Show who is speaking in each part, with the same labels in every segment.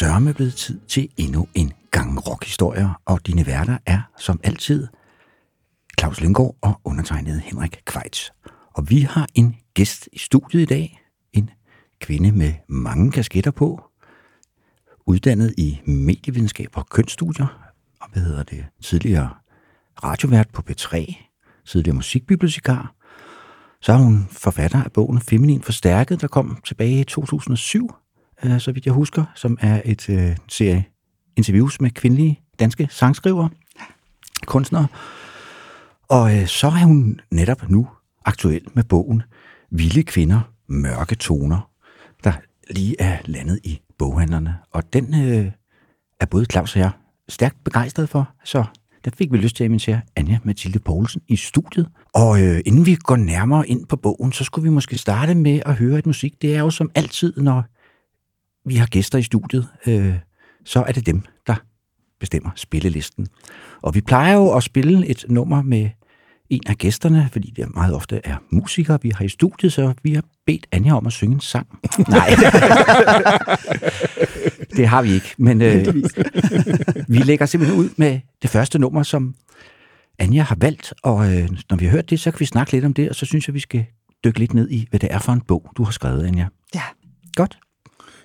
Speaker 1: Sørme blevet tid til endnu en gang rockhistorier, og dine værter er som altid Claus Lynggaard og undertegnet Henrik Kvejts. Og vi har en gæst i studiet i dag, en kvinde med mange kasketter på, uddannet i medievidenskab og kønsstudier, og hvad hedder det, tidligere radiovært på P3, tidligere musikbibliotekar, så er hun forfatter af bogen Feminin Forstærket, der kom tilbage i 2007, øh, så vidt jeg husker, som er et øh, serie interviews med kvindelige danske sangskrivere, kunstnere. Og øh, så er hun netop nu aktuel med bogen Vilde Kvinder, Mørke Toner, der lige er landet i boghandlerne. Og den øh, er både Claus og jeg stærkt begejstret for, så der fik vi lyst til at invitere Anja Mathilde Poulsen i studiet. Og øh, inden vi går nærmere ind på bogen, så skulle vi måske starte med at høre et musik. Det er jo som altid, når vi har gæster i studiet, øh, så er det dem, der bestemmer spillelisten. Og vi plejer jo at spille et nummer med en af gæsterne, fordi det meget ofte er musikere, vi har i studiet, så vi har bedt Anja om at synge en sang. Nej, det har vi ikke, men øh, vi lægger simpelthen ud med det første nummer, som Anja har valgt, og øh, når vi har hørt det, så kan vi snakke lidt om det, og så synes jeg, vi skal dykke lidt ned i, hvad det er for en bog, du har skrevet, Anja.
Speaker 2: Ja.
Speaker 1: Godt.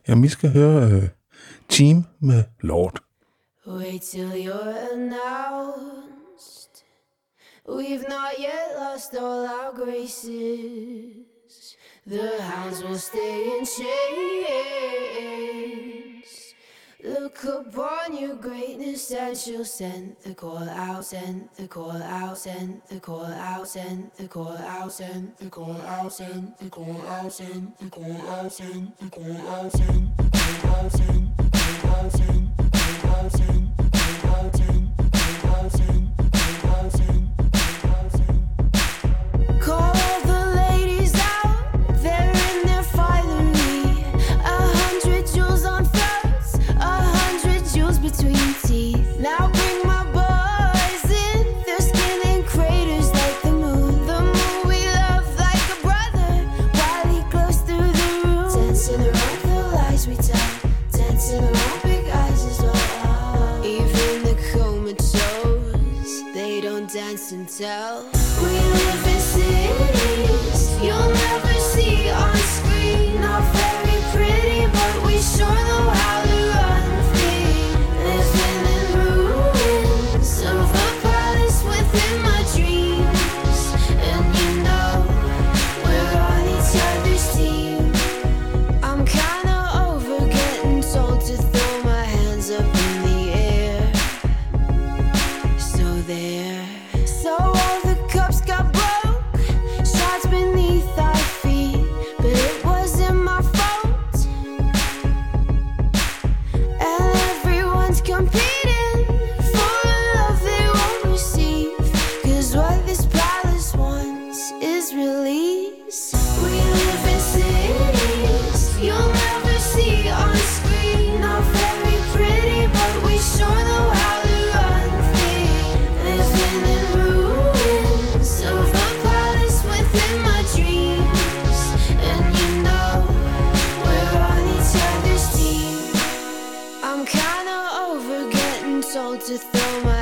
Speaker 3: Jamen, vi skal høre uh, Team med Lord.
Speaker 4: Wait till you're announced. We've not yet lost all our graces. The hounds will stay in chains. Look upon your greatness and she'll send the call out, send the call out, send the call out, send the call out, send the call out, send the call out, send the call out, send the call out, send the call out, send the call out, send the call out, send the call out, tell. I'm kinda over getting told to throw my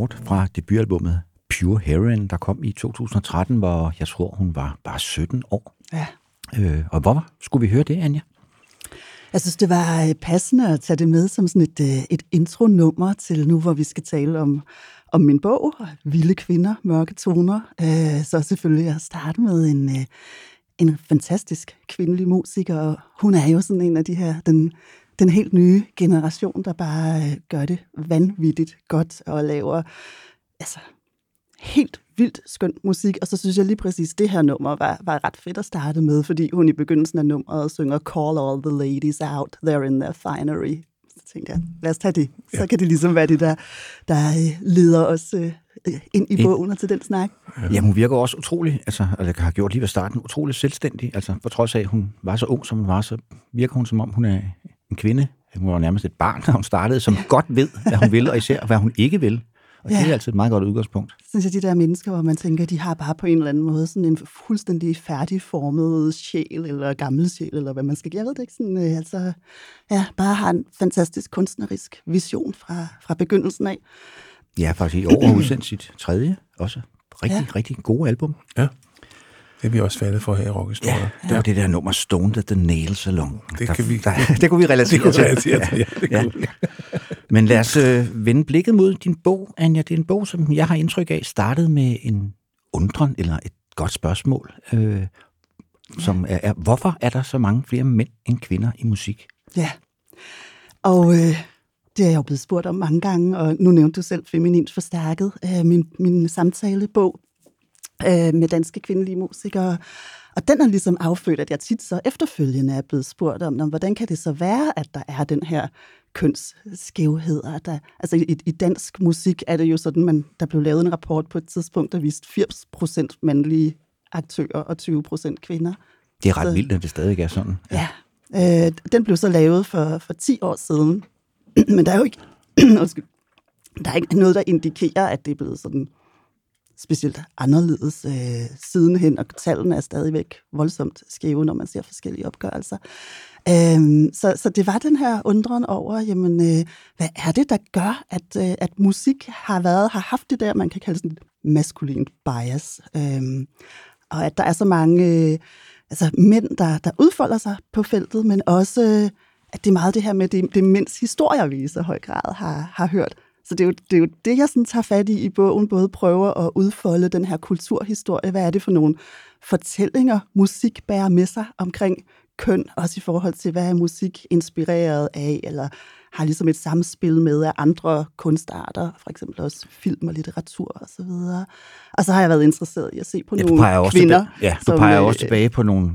Speaker 1: Lord fra debutalbummet Pure Heroin, der kom i 2013, hvor jeg tror, hun var bare 17 år.
Speaker 2: Ja.
Speaker 1: Øh, og hvorfor skulle vi høre det, Anja?
Speaker 2: Jeg synes, det var øh, passende at tage det med som sådan et, øh, et intronummer til nu, hvor vi skal tale om, om min bog, Vilde kvinder, mørke toner. Øh, så selvfølgelig at starte med en, en fantastisk kvindelig musiker, hun er jo sådan en af de her, den, den helt nye generation, der bare øh, gør det vanvittigt godt og laver altså, helt vildt skøn musik, og så synes jeg lige præcis, det her nummer var, var ret fedt at starte med, fordi hun i begyndelsen af nummeret synger Call all the ladies out, they're in their finery. Så tænkte jeg, lad os tage det. Så ja. kan det ligesom være det, der, der øh, leder os øh, ind i bogen og til den snak.
Speaker 1: Ja, hun virker også utrolig, altså, eller har gjort lige ved starten, utrolig selvstændig. Altså, for trods af, at hun var så ung, som hun var, så virker hun som om, hun er en kvinde. Hun var nærmest et barn, da hun startede, som godt ved, hvad hun vil, og især hvad hun ikke vil. Og ja. det er altid et meget godt udgangspunkt.
Speaker 2: Synes jeg, de der mennesker, hvor man tænker, de har bare på en eller anden måde sådan en fuldstændig færdigformet sjæl, eller gammel sjæl, eller hvad man skal. Jeg ved det ikke. Sådan, øh, altså, ja, bare har en fantastisk kunstnerisk vision fra, fra begyndelsen af.
Speaker 1: Ja, faktisk i år har udsendt sit tredje også. Rigtig, ja. rigtig gode album.
Speaker 3: Ja. Det er vi også faldet for her i Rockhistorie.
Speaker 1: Ja, det var det der nummer Stoned at the Nail Salon.
Speaker 3: Det,
Speaker 1: der,
Speaker 3: kan vi,
Speaker 1: der, det kunne vi relatere
Speaker 3: det
Speaker 1: til.
Speaker 3: relatere til. Ja, det
Speaker 1: ja.
Speaker 3: kunne.
Speaker 1: Men lad os øh, vende blikket mod din bog, Anja. Det er en bog, som jeg har indtryk af, startede med en undren eller et godt spørgsmål, øh, som er, er, hvorfor er der så mange flere mænd end kvinder i musik?
Speaker 2: Ja, og øh, det er jeg jo blevet spurgt om mange gange, og nu nævnte du selv Feminint Forstærket, øh, min, min samtalebog øh, med danske kvindelige musikere. Og den er ligesom affødt, at jeg tit så efterfølgende er blevet spurgt om, hvordan kan det så være, at der er den her kønsskævhed? Der, altså i, i dansk musik er det jo sådan, man, der blev lavet en rapport på et tidspunkt, der viste 80 procent mandlige aktører og 20 procent kvinder.
Speaker 1: Det er ret
Speaker 2: Så-
Speaker 1: vildt, at det stadig er sådan.
Speaker 2: Ja, øh, den blev så lavet for, for 10 år siden. Men der er jo ikke, der er ikke noget, der indikerer, at det er blevet sådan specielt anderledes øh, sidenhen, og tallene er stadigvæk voldsomt skæve, når man ser forskellige opgørelser. Øhm, så, så det var den her undren over, jamen, øh, hvad er det, der gør, at, øh, at musik har været, har haft det der, man kan kalde sådan et maskulint bias, øhm, og at der er så mange øh, altså mænd, der, der udfolder sig på feltet, men også, øh, at det er meget det her med, det, det mænds historier, vi i så høj grad har, har hørt. Så det er, jo, det er jo det, jeg sådan tager fat i i bogen, både prøver at udfolde den her kulturhistorie. Hvad er det for nogle fortællinger, musik bærer med sig omkring køn, også i forhold til, hvad er musik inspireret af, eller har ligesom et samspil med af andre kunstarter, for eksempel også film og litteratur og så videre. Og så har jeg været interesseret i at se på
Speaker 1: Ja,
Speaker 2: nogle
Speaker 1: peger
Speaker 2: kvinder.
Speaker 1: tilbage, ja, du
Speaker 2: som,
Speaker 1: peger
Speaker 2: øh,
Speaker 1: også tilbage på nogle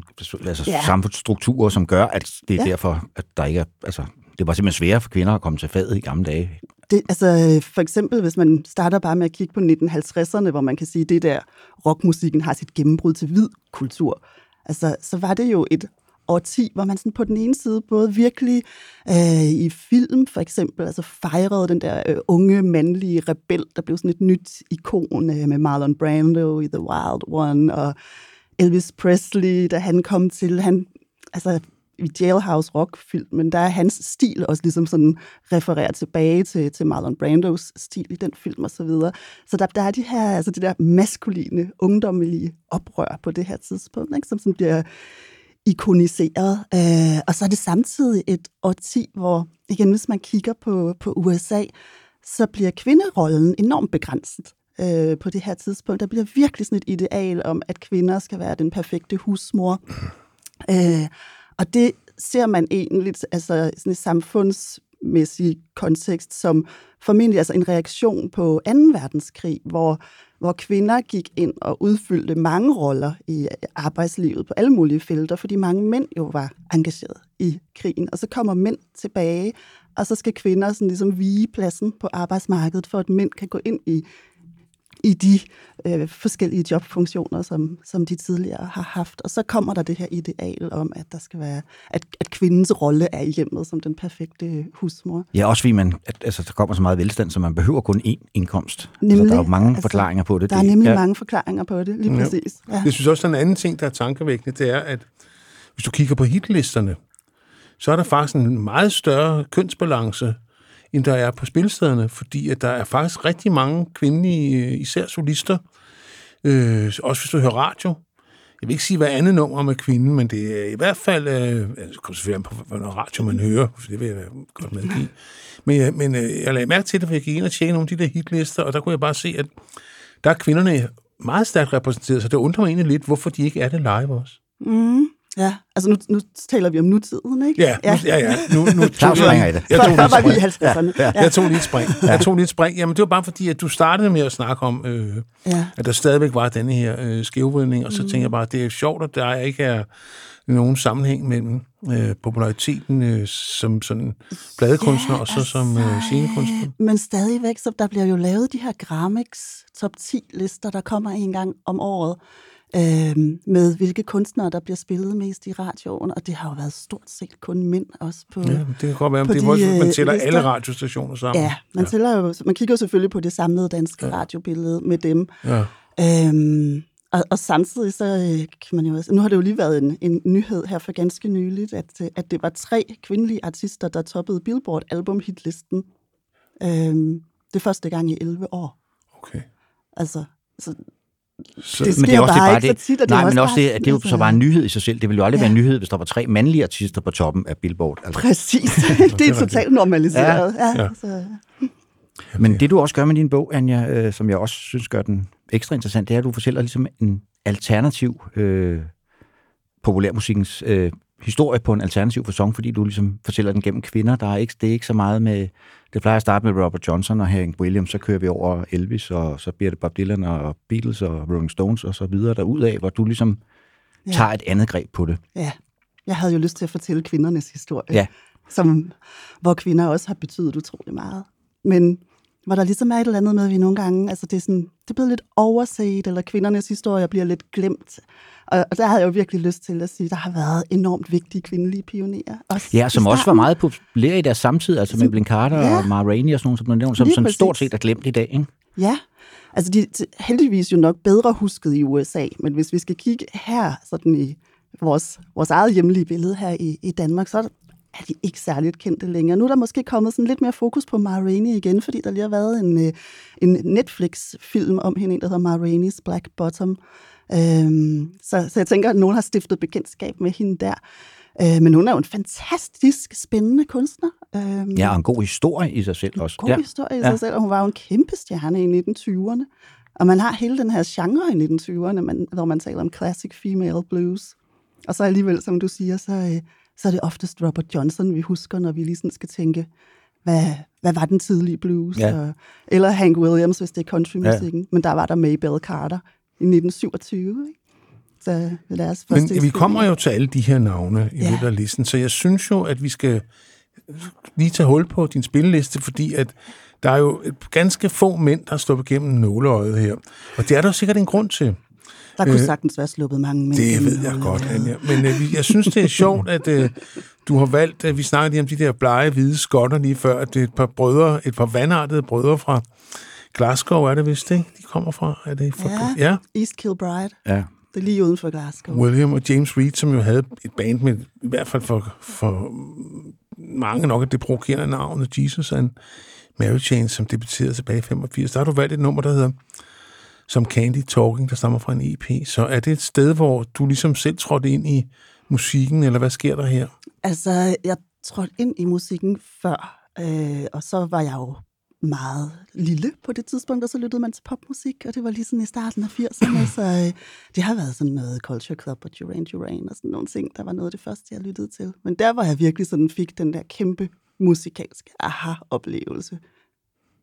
Speaker 1: altså,
Speaker 2: Ja.
Speaker 1: samfundsstrukturer, som gør, at det er
Speaker 2: Ja.
Speaker 1: derfor, at der ikke er... Altså, det var simpelthen sværere for kvinder at komme til fadet i gamle dage.
Speaker 2: Det, altså, for eksempel, hvis man starter bare med at kigge på 1950'erne, hvor man kan sige, at det der rockmusikken har sit gennembrud til hvid kultur, altså, så var det jo et årti, hvor man sådan på den ene side både virkelig øh, i film for eksempel, altså fejrede den der øh, unge mandlige rebel, der blev sådan et nyt ikon øh, med Marlon Brando i The Wild One, og Elvis Presley, da han kom til, han, altså i Jailhouse Rock-filmen, der er hans stil også ligesom sådan refererer tilbage til, til Marlon Brandos stil i den film og så videre. Så der, der er de her, altså det der maskuline, ungdommelige oprør på det her tidspunkt, ikke, som som bliver ikoniseret. Øh, og så er det samtidig et årti, hvor, igen, hvis man kigger på, på USA, så bliver kvinderollen enormt begrænset øh, på det her tidspunkt. Der bliver virkelig sådan et ideal om, at kvinder skal være den perfekte husmor. Øh, og det ser man egentlig altså sådan et samfundsmæssig kontekst som formentlig altså en reaktion på 2. verdenskrig, hvor, hvor kvinder gik ind og udfyldte mange roller i øh, arbejdslivet på alle mulige felter, fordi mange mænd jo var engageret i krigen. Og så kommer mænd tilbage, og så skal kvinder sådan ligesom vige pladsen på arbejdsmarkedet, for at mænd kan gå ind i i de øh, forskellige jobfunktioner, som, som de tidligere har haft. Og så kommer der det her ideal om, at der skal være, at, at kvindens rolle er i hjemmet som den perfekte husmor.
Speaker 1: Ja, også fordi man, at, altså, der kommer så meget velstand, så man behøver kun én indkomst.
Speaker 2: Nemlig,
Speaker 1: altså, der er jo mange
Speaker 2: altså,
Speaker 1: forklaringer på det.
Speaker 2: Der er nemlig
Speaker 1: ja.
Speaker 2: ja. mange forklaringer på det, lige
Speaker 3: Ja.
Speaker 2: præcis. Ja.
Speaker 3: Jeg synes også, at en anden ting, der er tankevækkende, det er, at hvis du kigger på hitlisterne, så er der faktisk en meget større kønsbalance end der er på spilstederne, fordi at der er faktisk rigtig mange kvindelige, øh, især solister, øh, også hvis du hører radio. Jeg vil ikke sige, hvad andet nummer med kvinden, men det er i hvert fald, øh, altså, kommer selvfølgelig på, hvad radio man hører, for det vil jeg godt medgive. Men, jeg, men øh, jeg lagde mærke til det, for jeg gik ind og tjekkede nogle af de der hitlister, og der kunne jeg bare se, at der er kvinderne meget stærkt repræsenteret, så det undrer mig egentlig lidt, hvorfor de ikke er det live også.
Speaker 2: Mm. Ja, altså nu, nu taler vi om nutiden, ikke?
Speaker 3: Ja, ja, ja. ja. Nu, nu
Speaker 1: Claus springer i det.
Speaker 3: Jeg tog
Speaker 2: var vi i. 50'erne. Ja,
Speaker 3: Jeg tog lige et spring. Jeg tog lige et spring. Jamen, det var bare fordi, at du startede med at snakke om, øh,
Speaker 2: ja.
Speaker 3: at der stadigvæk var denne her øh, skævvridning, og så mm. tænker jeg bare, at det er sjovt, at der ikke er nogen sammenhæng mellem øh, populariteten øh, som sådan pladekunstner, ja, og så som øh, scenekunstner.
Speaker 2: Men stadigvæk, så der bliver jo lavet de her Grammix top 10 lister, der kommer en gang om året, øh, med hvilke kunstnere, der bliver spillet mest i radioen, og det har jo været stort set kun mænd også på...
Speaker 3: Ja, det kan godt være, men det er
Speaker 2: de,
Speaker 3: man
Speaker 2: øh,
Speaker 3: tæller
Speaker 2: lister.
Speaker 3: alle radiostationer sammen.
Speaker 2: Ja, man, tæller jo, man kigger jo selvfølgelig på det samlede danske ja. radiobillede med dem.
Speaker 3: ja.
Speaker 2: Øhm, og, og samtidig så øh, kan man jo også, nu har det jo lige været en, en nyhed her for ganske nyligt, at, øh, at det var tre kvindelige artister, der toppede Billboard albumhitlisten. Øhm, det første gang i 11 år.
Speaker 3: Okay.
Speaker 2: Altså, så
Speaker 3: Så,
Speaker 2: Det
Speaker 1: Men det er
Speaker 2: sker
Speaker 1: også det,
Speaker 2: bare
Speaker 1: bare
Speaker 2: ikke
Speaker 1: det.
Speaker 2: så tit, og det er
Speaker 1: Nej, men
Speaker 2: også
Speaker 1: også det,
Speaker 2: bare
Speaker 1: at det er jo så bare en nyhed i sig selv. Det ville jo aldrig
Speaker 2: Ja.
Speaker 1: være en nyhed, hvis der var tre mandlige artister på toppen af Billboard. Altså.
Speaker 2: præcis, det er totalt normaliseret. Ja.
Speaker 3: Ja.
Speaker 2: Ja, så,
Speaker 1: Men det du også gør med din bog, Anja, øh, som jeg også synes gør den ekstra interessant, det er, at du fortæller ligesom en alternativ øh, populærmusikkens øh, historie på en alternativ fasong, fordi du ligesom fortæller den gennem kvinder. Der er ikke, det er ikke så meget med... Det plejer at starte med Robert Johnson og Hank Williams, så kører vi over Elvis, og så bliver det Bob Dylan og Beatles og Rolling Stones og så videre derudad, hvor du ligesom
Speaker 2: Ja.
Speaker 1: tager et andet greb på det.
Speaker 2: ja. Jeg havde jo lyst til at fortælle kvindernes historie,
Speaker 1: Ja.
Speaker 2: som, hvor kvinder også har betydet utrolig meget. Men hvor der ligesom er et eller andet med, at vi nogle gange, altså det er, sådan, det er blevet lidt overset, eller kvindernes historie bliver lidt glemt. Og, og der havde jeg jo virkelig lyst til at sige, at der har været enormt vigtige kvindelige pionerer. Også
Speaker 1: Ja, som også var meget populære i deres samtid, altså med
Speaker 2: Som-
Speaker 1: Blink Carter
Speaker 2: Ja.
Speaker 1: og Ma Rainey og sådan nogle, som, du nævnte, som, som stort set er glemt i dag. Ikke?
Speaker 2: Ja, altså de er heldigvis jo nok bedre husket i USA, men hvis vi skal kigge her, sådan i vores, vores eget hjemlige billede her i, i Danmark, så er de ikke særligt kendte længere. Nu er der måske kommet sådan lidt mere fokus på Ma Rainey igen, fordi der lige har været en, øh, en Netflix-film om hende, en, der hedder Ma Rainey's Black Bottom. Øhm, så, så jeg tænker, at nogen har stiftet bekendtskab med hende der. Øh, men hun er jo en fantastisk spændende kunstner. Øhm,
Speaker 1: Ja, og en god historie i sig selv også.
Speaker 2: god
Speaker 1: ja.
Speaker 2: historie i
Speaker 1: Ja.
Speaker 2: sig selv, og hun var jo en kæmpe stjerne i 1920'erne. Og man har hele den her genre i 1920'erne, man, hvor man taler om classic female blues. Og så alligevel, som du siger, så, øh, så er det oftest Robert Johnson, vi husker, når vi lige sådan skal tænke, hvad, hvad var den tidlige blues?
Speaker 1: Ja.
Speaker 2: Og, eller Hank Williams, hvis det er countrymusikken. Ja. Men der var der Maybelle Carter i 1927, ikke? Så ved deres første
Speaker 3: Men vi kommer jo til alle de her navne i
Speaker 2: Ja.
Speaker 3: løbet af listen, så jeg synes jo, at vi skal lige tage hul på din spilleliste, fordi at der er jo ganske få mænd, der står igennem nåleøjet her. Og det er der jo sikkert en grund til.
Speaker 2: Der kunne
Speaker 3: Øh,
Speaker 2: sagtens være sluppet mange med.
Speaker 3: Det ved jeg godt, Anja. Men øh, jeg synes, det er sjovt, at øh, du har valgt, at vi snakkede lige om de der blege, hvide skotter lige før, at det er et par brødre, et par vandartede brødre fra Glasgow, er det vist, ikke? De kommer fra, er det fra,
Speaker 2: Ja.
Speaker 3: ja.
Speaker 2: East Kilbride.
Speaker 1: Ja.
Speaker 2: Det er lige uden for Glasgow.
Speaker 3: William og James Reed, som jo havde et band med, i hvert fald for, for mange nok, at det provokerende navnet Jesus and Mary Chain, som debuterede tilbage i 85. Der har du valgt et nummer, der hedder som Candy Talking, der stammer fra en EP. Så er det et sted, hvor du ligesom selv trådte ind i musikken, eller hvad sker der her?
Speaker 2: Altså, jeg trådte ind i musikken før, øh, og så var jeg jo meget lille på det tidspunkt, og så lyttede man til popmusik, og det var lige sådan i starten af 80'erne, så øh, det har været sådan noget Culture Club og Duran Duran og sådan nogle ting, der var noget af det første, jeg lyttede til. Men der var jeg virkelig sådan, fik den der kæmpe musikalske aha-oplevelse.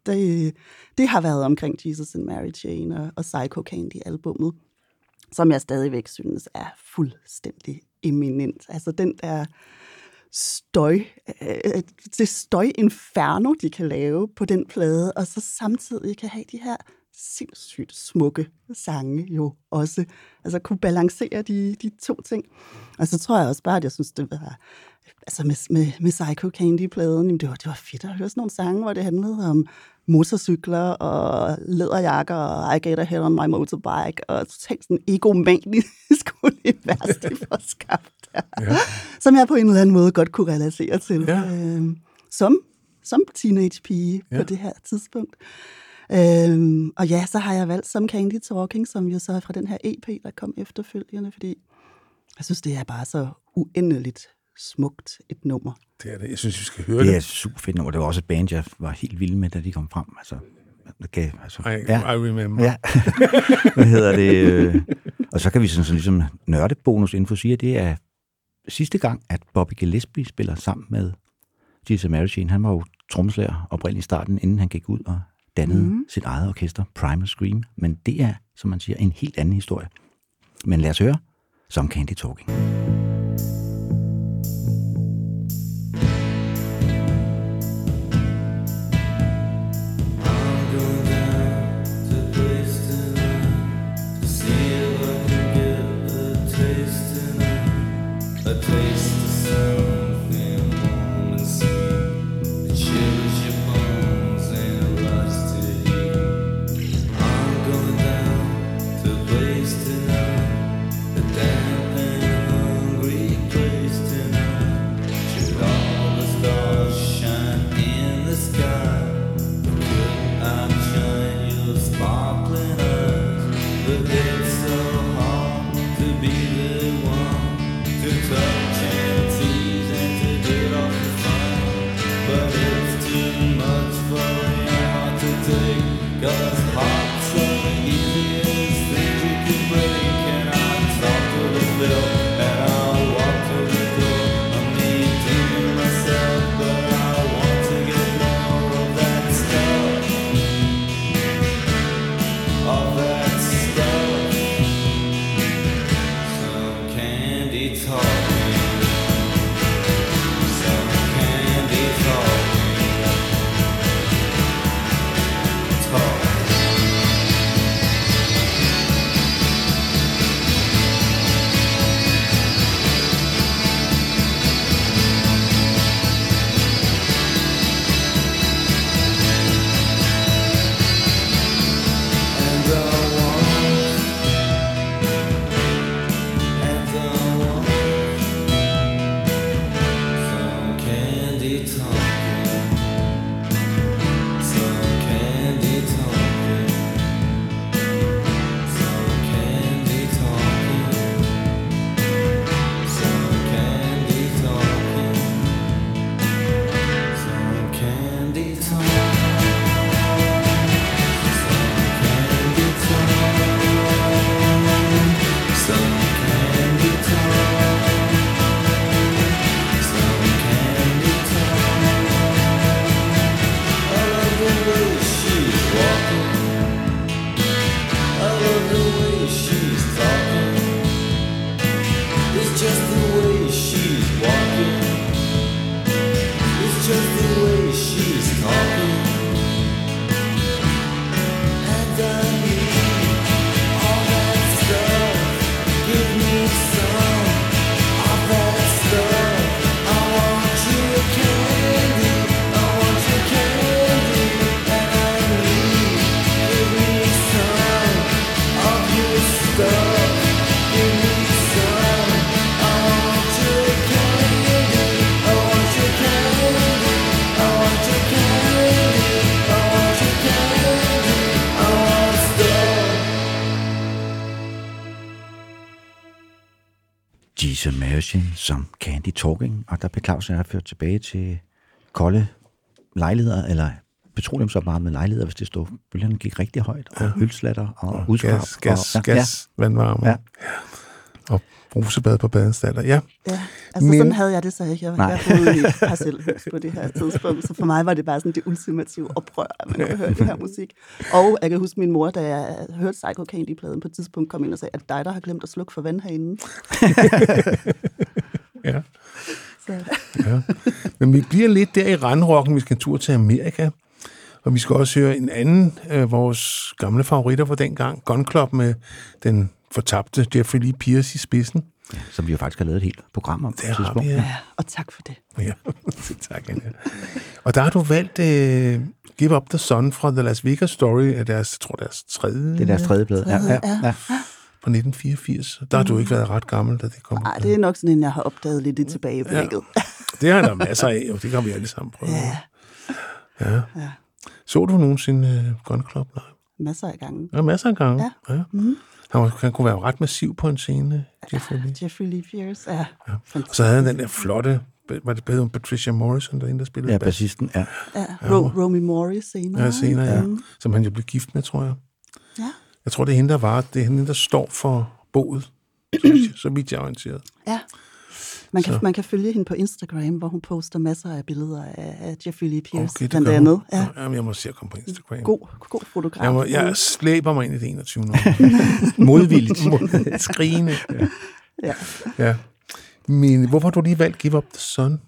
Speaker 2: Det, det har været omkring Jesus and Mary Jane og, og Psycho Candy-albummet, som jeg stadigvæk synes er fuldstændig eminent. Altså den der støj, øh, det støjinferno, de kan lave på den plade, og så samtidig kan have de her sindssygt smukke sange jo også. Altså kunne balancere de, de to ting. Og så tror jeg også bare, at jeg synes, det var altså med, med, med Psycho Candy-pladen, jamen det var, det var fedt at høre sådan nogle sange, hvor det handlede om motorcykler og læderjakker og I get ahead on my motorbike og totalt sådan egomanisk univers, de får skabt der. Ja. Som jeg på en eller anden måde godt kunne relatere til.
Speaker 3: Ja.
Speaker 2: Øh, som som teenage-pige ja. På det her tidspunkt. Øhm, og ja, så har jeg valgt Some Candy Talking, som jo så er fra den her EP, der kom efterfølgende, fordi jeg synes, det er bare så uendeligt smukt et nummer.
Speaker 3: Det er det. Jeg synes, vi skal høre
Speaker 5: Det
Speaker 3: det.
Speaker 5: er et super fedt nummer. Det var også et band, jeg var helt vild med, da de kom frem. Altså, det gav, altså,
Speaker 3: I,
Speaker 5: ja,
Speaker 3: I remember.
Speaker 5: ja. Hvad hedder det? øh, Og så kan vi sådan, sådan ligesom nørdebonus info sige, at det er sidste gang, at Bobby Gillespie spiller sammen med Jesus Mary. Han var jo trommeslager oprindeligt i starten, inden han gik ud og dannede mm. sit eget orkester, Primal Scream. Men det er, som man siger, en helt anden historie. Men lad os høre Some Candy Talking. Jesus Candy Talking, og der blev Claus og jeg ført tilbage til kolde lejligheder, eller petroleumsopvarmede lejligheder, hvis det stod. Bølgerne gik rigtig højt, og hølslatter og udskrab.
Speaker 3: Gas, gas,
Speaker 5: og,
Speaker 3: gas, vandvarme.
Speaker 5: Ja.
Speaker 3: Og brusebad på badeanstalter. Ja,
Speaker 2: Ja, altså
Speaker 3: Men-
Speaker 2: sådan havde jeg det så ikke. Jeg,
Speaker 5: Nej.
Speaker 2: jeg boede i et parcelhus på det her tidspunkt, så for mig var det bare sådan det ultimative oprør, at man kunne høre det her musik. Og jeg kan huske min mor, da jeg hørte Psycho Candy-pladen på et tidspunkt, kom ind og sagde, at dig, der har glemt at slukke for vandhanen.
Speaker 3: ja.
Speaker 2: Så,
Speaker 3: Ja. Men vi bliver lidt der i randrocken. Vi skal en tur til Amerika. Og vi skal også høre en anden af vores gamle favoritter fra dengang. Gun Club med den fortabte Jeffrey Lee Pierce i spidsen.
Speaker 5: Som vi jo faktisk har lavet et helt program om
Speaker 3: Det
Speaker 5: et
Speaker 3: har vi, ja.
Speaker 2: ja, og tak for det.
Speaker 3: ja. tak, Anja. Og der har du valgt uh, Give Up the Sun fra The Las Vegas Story af deres, jeg tror, deres tredje
Speaker 5: Det er deres tredje blad. Ja, ja, ja.
Speaker 3: Fra 1984. Der har du ikke været ret gammel, da det kom
Speaker 2: Nej, det er nok sådan en, jeg har opdaget lidt i tilbageblikket. Ja.
Speaker 3: Det har der masser af, og det kan vi alle sammen prøve.
Speaker 2: Ja.
Speaker 3: Ja.
Speaker 2: Ja.
Speaker 3: Så du nogensinde uh, Gun Club live?
Speaker 2: Masser af gange.
Speaker 3: Ja, masser af gange.
Speaker 2: Ja.
Speaker 3: ja.
Speaker 2: Mhm.
Speaker 3: Han, var, han kunne være ret massiv på en scene, Jeffrey Lee.
Speaker 2: Jeffrey Lee Pierce, ja. ja.
Speaker 3: Og så havde han den der flotte, var det bedre Patricia Morrison, derinde, der spillede
Speaker 1: Ja,
Speaker 3: bas,
Speaker 1: bassisten, ja.
Speaker 2: ja. Ro- Romy Morris senere.
Speaker 3: ja, senere, ja.
Speaker 2: Mm.
Speaker 3: Som han jo blev gift med, tror jeg. Jeg tror, det er hende, der var, det er hende, der står for boet, så vidt- jeg er orienteret.
Speaker 2: Ja. Man kan,
Speaker 3: Så.
Speaker 2: man kan følge hende på Instagram, hvor hun poster masser af billeder af, af Jeffrey Lee Pierce,
Speaker 3: Okay,
Speaker 2: blandt andet.
Speaker 3: hun.
Speaker 2: Ja.
Speaker 3: Jamen, jeg må se at komme på Instagram.
Speaker 2: God, god fotograf.
Speaker 3: Jeg, må, jeg slæber mig ind i det 21. år.
Speaker 1: Modvilligt.
Speaker 3: Mod- Skrigende. Ja.
Speaker 2: Ja.
Speaker 3: ja. Men hvorfor har du lige valgt Give Up the Sun?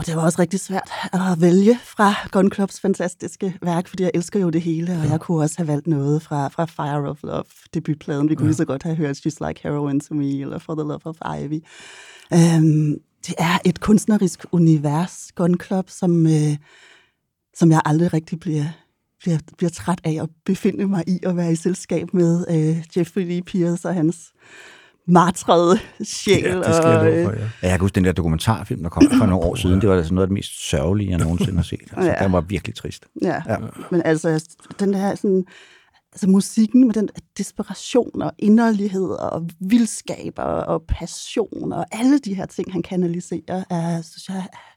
Speaker 2: Og det var også rigtig svært at vælge fra Gun Clubs fantastiske værk, fordi jeg elsker jo det hele, og jeg kunne også have valgt noget fra, fra Fire of Love, debutpladen. Vi kunne lige så godt have hørt She's Like Heroin to Me, eller For the Love of Ivy. Øhm, det er et kunstnerisk univers, Gun Club, som, øh, som jeg aldrig rigtig bliver, bliver, bliver træt af at befinde mig i og være i selskab med øh, Jeffrey Lee Pierce og hans martrede sjæl.
Speaker 3: Ja, det skal jeg
Speaker 2: og,
Speaker 3: love
Speaker 2: øh,
Speaker 3: for, ja.
Speaker 1: Ja, jeg kan huske den der dokumentarfilm, der kom for nogle år siden. Det var altså noget af det mest sørgelige, jeg nogensinde har set. Altså,
Speaker 2: Ja.
Speaker 1: Den var virkelig trist.
Speaker 2: Ja.
Speaker 1: Ja.
Speaker 2: ja, men altså, den der sådan, altså musikken med den desperation og inderlighed og vildskab og, og passion og alle de her ting, han kanaliserer, er, synes jeg, er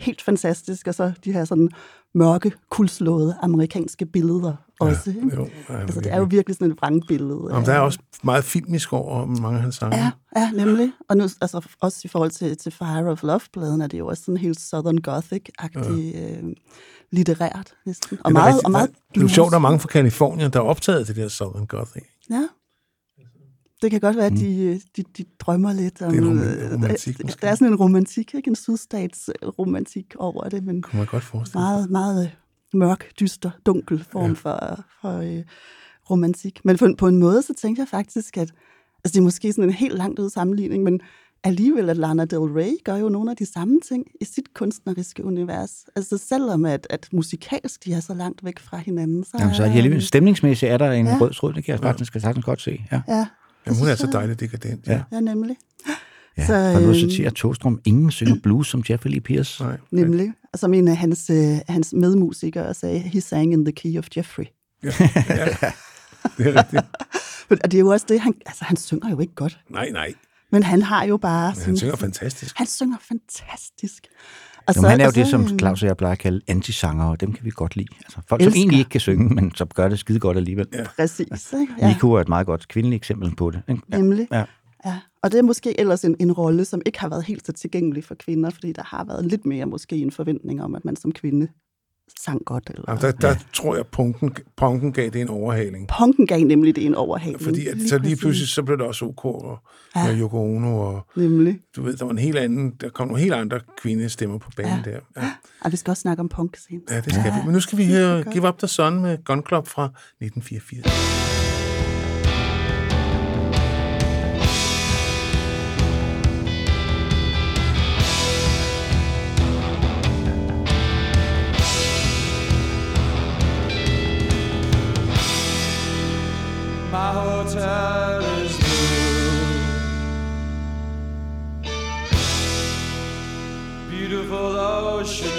Speaker 2: helt fantastisk. Og så de her sådan mørke, kulslåede amerikanske billeder også. ikke?
Speaker 3: Jo, ja,
Speaker 2: altså, det er jo virkelig sådan et vrangbillede.
Speaker 3: Jamen, der er også meget filmisk over mange af hans sange.
Speaker 2: Ja, ja, nemlig. Og nu, altså, også i forhold til, til Fire of Love-pladen, er det jo også sådan helt Southern Gothic-agtigt ja. øh, litterært, næsten. Og
Speaker 3: Det er
Speaker 2: meget,
Speaker 3: rigtigt.
Speaker 2: og meget
Speaker 3: det er jo sjovt, der
Speaker 2: blues.
Speaker 3: mange fra Kalifornien, der har optaget det der Southern Gothic.
Speaker 2: Ja. Det kan godt være, at de, de, de drømmer lidt om...
Speaker 3: Det er
Speaker 2: øh,
Speaker 3: romantik
Speaker 2: der,
Speaker 3: måske.
Speaker 2: der er sådan en romantik, ikke? En sydstatsromantik over det, men
Speaker 3: Kunne man godt forestille sig.
Speaker 2: meget, meget øh, mørk, dyster, dunkel form
Speaker 3: Ja.
Speaker 2: ja. for, for øh, romantik. Men på, på en måde, så tænkte jeg faktisk, at altså det er måske sådan en helt langt ud sammenligning, men alligevel, at Lana Del Rey gør jo nogle af de samme ting i sit kunstneriske univers. Altså selvom at, at musikalsk de er så langt væk fra hinanden, så,
Speaker 1: Jamen, så er alligevel stemningsmæssigt er der en ja.
Speaker 2: Ja.
Speaker 1: rød tråd. Det kan jeg faktisk, kan sagtens godt se. Ja.
Speaker 2: Ja,
Speaker 3: Jamen, hun er så
Speaker 2: jeg.
Speaker 3: dejligt dekadent. Ja.
Speaker 1: Ja.
Speaker 2: nemlig.
Speaker 1: Ja.
Speaker 2: Så,
Speaker 1: Så, og nu
Speaker 2: øhm,
Speaker 1: citerer Togstrøm, ingen synger blues som Jeffrey Lee Pierce.
Speaker 3: Nej.
Speaker 2: Nemlig. Og som en af hans, øh, hans medmusikere sagde, he sang in the key of Jeffrey.
Speaker 3: Ja. ja. Det er rigtigt.
Speaker 2: Og det er jo også det, han, altså han synger jo ikke godt,
Speaker 3: Nej, nej.
Speaker 2: men han har jo bare...
Speaker 3: Men han synger fantastisk.
Speaker 2: Han synger fantastisk. Og
Speaker 1: Jamen, han er jo
Speaker 2: og
Speaker 1: det, som Claus og jeg plejer at kalde antisanger, og dem kan vi godt lide. Altså, folk,
Speaker 2: Elsker.
Speaker 1: som egentlig ikke kan synge, men som gør det skide godt alligevel. Ja.
Speaker 2: Præcis, ikke?
Speaker 1: Ja. Nico er et meget godt kvindeligt eksempel på det. Ikke? Ja.
Speaker 2: Nemlig.
Speaker 1: Ja.
Speaker 2: Ja. Og det er måske ellers en, en rolle, som ikke har været helt så tilgængelig for kvinder, fordi der har været lidt mere måske en forventning om, at man som kvinde sang godt. Eller...
Speaker 3: Jamen, der, der tror jeg, punken, punken gav det en overhaling.
Speaker 2: Punken gav nemlig det en overhaling.
Speaker 3: Fordi at, så lige
Speaker 2: præcis.
Speaker 3: pludselig, så blev det også OK og,
Speaker 2: Ja.
Speaker 3: ja. og Yoko Ono, og
Speaker 2: Nemlig.
Speaker 3: du ved, der var en helt anden, der kom nogle helt andre kvindestemmer på banen
Speaker 2: Ja.
Speaker 3: der. Ja,
Speaker 2: Og vi skal også snakke om punk senere.
Speaker 3: ja det skal ja. vi. Men nu skal vi høre. Give Up the Sun med Gun Club fra 1984.
Speaker 6: Ocean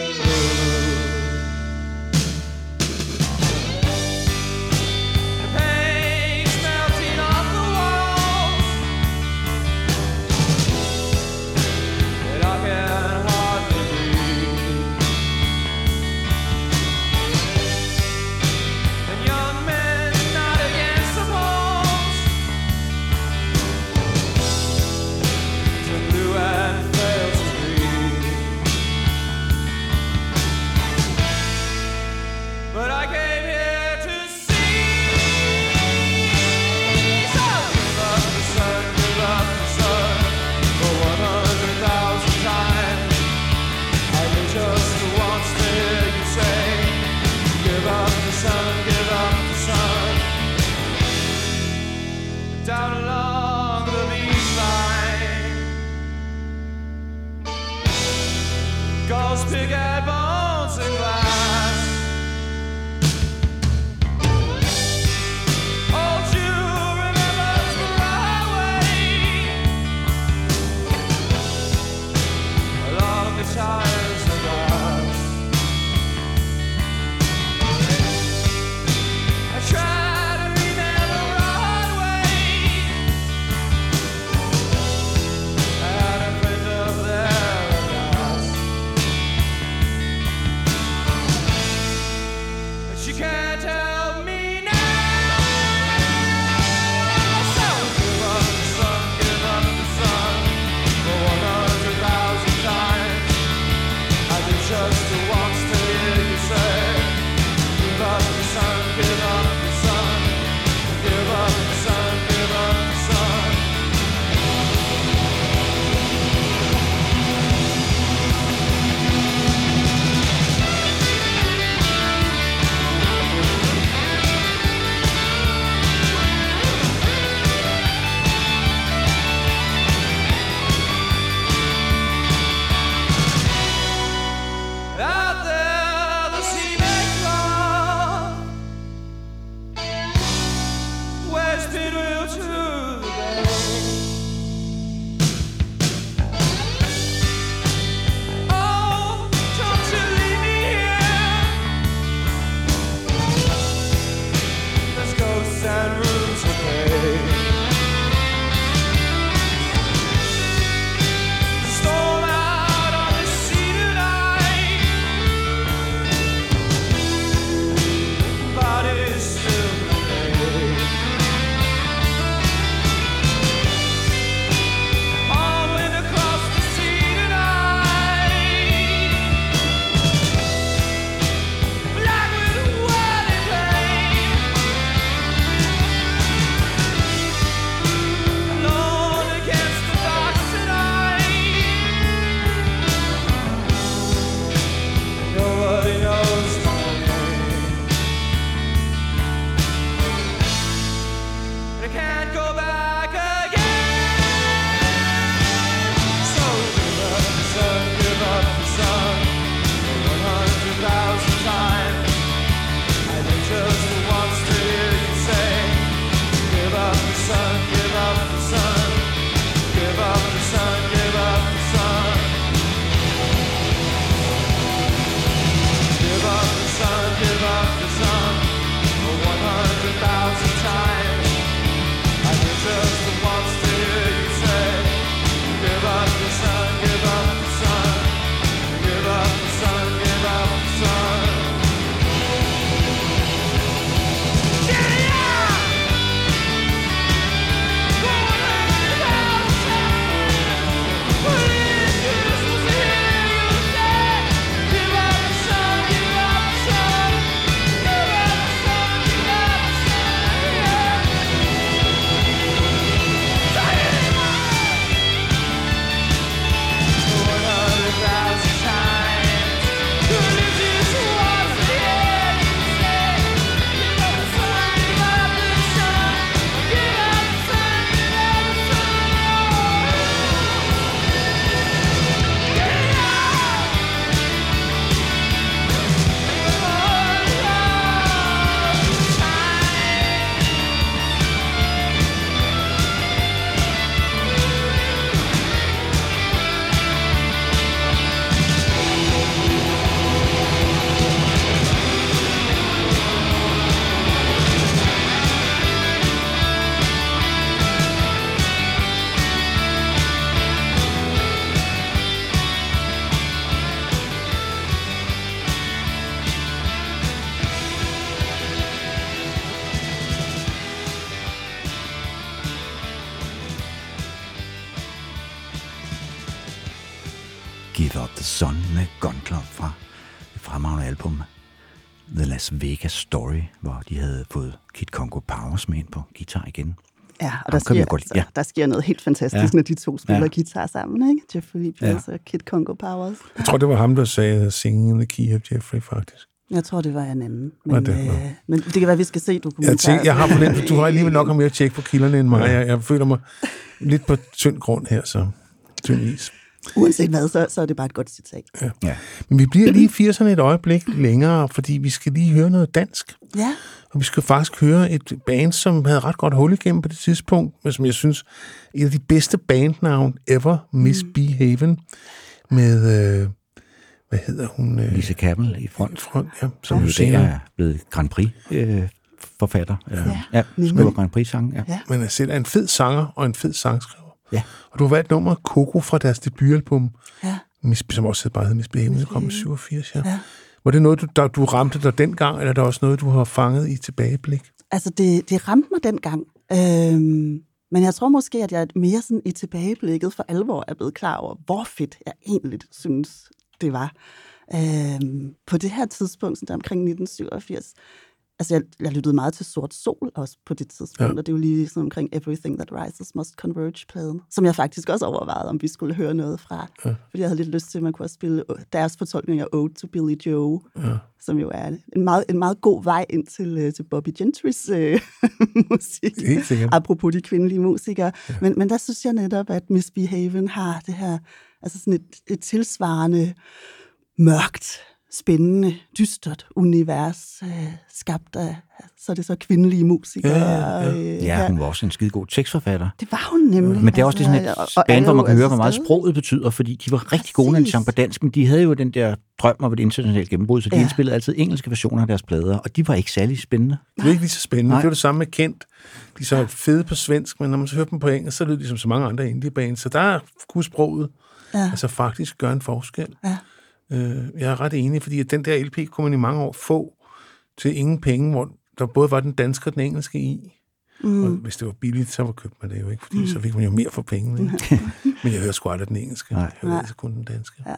Speaker 1: på guitar igen.
Speaker 2: Ja, og
Speaker 1: Ham
Speaker 2: der sker,
Speaker 1: godt
Speaker 2: altså.
Speaker 1: Ja.
Speaker 2: der sker noget helt fantastisk,
Speaker 1: Ja.
Speaker 2: når de to spiller
Speaker 1: Ja.
Speaker 2: ja. guitar sammen, ikke? Jeffrey Lee
Speaker 1: Ja.
Speaker 2: Pills og Kid Congo Powers.
Speaker 3: Jeg tror, det var ham, der sagde Singing in the Key of Jeffrey, faktisk.
Speaker 2: Jeg tror, det var en anden.
Speaker 3: Var
Speaker 2: Men,
Speaker 3: det?
Speaker 2: Øh, men det kan være, vi skal se
Speaker 3: Jeg,
Speaker 2: dokumentaren.
Speaker 3: tænker, jeg har fornemt, du har alligevel nok mere tjek på kilderne end mig. Jeg, jeg føler mig lidt på tynd grund her, så tynd is.
Speaker 2: Uanset hvad, så, så er det bare et godt citat.
Speaker 1: Ja.
Speaker 3: Men vi bliver lige i 80'erne et øjeblik længere, fordi vi skal lige høre noget dansk.
Speaker 2: Ja,
Speaker 3: Og vi skal faktisk høre et band, som havde ret godt hul igennem på det tidspunkt, men som jeg synes er et af de bedste bandnavn ever, Misbehaven, med, øh, hvad hedder hun? Øh,
Speaker 1: Lise Kappel i front,
Speaker 3: Front, ja,
Speaker 1: som
Speaker 3: som
Speaker 1: jo
Speaker 3: ja. singer.
Speaker 1: er blevet Grand Prix øh, forfatter. Ja, ja skriver. Grand Prix sang. Ja.
Speaker 2: Ja.
Speaker 3: Men er selv er en fed sanger og en fed sangskriver.
Speaker 1: Ja.
Speaker 3: Og du har valgt nummeret Coco fra deres debutalbum,
Speaker 2: ja.
Speaker 3: Mis- som også bare hedder Misbehaven, det kom i 87, ja.
Speaker 2: Ja.
Speaker 3: Var det noget, du, der, du ramte dig dengang, eller er det også noget, du har fanget i tilbageblik?
Speaker 2: Altså, det, det ramte mig dengang. Øhm, men jeg tror måske, at jeg mere sådan i tilbageblikket for alvor er blevet klar over, hvor fedt jeg egentlig synes, det var. Øhm, på det her tidspunkt, sådan der omkring 1987, altså jeg, jeg lyttede meget til Sort Sol også på det tidspunkt,
Speaker 3: Ja.
Speaker 2: og det er jo lige sådan omkring Everything That Rises Must Converge-pladen, som jeg faktisk også overvejede, om vi skulle høre noget fra. Ja. Fordi jeg havde lidt lyst til, at man kunne også spille deres fortolkning af Ode to Billy Joe,
Speaker 3: Ja.
Speaker 2: som jo er en meget, en meget god vej ind til, øh, til Bobby Gentrys øh, musik. Apropos de kvindelige musikere. Ja. Men, men der synes jeg netop, at Miss Behaven har det her, altså sådan et, et tilsvarende mørkt, spændende, dystert univers, øh, skabt af, så er det så kvindelige musikere.
Speaker 3: Ja, ja, ja.
Speaker 2: Øh,
Speaker 1: Ja, hun var også en skide god tekstforfatter.
Speaker 2: Det var hun nemlig.
Speaker 1: Men det er også
Speaker 2: altså,
Speaker 1: sådan et
Speaker 2: og- og
Speaker 1: band, hvor man kan høre,
Speaker 2: altså
Speaker 1: hvor meget sproget betyder, fordi de var rigtig gode, når de
Speaker 2: Præcis.
Speaker 1: sang på dansk, men de havde jo den der drøm om et internationalt gennembrud, så de
Speaker 2: Ja.
Speaker 1: indspillede altid engelske versioner af deres plader, og de var ikke særlig spændende.
Speaker 3: Det er ikke lige så spændende.
Speaker 1: Nej.
Speaker 3: Det er jo det samme med Kent. De er så fede på svensk, men når man så hører dem på engelsk, så lyder de som så mange andre indie-bands. Så der kunne sproget
Speaker 2: Ja.
Speaker 3: altså faktisk gøre en forskel.
Speaker 2: Ja.
Speaker 3: Øh, jeg er ret enig, fordi at den der LP kunne man i mange år få til ingen penge, hvor der både var den danske og den engelske i. Mm. Og hvis det var billigt, så var købt man det jo ikke, fordi mm. så fik man jo mere for pengene. Ikke? Men jeg hører sgu aldrig den engelske.
Speaker 1: Nej.
Speaker 3: Jeg hører
Speaker 2: Nej.
Speaker 3: altså kun den danske.
Speaker 2: Ja.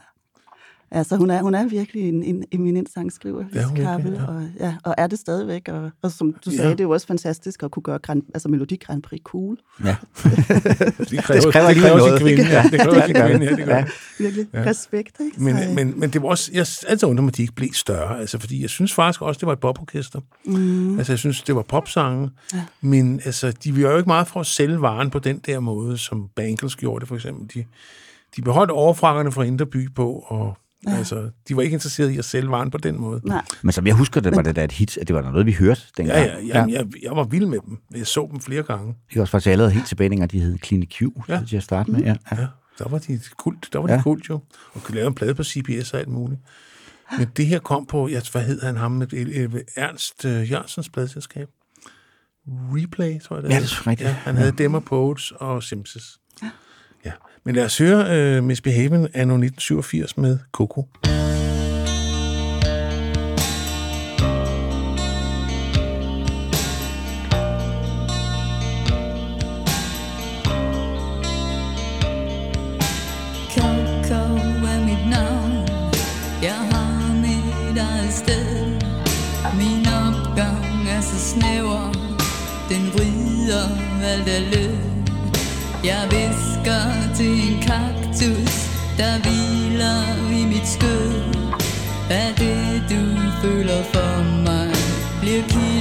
Speaker 2: Altså, hun er, hun er virkelig en, en eminent sangskriver,
Speaker 3: er virkelig,
Speaker 2: Kappel,
Speaker 3: ja.
Speaker 2: og, ja, og er det stadigvæk. Og, og som du
Speaker 3: Ja.
Speaker 2: sagde, det er jo også fantastisk at kunne gøre Grand, altså Melodi Grand Prix cool.
Speaker 1: Ja.
Speaker 3: Det kræver, det kræver
Speaker 1: noget.
Speaker 3: kvinde. Ja, det kræver
Speaker 1: Ja,
Speaker 3: sin kvinde. Ja, det gør
Speaker 1: Ja.
Speaker 2: Virkelig ja. respekt, ikke?
Speaker 3: Men,
Speaker 2: Så,
Speaker 3: men, men det var også, jeg altid undrer mig, at de ikke blev større, altså, fordi jeg synes faktisk også, det var et poporkester. Mm. Altså, jeg synes, det var popsange, ja. men altså, de var jo ikke meget for at sælge varen på den der måde, som Bangles gjorde det, for eksempel. De, de beholdt overfrakkerne fra Indre By på, og ja. altså, de var ikke interesserede i at sælge varen på den måde.
Speaker 2: Nej,
Speaker 1: Men som jeg husker, det var det da et hit, at det var noget, vi hørte dengang.
Speaker 3: Ja, ja, ja, jeg, jeg var vild med dem. Jeg så dem flere gange.
Speaker 1: Det var også faktisk allerede helt tilbage, dengang de hed Clinic Q,
Speaker 3: Ja.
Speaker 1: ja. til at starte med. Ja. ja.
Speaker 3: Ja, der var de kult, der var
Speaker 1: Ja.
Speaker 3: de kult jo. Og kunne lave en plade på CBS og alt muligt. Men det her kom på, ja, hvad hed han ham, med øh, øh, Ernst øh, Jørgensens pladselskab? Replay, tror jeg det
Speaker 1: Ja,
Speaker 3: hed.
Speaker 1: det er rigtigt.
Speaker 3: Ja, han havde Demmer Poets og Simpsons. Ja. Men lad os høre uh, Miss Behaven anno 1987 med Coco.
Speaker 7: Snæver. Den vrider alt af løb Jeg vidste der hviler i mit skød. Er det du føler for mig? Bliver kilden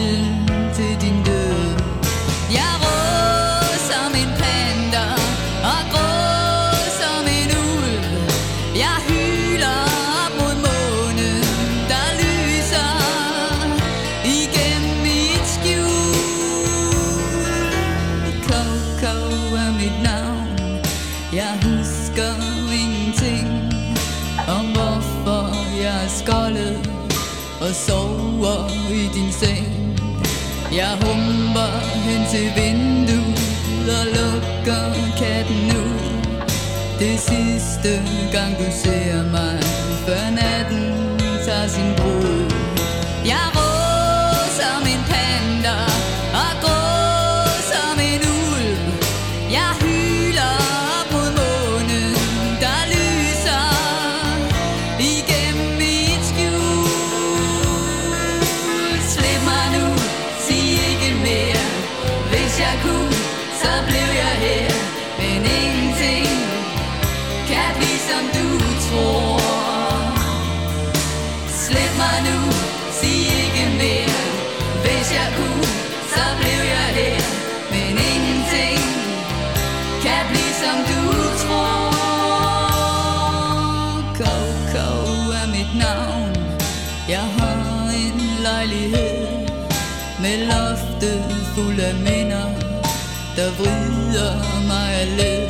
Speaker 7: jeg humper hen til vinduet og lukker katten ud Det sidste gang du ser mig, Coco er mit navn. Jeg har en lejlighed Med loftet fuld af minder Der vrider mig af led.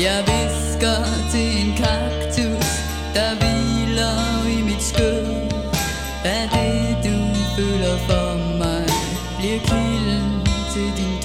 Speaker 7: Jeg visker til en kaktus Der hviler i mit skød. Er det du føler for mig? Bliver kilden til din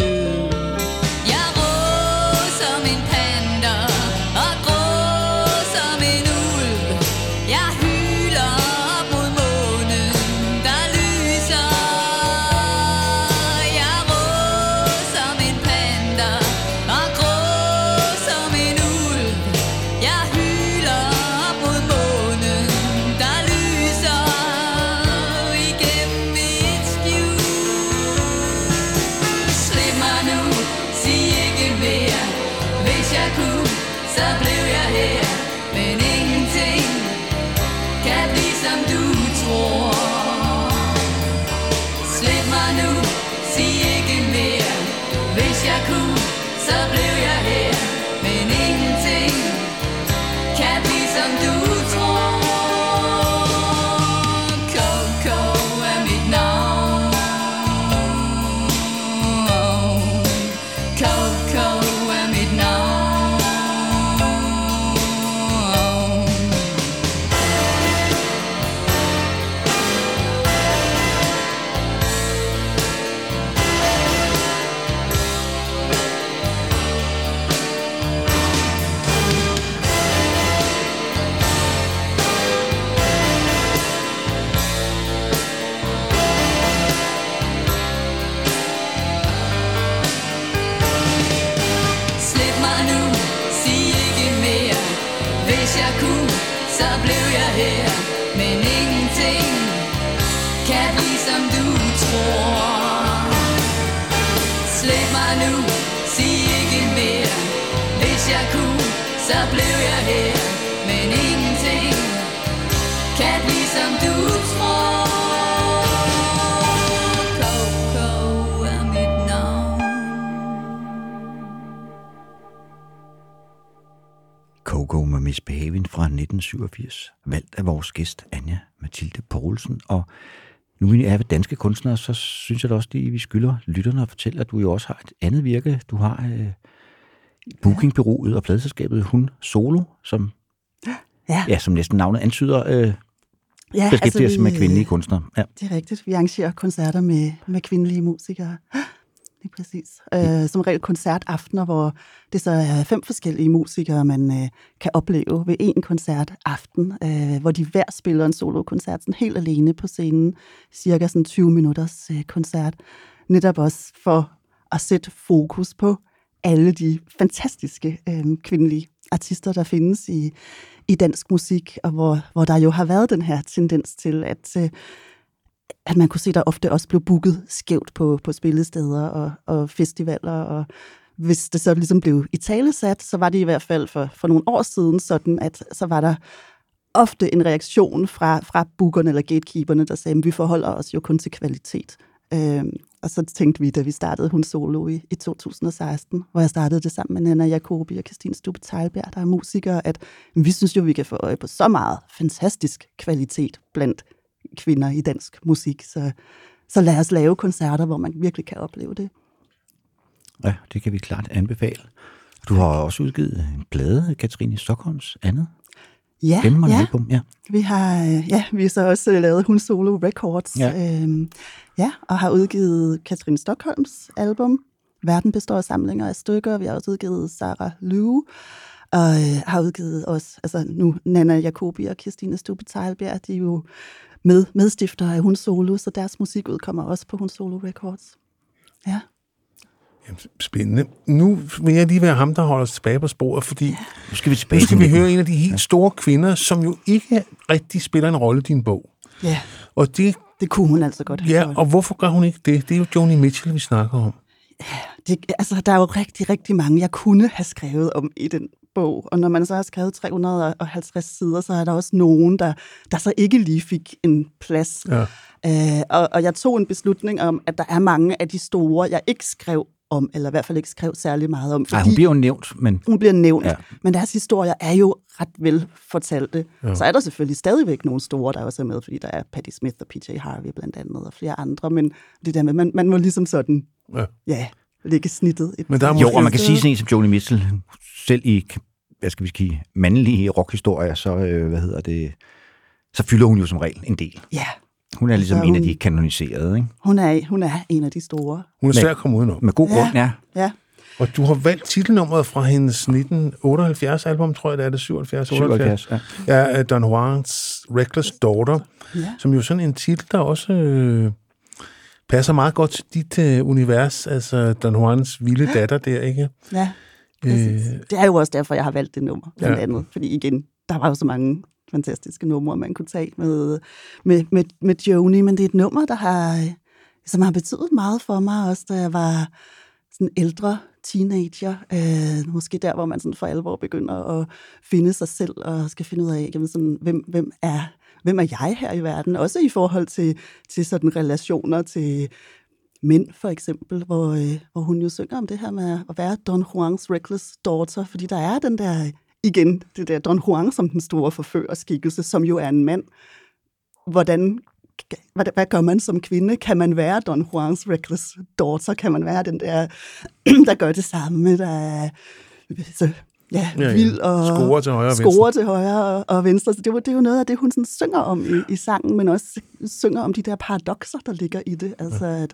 Speaker 1: fra 1987, valgt af vores gæst Anja Mathilde Poulsen. Og nu er ved danske kunstnere, så synes jeg da også, at vi skylder lytterne at fortælle, at du jo også har et andet virke. Du har øh, bookingbyrået og pladselskabet Hun Solo, som,
Speaker 2: Ja,
Speaker 1: ja, som næsten navnet antyder, øh,
Speaker 2: ja
Speaker 1: beskæftiger sig
Speaker 2: vi,
Speaker 1: med kvindelige kunstnere. Ja.
Speaker 2: Det er rigtigt. Vi arrangerer koncerter med, med kvindelige musikere. Lige præcis. Øh, som regel koncertaftener, hvor det så er fem forskellige musikere, man øh, kan opleve ved en koncert aften, øh, hvor de hver spiller en solokoncert sådan helt alene på scenen. Cirka sådan 20 minutters øh, koncert. Netop også for at sætte fokus på alle de fantastiske øh, kvindelige artister, der findes i, i dansk musik, og hvor, hvor der jo har været den her tendens til, at øh, at man kunne se, der ofte også blev booket skævt på, på spillesteder og, og festivaler, og hvis det så ligesom blev i talesat, så var det i hvert fald for, for nogle år siden sådan, at så var der ofte en reaktion fra, fra bookerne eller gatekeeperne, der sagde, at vi forholder os jo kun til kvalitet. Øhm, og så tænkte vi, da vi startede Hun Solo i, i 2016, hvor jeg startede det sammen med Nana Jacobi og Christine Stubbe Teilberg, der er musikere, at vi synes jo, vi kan få øje på så meget fantastisk kvalitet blandt kvinder i dansk musik. Så, så lad os lave koncerter, hvor man virkelig kan opleve det.
Speaker 1: ja, det kan vi klart anbefale. Du har også udgivet en plade, Katrine Stockholms andet.
Speaker 2: Ja, ja.
Speaker 1: album, ja.
Speaker 2: Vi har, ja, vi har så også øh, lavet Hun Solo Records.
Speaker 1: Ja.
Speaker 2: Øhm, ja, og har udgivet Katrine Stockholms album. Verden består af samlinger af stykker. Vi har også udgivet Sarah Lue. Og øh, har udgivet også, altså nu Nana Jacobi og Kirstine Stube Teilberg, de er jo med, medstifter af Hun Solo, så deres musik udkommer også på Hun Solo Records. Ja.
Speaker 3: Jamen, spændende. Nu vil jeg lige være ham, der holder os tilbage på sporet, fordi
Speaker 1: Nu skal vi tilbage
Speaker 3: nu skal vi høre en af de helt store kvinder, som jo ikke rigtig spiller en rolle i din bog.
Speaker 2: Ja,
Speaker 3: Og, det,
Speaker 2: det kunne hun altså godt have
Speaker 3: ja,
Speaker 2: gjort.
Speaker 3: og hvorfor gør hun ikke det? Det er jo Joni Mitchell, vi snakker om.
Speaker 2: det, altså, der er jo rigtig, rigtig mange, jeg kunne have skrevet om i den bog. Og når man så har skrevet 350 sider, så er der også nogen, der, der så ikke lige fik en plads.
Speaker 3: Ja.
Speaker 2: Øh, og, og jeg tog en beslutning om, at der er mange af de store, jeg ikke skrev om, eller i hvert fald ikke skrev særlig meget om.
Speaker 1: Nej, hun bliver jo nævnt, men
Speaker 2: hun bliver nævnt,
Speaker 1: Ja.
Speaker 2: men deres historier er jo ret vel fortalte. Ja. Så er der selvfølgelig stadigvæk nogle store, der også er med, fordi der er Patti Smith og PJ Harvey blandt andet, og flere andre, men det der med, man, man må ligesom sådan,
Speaker 3: Ja.
Speaker 2: ja, lægge snittet. Et
Speaker 3: Men der er
Speaker 1: jo, og man kan sige sådan en som Joni Mitchell, selv i, hvad skal vi sige, mandlige rockhistorier, så, øh, hvad hedder det, så fylder hun jo som regel en del.
Speaker 2: Ja,
Speaker 1: Hun er ligesom
Speaker 2: Altså,
Speaker 1: en af
Speaker 2: hun-
Speaker 1: de kanoniserede, ikke?
Speaker 2: hun er, hun er en af de store.
Speaker 3: Hun er svær at komme udenom.
Speaker 1: Med god grund, ja.
Speaker 2: Ja,
Speaker 3: Og du har valgt titelnummeret fra hendes 1978-album, tror jeg, det er det 77, 78.
Speaker 1: 77, ja.
Speaker 3: Ja, Don Juans Reckless Daughter,
Speaker 2: Ja.
Speaker 3: som jo sådan en titel, der også øh, passer meget godt til dit øh, univers, altså Don Juans vilde datter der, ikke?
Speaker 2: ja. Præcis.
Speaker 3: Øh.
Speaker 2: Det er jo også derfor, jeg har valgt det nummer, blandt
Speaker 3: Ja.
Speaker 2: ja. andet. Fordi igen, der var jo så mange fantastiske numre, man kunne tage med, med, med, med Joni, men det er et nummer, der har, som har betydet meget for mig, også da jeg var sådan ældre teenager. Øh, måske der, hvor man sådan for alvor begynder at finde sig selv og skal finde ud af, jamen sådan, hvem, hvem er hvem er jeg her i verden? Også i forhold til, til sådan relationer til mænd, for eksempel, hvor, øh, hvor hun jo synger om det her med at være Don Juans reckless daughter, fordi der er den der, igen, det der Don Juan som den store forførerskikkelse, som jo er en mand. Hvordan hvad, hvad gør man som kvinde? Kan man være Don Juans reckless daughter? Kan man være den der, der gør det samme, der er så, ja,
Speaker 3: Ja, ja.
Speaker 2: vild og
Speaker 3: Scorer til højre og
Speaker 2: scorer til højre og, og venstre. Så det, var, det er jo noget af det, hun sådan synger om i, i sangen, men også synger om de der paradoxer, der ligger i det. Altså, at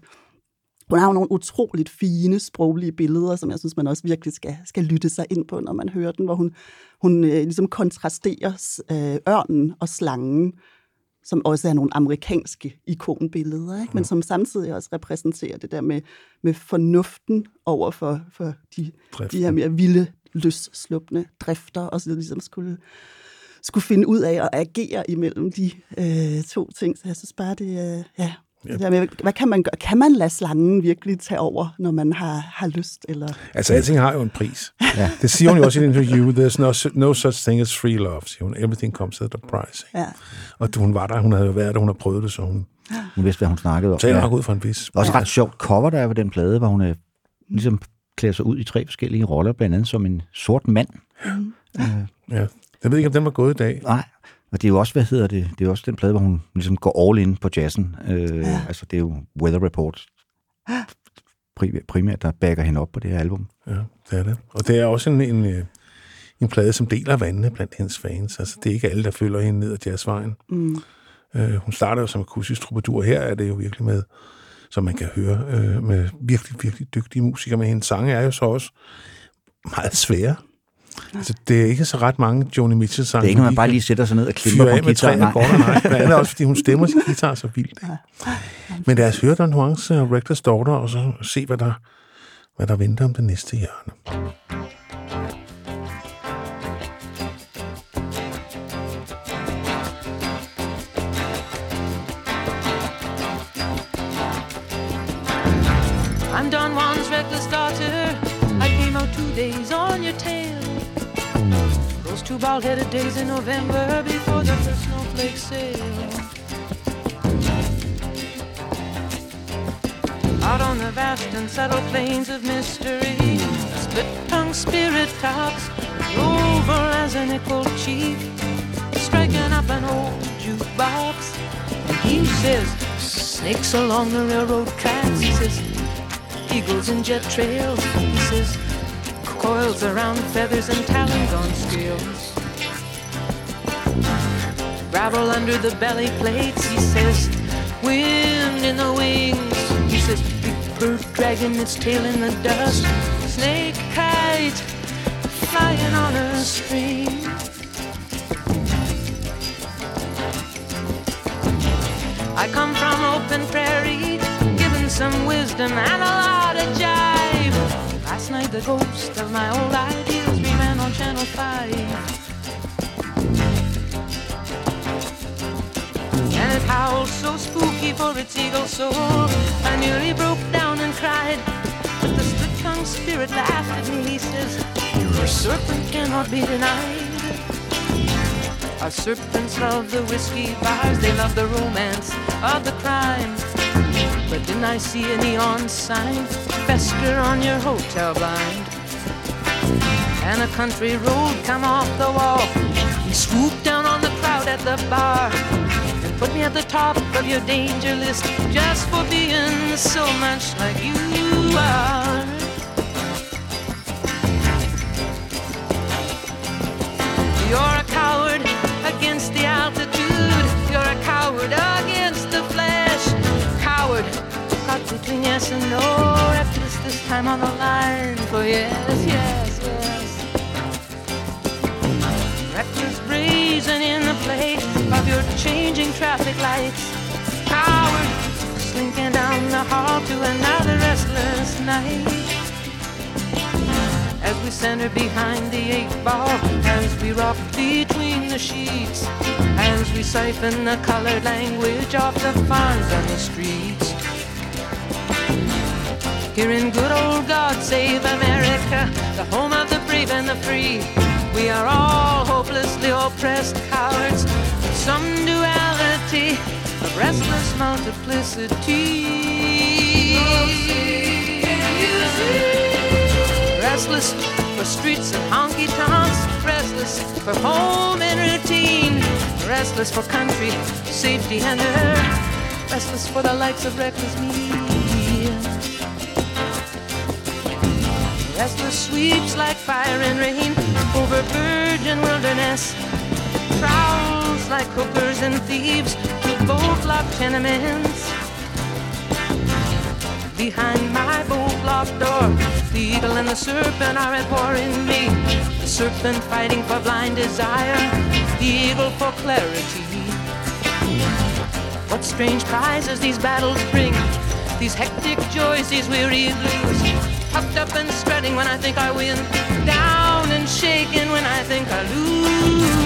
Speaker 2: hun har jo nogle utroligt fine sproglige billeder, som jeg synes, man også virkelig skal, skal lytte sig ind på, når man hører den, hvor hun, hun øh, ligesom kontrasterer øh, ørnen og slangen, som også er nogle amerikanske ikonbilleder, ikke? men som samtidig også repræsenterer det der med, med fornuften over for, for de, de her mere vilde, løsslupne drifter, og så ligesom skulle, skulle finde ud af at agere imellem de øh, to ting. Så jeg synes bare, det er... Øh, ja, det der med, hvad kan man gøre? Kan man lade slangen virkelig tage over, når man har, har lyst? Eller?
Speaker 3: Altså, alting har jo en pris. Ja. Det siger hun jo også i et interview. There's no, no such thing as free love, siger hun. Everything comes at a price.
Speaker 2: Ja.
Speaker 3: Og hun var der, hun havde jo været der, hun har prøvet det, så hun
Speaker 1: Hun vidste, hvad hun snakkede om.
Speaker 3: taler nok ud fra en vis.
Speaker 1: Også ret sjovt cover, der er på den plade, hvor hun øh, ligesom klæder sig ud i tre forskellige roller, blandt andet som en sort mand.
Speaker 3: Ja. Jeg ved ikke, om den var gået i dag.
Speaker 1: Nej, og det er jo også, hvad hedder det, det er jo også den plade, hvor hun ligesom går all in på jazzen. Øh, ja. Altså, det er jo Weather Report pri- primært, der backer hende op på det her album.
Speaker 3: Ja, det er det. Og det er også en, en, øh, en plade, som deler vandene blandt hendes fans. Altså, det er ikke alle, der følger hende ned ad jazzvejen. Mm. Øh, hun starter jo som akustisk troubadour. Her er det jo virkelig med, som man kan høre, øh, med virkelig, virkelig dygtige musikere. Men hendes sange er jo så også meget svære. Altså, det er ikke så ret mange Joni Mitchell-sange.
Speaker 1: Det er ikke, man bare lige sætter sig ned og klimper
Speaker 3: fyre
Speaker 1: på
Speaker 3: af
Speaker 1: en
Speaker 3: med tre
Speaker 1: guitar. Nej.
Speaker 3: akkorder. Nej, blandt andet også, fordi hun stemmer sin guitar så vildt. Ikke? Men lad os høre Don Juans uh, Reckless Daughter, og så se, hvad der, hvad der venter om det næste hjørne.
Speaker 8: Two bald-headed days in November before the first snowflake sail. Out on the vast and subtle plains of mystery, a split-tongued spirit talks over as an equal chief, striking up an old jukebox. And he says, snakes along the railroad tracks. He says, eagles and jet trails. He says, coils around feathers and talons on scales. Gravel under the belly plates. He says, wind in the wings. He says, big bird dragging its tail in the dust. Snake kite flying on a string. I come from open prairie, given some wisdom and a lot of jive. Night the ghost of my old ideals ran on Channel 5. And it howled so spooky for its eagle soul. I nearly broke down and cried. But the split-tongued spirit laughed at me. He says, Your serpent cannot be denied. Our serpents love the whiskey bars, they love the romance of the crime. But didn't I see a neon sign fester on your hotel blind? And a country road come off the wall. He swooped down on the crowd at the bar and put me at the top of your danger list just for being so much like you are. You're a coward against the altitude. You're a coward against the. Between yes and no. Reckless this time on the line for yes, yes, yes. Reckless brazen in the play of your changing traffic lights. Coward slinking down the hall to another restless night as we center behind the eight ball, as we rock between the sheets, as we siphon the colored language off the farms and the streets. Here in good old God Save America, the home of the brave and the free, we are all hopelessly oppressed cowards, some duality of restless multiplicity. Restless for streets and honky tonks, restless for home and routine, restless for country, safety and earth, restless for the likes of reckless me. Restless sweeps like fire and rain over virgin wilderness. Prowls like hookers and thieves to bolt locked tenements. Behind my bolt locked door, the eagle and the serpent are at war in me. The serpent fighting for blind desire, the eagle for clarity. What strange prizes these battles bring, these hectic joys, these weary blues. Puffed up and spreading when I think I win, down and shaking when I think I lose.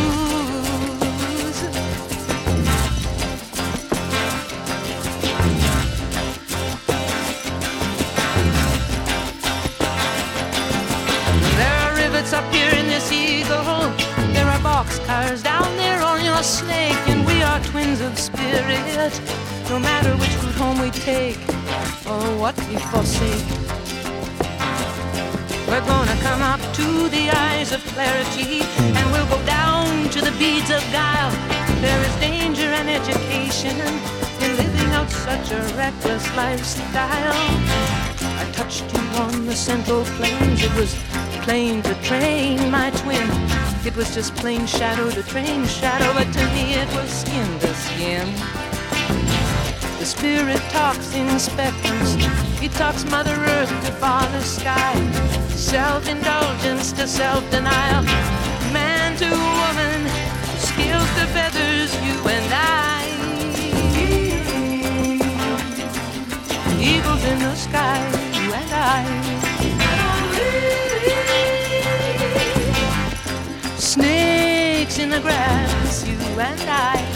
Speaker 8: There are rivets up here in this eagle. There are boxcars down there on your snake, and we are twins of spirit. No matter which route home we take, or what we forsake. We're gonna come up to the eyes of clarity, and we'll go down to the beads of guile. There is danger and education in living out such a reckless lifestyle. I touched you on the central plains. It was plain to train my twin. It was just plain shadow to train shadow, but to me it was skin to skin. The spirit talks in spectrums. He talks Mother Earth to Father Sky. Self-indulgence to self-denial. Man to woman. Scales to feathers, you and I. Eagles in the sky, you and I. Snakes in the grass, you and I.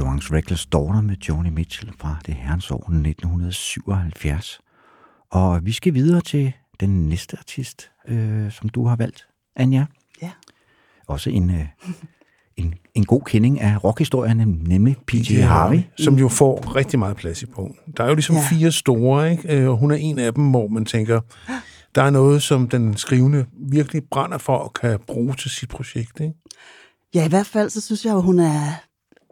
Speaker 1: Juans Reckless Daughter med Joni Mitchell fra det herrens år 1977. Og vi skal videre til den næste artist, øh, som du har valgt, Anja.
Speaker 2: Ja.
Speaker 1: Også en, øh, en, en god kending af rockhistorien, nemlig P.J. Harvey.
Speaker 3: Som jo får rigtig meget plads i bogen. Der er jo ligesom
Speaker 2: Ja.
Speaker 3: fire store, ikke? Øh, og hun er en af dem, hvor man tænker, der er noget, som den skrivende virkelig brænder for og kan bruge til sit projekt. Ikke?
Speaker 2: Ja, i hvert fald så synes jeg jo, hun er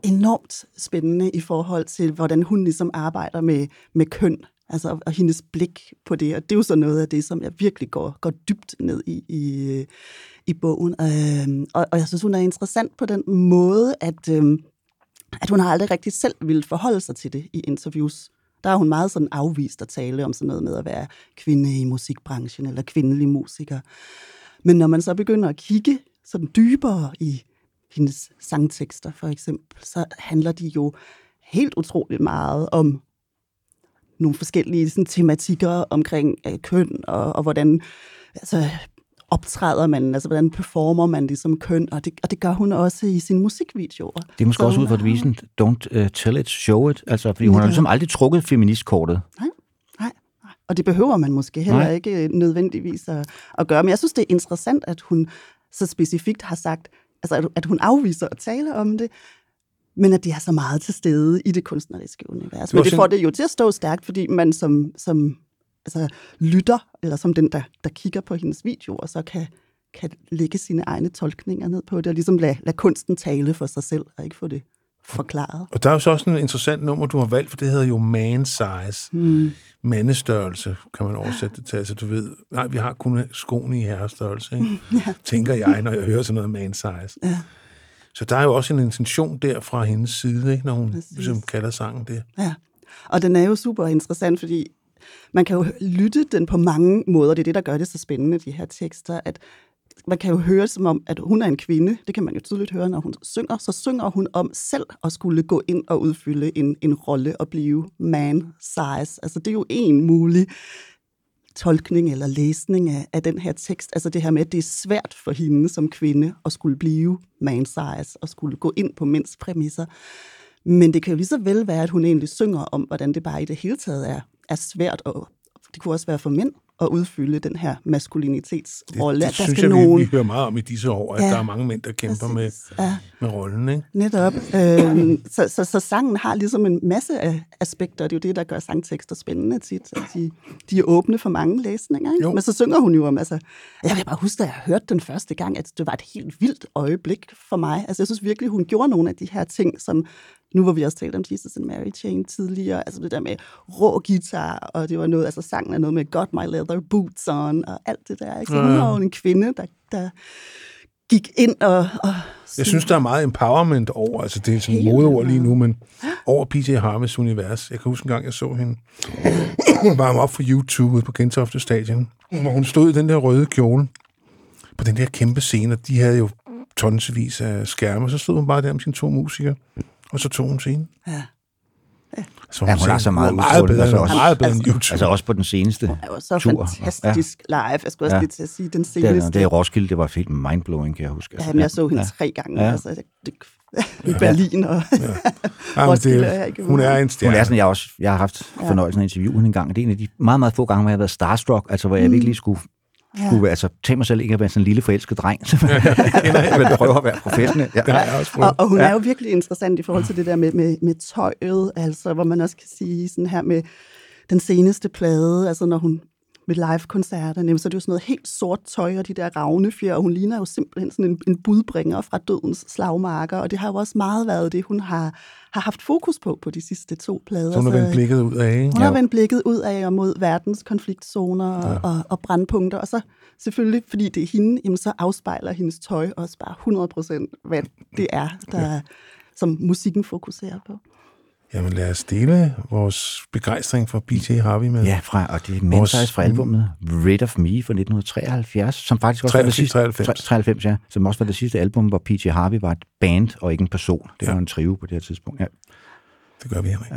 Speaker 2: enormt spændende i forhold til, hvordan hun ligesom arbejder med, med køn, altså og hendes blik på det. Og det er jo så noget af det, som jeg virkelig går, går dybt ned i i, i bogen. Øhm, og, og jeg synes, hun er interessant på den måde, at, øhm, at hun har aldrig rigtig selv ville forholde sig til det i interviews. Der er hun meget sådan afvist at tale om sådan noget med at være kvinde i musikbranchen eller kvindelig musiker. Men når man så begynder at kigge sådan dybere i hendes sangtekster for eksempel, så handler de jo helt utroligt meget om nogle forskellige sådan, tematikker omkring øh, køn og, og hvordan altså, optræder man, altså hvordan performer man ligesom køn, og det, og det gør hun også i sine musikvideoer.
Speaker 1: Det er måske
Speaker 2: Så
Speaker 1: også ud fra
Speaker 2: har-
Speaker 1: devisen, don't uh, tell it, show it. Altså, fordi hun har
Speaker 2: Netop.
Speaker 1: ligesom aldrig trukket feministkortet.
Speaker 2: Nej, nej. Og det behøver man måske heller
Speaker 1: Nej.
Speaker 2: Nej. ikke øh, nødvendigvis at, at gøre. Men jeg synes, det er interessant, at hun så specifikt har sagt, altså at, at hun afviser at tale om det, men at det er så meget til stede i det kunstneriske univers. Men det får det jo til at stå stærkt, fordi man som, som altså, lytter, eller som den, der, der kigger på hendes videoer, så kan, kan lægge sine egne tolkninger ned på det, og ligesom lade, lade kunsten tale for sig selv, og ikke få det forklaret.
Speaker 3: Og der er jo så også en interessant nummer, du har valgt, for det hedder jo man size.
Speaker 2: Mm.
Speaker 3: Mandestørrelse, kan man oversætte det til. Altså, du ved, nej, vi har kun skoene i herrestørrelse, ikke? ja. tænker jeg, når jeg hører sådan noget man size.
Speaker 2: Ja.
Speaker 3: Så der er jo også en intention der fra hendes side, ikke? når hun
Speaker 2: Præcis.
Speaker 3: ligesom kalder sangen det.
Speaker 2: Ja, og den er jo super interessant, fordi man kan jo lytte den på mange måder. Det er det, der gør det så spændende, de her tekster, at man kan jo høre som om, at hun er en kvinde. Det kan man jo tydeligt høre, når hun synger. Så synger hun om selv at skulle gå ind og udfylde en, en rolle og blive man size. Altså det er jo en mulig tolkning eller læsning af, af den her tekst. Altså det her med, at det er svært for hende som kvinde at skulle blive man size og skulle gå ind på mænds præmisser. Men det kan jo lige så vel være, at hun egentlig synger om, hvordan det bare i det hele taget er, er svært, og det kunne også være for mænd, at udfylde den her maskulinitetsrolle.
Speaker 3: Det, det
Speaker 2: der
Speaker 3: synes
Speaker 2: skal
Speaker 3: jeg,
Speaker 2: nogen...
Speaker 3: vi, vi hører meget om i disse år, at
Speaker 2: Ja.
Speaker 3: der er mange mænd, der kæmper med,
Speaker 2: Præcis. Ja,
Speaker 3: med rollen. Ikke?
Speaker 2: netop. Øhm, så, så, så sangen har ligesom en masse af aspekter, og det er jo det, der gør sangtekster spændende tit, at de, de er åbne for mange læsninger. Ikke?
Speaker 3: Jo.
Speaker 2: Men så synger hun jo om, altså, jeg vil bare huske, da jeg hørte den første gang, at det var et helt vildt øjeblik for mig. Altså, jeg synes virkelig, hun gjorde nogle af de her ting, som nu hvor vi også talt om Jesus and Mary Chain tidligere, altså det der med rå guitar, og det var noget, altså sangen er noget med Got My Leather Boots On, og alt det der. Ikke? Så hun
Speaker 3: Ja.
Speaker 2: var en kvinde, der, der gik ind og... og
Speaker 3: Jeg synes, der er meget empowerment over, altså det er sådan et modeord lige nu, men over P.J. Harveys univers. Jeg kan huske en gang, jeg så hende varme op for YouTube ude på Gentofte Stadion, hvor hun stod i den der røde kjole på den der kæmpe scene, og de havde jo tonsvis af skærme, så stod hun bare der med sine to musikere, og så tog hun scenen.
Speaker 2: Ja.
Speaker 3: Så
Speaker 1: Ja, hun har så meget
Speaker 3: hun var meget bedre,
Speaker 1: altså også-
Speaker 3: meget bedre end
Speaker 2: altså-
Speaker 3: YouTube.
Speaker 1: Altså også på den seneste
Speaker 2: er jo så
Speaker 1: tur.
Speaker 2: fantastisk live. Jeg skulle også
Speaker 1: Ja.
Speaker 2: lige til at sige, den
Speaker 1: Ja, det,
Speaker 2: seneste.
Speaker 1: det er Roskilde, det var helt mindblowing, kan jeg huske. Altså,
Speaker 2: Jamen, jeg så hende
Speaker 1: ja.
Speaker 2: tre gange.
Speaker 1: Ja.
Speaker 2: Altså, det, det, i Berlin og
Speaker 3: Ja, men
Speaker 2: Roskilde er
Speaker 3: det,
Speaker 2: ikke
Speaker 3: hun er en
Speaker 1: Hun
Speaker 3: stjerne.
Speaker 1: er sådan, jeg, har også, jeg har haft fornøjelsen af at interviewe hende en gang, det er en af de meget, meget få gange, hvor jeg har været starstruck, altså hvor jeg virkelig skulle,
Speaker 2: Ja.
Speaker 1: skulle altså, tage mig selv ikke at være sådan en lille forelsket dreng, men prøve at være professionel. Ja.
Speaker 3: Det har jeg også prøvet.
Speaker 2: Og, og hun
Speaker 1: Ja.
Speaker 2: ja. er jo virkelig interessant i forhold til det der med, med, med tøjet, altså hvor man også kan sige sådan her med den seneste plade, altså når hun med live-koncerterne, så er det jo sådan noget helt sort tøj og de der ravne fjer, og hun ligner jo simpelthen sådan en, en budbringer fra dødens slagmarker, og det har jo også meget været det, hun har, har haft fokus på på de sidste to plader.
Speaker 3: Så hun har vendt blikket ud af, ikke?
Speaker 2: Hun har vendt blikket ud af og mod verdens konfliktzoner og, ja. og, og brandpunkter. Og så selvfølgelig, fordi det er hende, jamen, så afspejler hendes tøj også bare 100 procent, hvad det er, der, ja. som musikken fokuserer på.
Speaker 3: Jamen lad os dele vores begejstring for B.J. Harvey med.
Speaker 1: Ja, fra, og det er Mensize fra albumet Rid of Me fra 1973, som faktisk også var det
Speaker 3: 93,
Speaker 1: sidste...
Speaker 3: 93.
Speaker 1: 93, ja. Som også var det sidste album, hvor P.J. Harvey var et band og ikke en person. Det
Speaker 3: Ja.
Speaker 1: var en trio på det her tidspunkt, ja.
Speaker 3: Det gør vi, Henrik. Ja.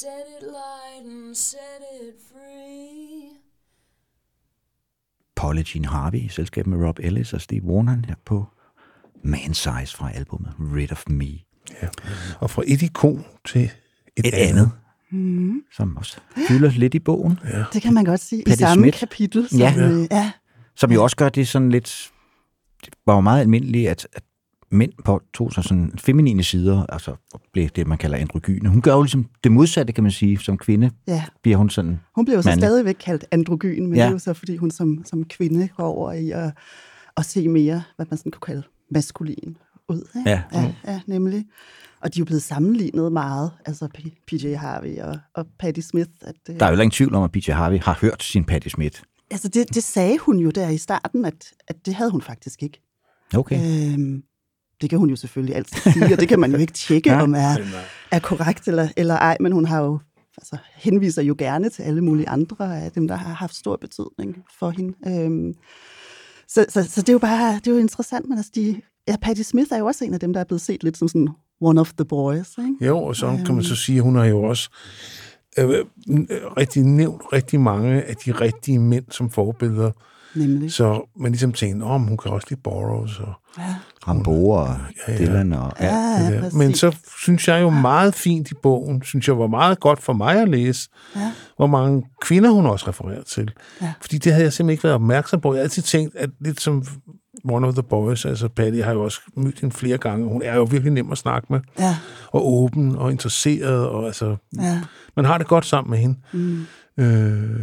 Speaker 9: Set it light and set it free.
Speaker 1: Polly Jean Harvey i selskab med Rob Ellis og Steve Warner her på Man Size fra albumet Rid of Me.
Speaker 3: Ja. Og fra et ikon til et,
Speaker 1: Et andet, som også fylder lidt i bogen.
Speaker 3: Ja.
Speaker 2: Det kan man godt sige. I
Speaker 1: Patti
Speaker 2: samme
Speaker 1: Smith.
Speaker 2: kapitel. Som,
Speaker 1: Ja.
Speaker 2: øh, ja.
Speaker 1: Som jo også gør det sådan lidt... Det var jo meget almindeligt, at, at mænd påtog sig sådan feminine sider, altså blev det, man kalder androgyne. Hun gør jo ligesom det modsatte, kan man sige. Som kvinde
Speaker 2: ja.
Speaker 1: bliver hun sådan...
Speaker 2: Hun bliver jo så
Speaker 1: Mandlig.
Speaker 2: stadigvæk kaldt androgyn, men
Speaker 1: Ja.
Speaker 2: det er jo så, fordi hun som, som kvinde går over i at, at se mere, hvad man sådan kunne kalde maskulin ud. Ikke?
Speaker 1: Ja.
Speaker 2: ja, ja, nemlig. Og de er jo blevet sammenlignet meget, altså PJ Harvey og, og Patti Smith. At, øh,
Speaker 1: Der er jo ingen tvivl om, at PJ Harvey har hørt sin Patti Smith.
Speaker 2: Altså det, det sagde hun jo der i starten, at, at det havde hun faktisk ikke.
Speaker 1: Okay.
Speaker 2: Øhm, det kan hun jo selvfølgelig altid sige, og det kan man jo ikke tjekke,
Speaker 1: Ja.
Speaker 2: om er, er korrekt eller, eller ej, men hun har jo altså, henviser jo gerne til alle mulige andre af dem, der har haft stor betydning for hende. Øhm, så, så, så det er jo bare det er jo interessant, men altså de, ja, Patti Smith er jo også en af dem, der er blevet set lidt som sådan one of the boys, ikke?
Speaker 3: Jo, og så kan man så sige, at hun har jo også øh, øh, rigtig nævnt rigtig mange af de rigtige mænd som forbilleder.
Speaker 2: Nemlig.
Speaker 3: Så man ligesom tænkte, om hun kan også lide Burroughs. Og,
Speaker 2: Ja,
Speaker 1: Rambo og Dylan og... Ja.
Speaker 2: ja, præcis.
Speaker 3: Men så synes jeg jo meget fint i bogen, synes jeg var meget godt for mig at læse,
Speaker 2: Ja.
Speaker 3: hvor mange kvinder hun også refererer til.
Speaker 2: Ja.
Speaker 3: Fordi det havde jeg simpelthen ikke været opmærksom på. Jeg har altid tænkt, at lidt som One of the Boys, altså Patty, jeg har jo også mødt hende flere gange. Hun er jo virkelig nem at snakke med,
Speaker 2: Ja,
Speaker 3: og åben og interesseret, og altså,
Speaker 2: ja.
Speaker 3: man har det godt sammen med hende.
Speaker 2: Mm.
Speaker 3: Øh,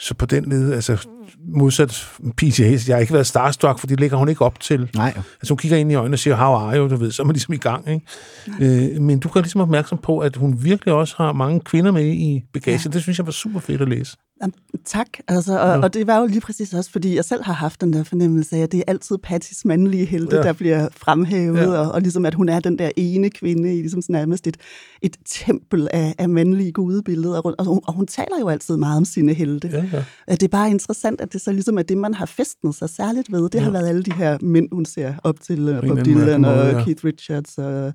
Speaker 3: så på den led, altså modsat Hayes, jeg har ikke været starstruck, for det ligger hun ikke op til.
Speaker 1: Nej,
Speaker 3: Altså hun kigger ind i øjnene og siger, how are you, du ved, så er man ligesom i gang, ikke? Øh, men du kan ligesom opmærksom på, at hun virkelig også har mange kvinder med i bagagen. Ja. Det synes jeg var super fedt at læse.
Speaker 2: Jamen, tak. Altså, og,
Speaker 3: Ja.
Speaker 2: og det var jo lige præcis også, fordi jeg selv har haft den der fornemmelse af, at det er altid Pattys mandlige helte,
Speaker 3: Ja.
Speaker 2: der bliver fremhævet,
Speaker 3: Ja.
Speaker 2: og, og ligesom at hun er den der ene kvinde i ligesom sådan nærmest et, et tempel af, af mandlige gudebilleder. rundt. Og hun, og hun taler jo altid meget om sine helte.
Speaker 3: Ja, ja.
Speaker 2: Det er bare interessant, at det så ligesom er det, man har festnet sig særligt ved. Det ja. har været alle de her mænd, hun ser op til, uh,
Speaker 3: en
Speaker 2: Bob Dylan og
Speaker 3: ja.
Speaker 2: Keith Richards og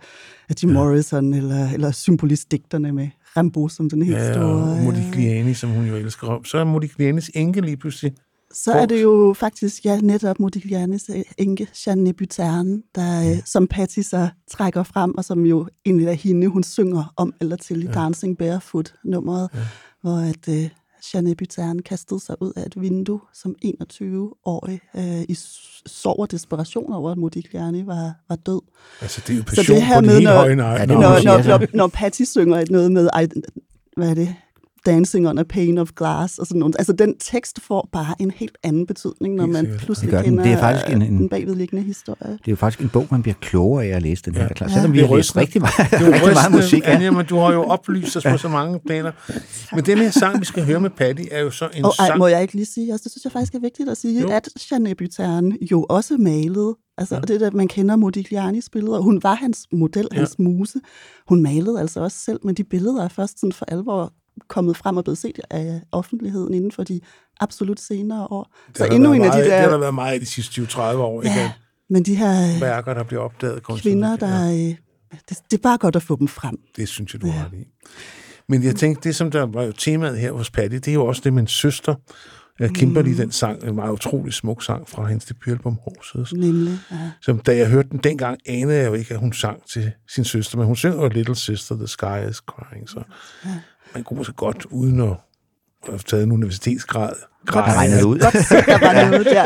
Speaker 2: Jim ja. Morrison, eller, eller symbolistdigterne med Rambo som den helt
Speaker 3: Ja,
Speaker 2: store.
Speaker 3: og
Speaker 2: øh,
Speaker 3: Modigliani, som hun jo elsker om. Så er Modiglianis enke lige pludselig.
Speaker 2: Så er det jo faktisk ja, netop Modiglianis øh, enke, Jeanne Buterne, der, øh, som Patty så trækker frem, og som jo egentlig er hende, hun synger om eller til i Dancing Barefoot-nummeret, ja. hvor at øh, Jeanne Buterne kastede sig ud af et vindue som 21-årig øh, i sorg og desperation over, at Modigliani var, var død.
Speaker 3: Altså, det er jo
Speaker 2: Så
Speaker 3: passion
Speaker 2: det her
Speaker 3: på
Speaker 2: med,
Speaker 3: helt
Speaker 2: når,
Speaker 3: høje
Speaker 2: når, når,
Speaker 1: altså.
Speaker 2: når, når Patty synger et noget med, ej, hvad er det, Dancing on a Pane of Glass, og sådan noget. Altså, den tekst får bare en helt anden betydning, når man pludselig
Speaker 1: Det den.
Speaker 2: kender
Speaker 1: Det er faktisk en- en-
Speaker 2: den bagvedliggende historie.
Speaker 1: det er jo faktisk en bog, man bliver klogere af at læse den her.
Speaker 3: Ja.
Speaker 1: Klar. Selvom vi
Speaker 3: Det er
Speaker 1: har læst rigtig meget,
Speaker 3: Det er
Speaker 1: rigtig meget musik. Ja.
Speaker 3: Anja, men du har jo oplyst os på så mange planer. Men den her sang, vi skal høre med Patty, er jo så en
Speaker 2: Og ej,
Speaker 3: sang...
Speaker 2: må jeg ikke lige sige, også, det synes jeg faktisk er vigtigt at sige,
Speaker 3: Jo.
Speaker 2: at Jeanne Buterne jo også malede, altså ja. det der, man kender Modiglianis billeder, hun var hans model,
Speaker 3: Ja.
Speaker 2: ja. hans muse. Hun malede altså også selv, men de billeder er først sådan for alvor kommet frem og blevet set af offentligheden inden for de absolut senere år.
Speaker 3: Det
Speaker 2: Så
Speaker 3: der
Speaker 2: endnu
Speaker 3: været
Speaker 2: en af de
Speaker 3: meget, Det har der
Speaker 2: der
Speaker 3: været meget i de sidste 20-30 år, ikke?
Speaker 2: ja, men de her
Speaker 3: Værker, der bliver opdaget. kunstigt.
Speaker 2: kvinder, der... øh, Det, det er bare godt at få dem frem.
Speaker 3: Det synes jeg, du har ret i. Men jeg tænkte, det som der var jo temaet her hos Patty, det er jo også det med en søster. Jeg Kimberly,
Speaker 2: Mm.
Speaker 3: den sang, en meget utrolig smuk sang fra hendes debutalbum Horses.
Speaker 2: Nemlig. Ja.
Speaker 3: Så da jeg hørte den dengang, anede jeg jo ikke, at hun sang til sin søster, men hun synger jo Little Sister, The Sky is Crying, så man kunne måske godt, uden at have taget en universitetsgrad,
Speaker 1: Godt regnet ud.
Speaker 2: Godt se, der var noget der.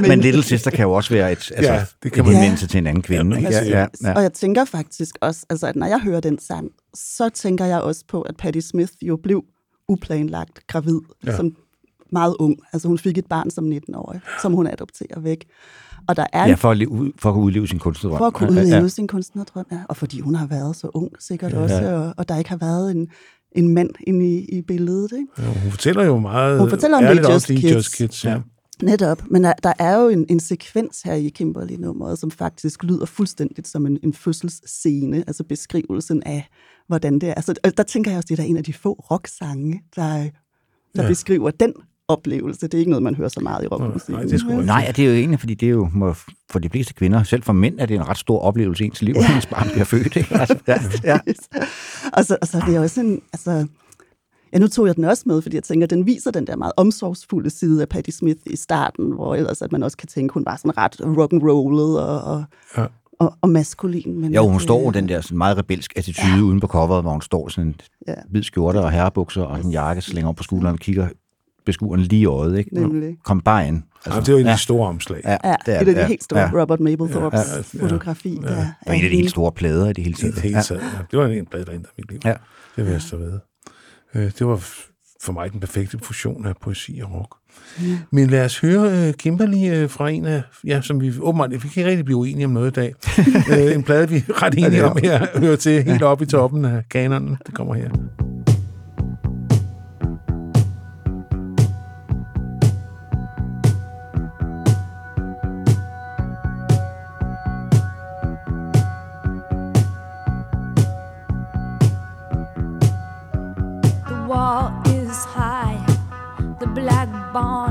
Speaker 1: Men, Men Little Sister kan jo også være et, altså,
Speaker 3: Ja,
Speaker 1: ja,
Speaker 3: det kan
Speaker 1: et
Speaker 3: man-
Speaker 1: henvendelse til en anden kvinde.
Speaker 3: Ja,
Speaker 1: ikke? ja, ja.
Speaker 2: Og jeg tænker faktisk også, altså, at når jeg hører den sang, så tænker jeg også på, at Patti Smith jo blev uplanlagt gravid,
Speaker 3: Ja.
Speaker 2: ja. som meget ung. Altså hun fik et barn som 19-årig, som hun adopterer væk. Og der er
Speaker 1: ja for, at, leve, for at kunne udleve sin kunstnerdrøm.
Speaker 2: for at kunne
Speaker 1: Ja,
Speaker 2: udleve
Speaker 1: ja.
Speaker 2: sin kunstnerdrøm, ja. Og fordi hun har været så ung, sikkert
Speaker 3: Ja.
Speaker 2: ja. også, og, og der ikke har været en, en mand inde i, i billedet, ikke?
Speaker 3: Ja, hun fortæller jo meget
Speaker 2: Hun fortæller om det Just Kids.
Speaker 3: Just Kids. Ja.
Speaker 2: Netop, men der, der er jo en, en sekvens her i Kimberly-nummeret, som faktisk lyder fuldstændigt som en, en fødselsscene, altså beskrivelsen af, hvordan det er. Altså, der tænker jeg også, det er en af de få rocksange, der, der
Speaker 3: Ja.
Speaker 2: ja. beskriver den oplevelse. Det er ikke noget, man hører så meget i rockmusik.
Speaker 3: Nej, det er.
Speaker 1: Nej, det er jo egentlig, fordi det er jo for de fleste kvinder, selv for mænd, er det en ret stor oplevelse i ens liv, at ens barn bliver født. Ikke? Altså, ja, ja.
Speaker 2: og, så, og så er det også en, altså, ja, nu tog jeg den også med, fordi jeg tænker, at den viser den der meget omsorgsfulde side af Patti Smith i starten, hvor ellers at man også kan tænke, hun var sådan ret rock and rollet og, og,
Speaker 3: Ja.
Speaker 2: ja. og, og maskulin. Men
Speaker 1: Jo, hun står
Speaker 2: øh,
Speaker 1: med den der sådan meget rebelsk attitude ja. uden på coveret, hvor hun står sådan en
Speaker 2: Ja.
Speaker 1: hvid skjorte og herrebukser og en jakke slænger op på skulderen og kigger beskueren lige i øjet. Ikke?
Speaker 2: Nemlig.
Speaker 1: Kom bare ind.
Speaker 3: Altså, det er jo en af de store omslag.
Speaker 1: ja,
Speaker 2: Ja,
Speaker 1: det er
Speaker 2: et af de
Speaker 1: ja,
Speaker 2: helt store,
Speaker 1: Ja.
Speaker 2: Robert Mapplethorpes
Speaker 3: Ja,
Speaker 2: ja,
Speaker 3: ja,
Speaker 2: ja, fotografi. Ja, ja.
Speaker 1: Og en af de helt store plader i det hele taget.
Speaker 3: det hele taget. Ja. Det var en plade, der ændrede mit liv.
Speaker 1: Ja.
Speaker 3: Det vil jeg stå ved. Øh, Det var for mig den perfekte fusion af poesi og rock. Ja. Men lad os høre uh, Kimberly uh, fra en af, ja, som vi åbenbart, vi kan ikke rigtig blive uenige om noget i dag. uh, en plade, vi er ret enige om her, hører til helt oppe i toppen af kanonen. Det kommer her.
Speaker 9: Black barn,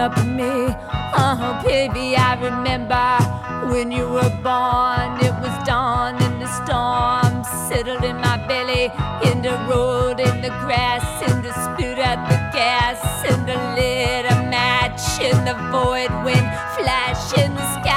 Speaker 9: up at me. Oh, baby, I remember when you were born. It was dawn and the storm settled in my belly, in the road, in the grass, in the spit out the gas, in the lit a match, in the void wind flash, in the sky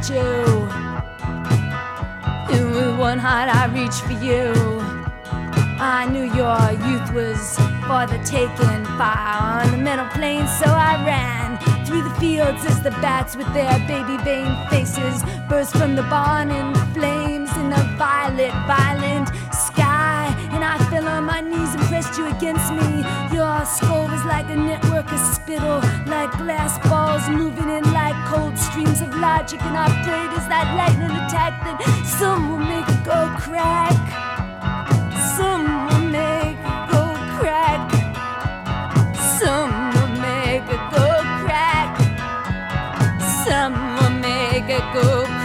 Speaker 9: Rocked you, and with one heart I reached for you. I knew your youth was for the taking, fire on the metal plane, so I ran through the fields as the bats with their baby vein faces burst from the barn in flames in the violet, violent sky. And I fell on my knees you against me. Your skull is like a network of spittle, like glass balls moving in like cold streams of logic. And I prayed as that lightning attack that some will make it go crack. Some will make it go crack. Some will make it go crack. Some will make it go crack.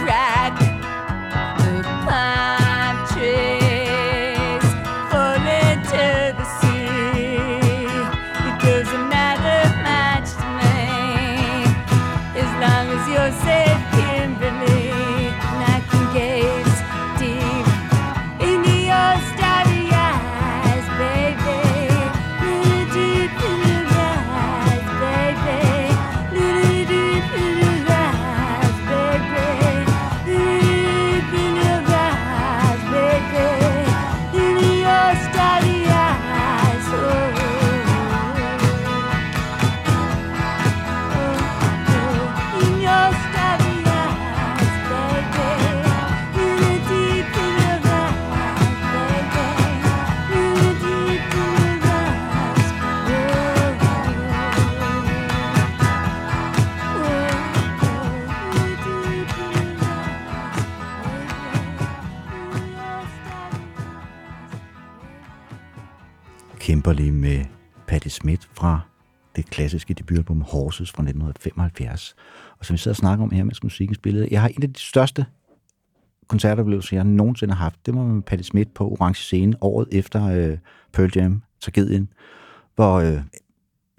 Speaker 1: Klassiske debutalbum Horses fra 1975. Og som vi sidder og snakker om her, mens musikken spillede, jeg har en af de største koncertoplevelser, jeg nogensinde har haft. Det var med Patti Smith på Orange Scene året efter øh, Pearl Jam, tragedien, hvor øh, altså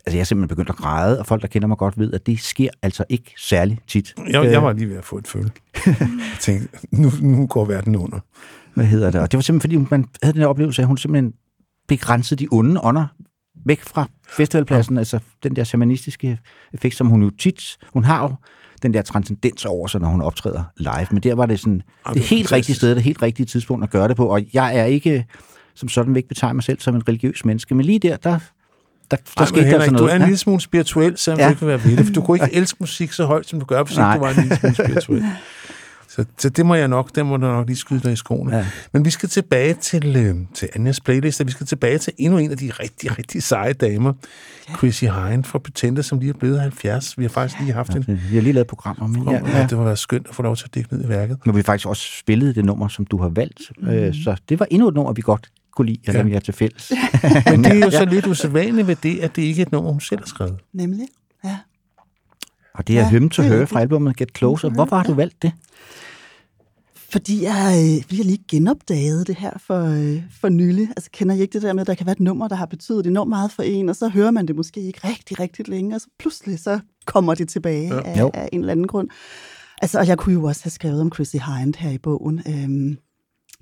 Speaker 1: jeg er simpelthen begyndt at græde, og folk, der kender mig godt, ved, at det sker altså ikke særlig tit.
Speaker 3: Jeg,
Speaker 1: Øh,
Speaker 3: jeg var lige ved at få et følge. jeg tænkte, nu, nu går verden under.
Speaker 1: hvad hedder det? Og det var simpelthen, fordi man havde den her oplevelse, at hun simpelthen begrænsede de onde ånder væk fra festivalpladsen, ja. altså den der shamanistiske effekt, som hun jo tit, hun har jo den der transcendens over sig, når hun optræder live, men der var det sådan,
Speaker 3: Ej,
Speaker 1: det
Speaker 3: det
Speaker 1: helt rigtige
Speaker 3: fantastisk.
Speaker 1: sted, det helt rigtige tidspunkt at gøre det på, og jeg er ikke, som sådan vil ikke betegne mig selv som en religiøs menneske, men lige der, der, der, der
Speaker 3: Ej,
Speaker 1: skete
Speaker 3: Henrik,
Speaker 1: altså
Speaker 3: du
Speaker 1: noget.
Speaker 3: er en lille smule spirituel, selvom ja.
Speaker 1: Ja.
Speaker 3: du ikke vil være ved det, for du kunne ikke elske musik så højt, som du gør, hvis
Speaker 1: Nej.
Speaker 3: ikke du var en lille smule spirituel. Så, så det må jeg nok, det må du nok lige skyde dig i skoene.
Speaker 1: Ja.
Speaker 3: Men vi skal tilbage til, øh, til Anjas playlist, og vi skal tilbage til endnu en af de rigtig, rigtig seje damer, ja. Chrissy Hine fra Pretender, som lige er blevet 70. Vi har faktisk lige haft en
Speaker 1: Vi har lige lavet programmer, men ja,
Speaker 3: ja, ja.
Speaker 1: ja.
Speaker 3: det var været skønt at få lov til at dække ned i værket.
Speaker 1: Men vi har faktisk også spillet det nummer, som du har valgt, mm. øh, så det var endnu et nummer, vi godt kunne lide, eller
Speaker 3: Ja.
Speaker 1: vi har til fælles.
Speaker 3: Men det er jo så lidt usædvanligt ved det, at det ikke er et nummer, hun selv har skrevet.
Speaker 2: Nemlig. Ja.
Speaker 1: Og det er
Speaker 2: Ja,
Speaker 1: ja, Hymn to
Speaker 2: er
Speaker 1: Her fra albumet Get Closer. Hvorfor har du valgt det?
Speaker 2: Fordi jeg, øh, fordi jeg lige genopdagede det her for, øh, for nylig. Altså kender I ikke det der med, at der kan være et nummer, der har betydet enormt meget for en, og så hører man det måske ikke rigtig, rigtig længe, og så pludselig så kommer det tilbage
Speaker 3: Ja.
Speaker 2: ja. af,
Speaker 1: Jo.
Speaker 2: af en eller anden grund. Altså, og jeg kunne jo også have skrevet om Chrissy Hind her i bogen. Øhm,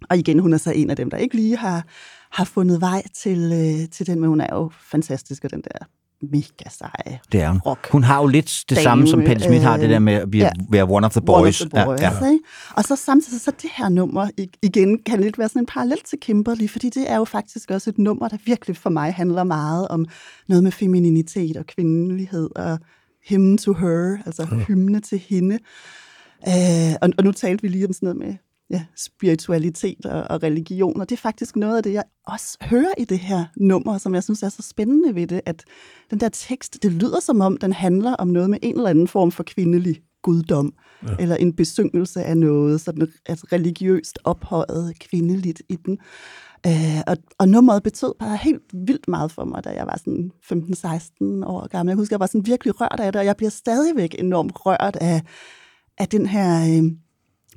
Speaker 2: og igen, hun er så en af dem, der ikke lige har, har fundet vej til, øh, til den, men hun er jo fantastisk, og den der mega seje
Speaker 1: Det er hun.
Speaker 2: rock.
Speaker 1: Hun har jo lidt det
Speaker 2: Dame,
Speaker 1: samme, som Patti Smith har, det der med at blive,
Speaker 2: ja.
Speaker 1: være one of the
Speaker 2: One
Speaker 1: boys.
Speaker 2: of the boys
Speaker 1: Ja,
Speaker 2: ja. Og så samtidig så det her nummer, igen, kan lidt være sådan en parallel til Kimberly, fordi det er jo faktisk også et nummer, der virkelig for mig handler meget om noget med femininitet og kvindelighed og hymn to her, altså ja. hymne til hende. Øh, og, og nu talte vi lige om sådan noget med ja, spiritualitet og, og religion, og det er faktisk noget af det, jeg også hører i det her nummer, som jeg synes er så spændende ved det, at den der tekst, det lyder som om, den handler om noget med en eller anden form for kvindelig guddom, ja. eller en besyngelse af noget, sådan et religiøst ophøjet kvindeligt i den. Øh, og, og nummeret betød bare helt vildt meget for mig, da jeg var sådan 15-16 år gammel. Jeg husker, jeg var sådan virkelig rørt af det, og jeg bliver stadigvæk enormt rørt af, af den her... Øh,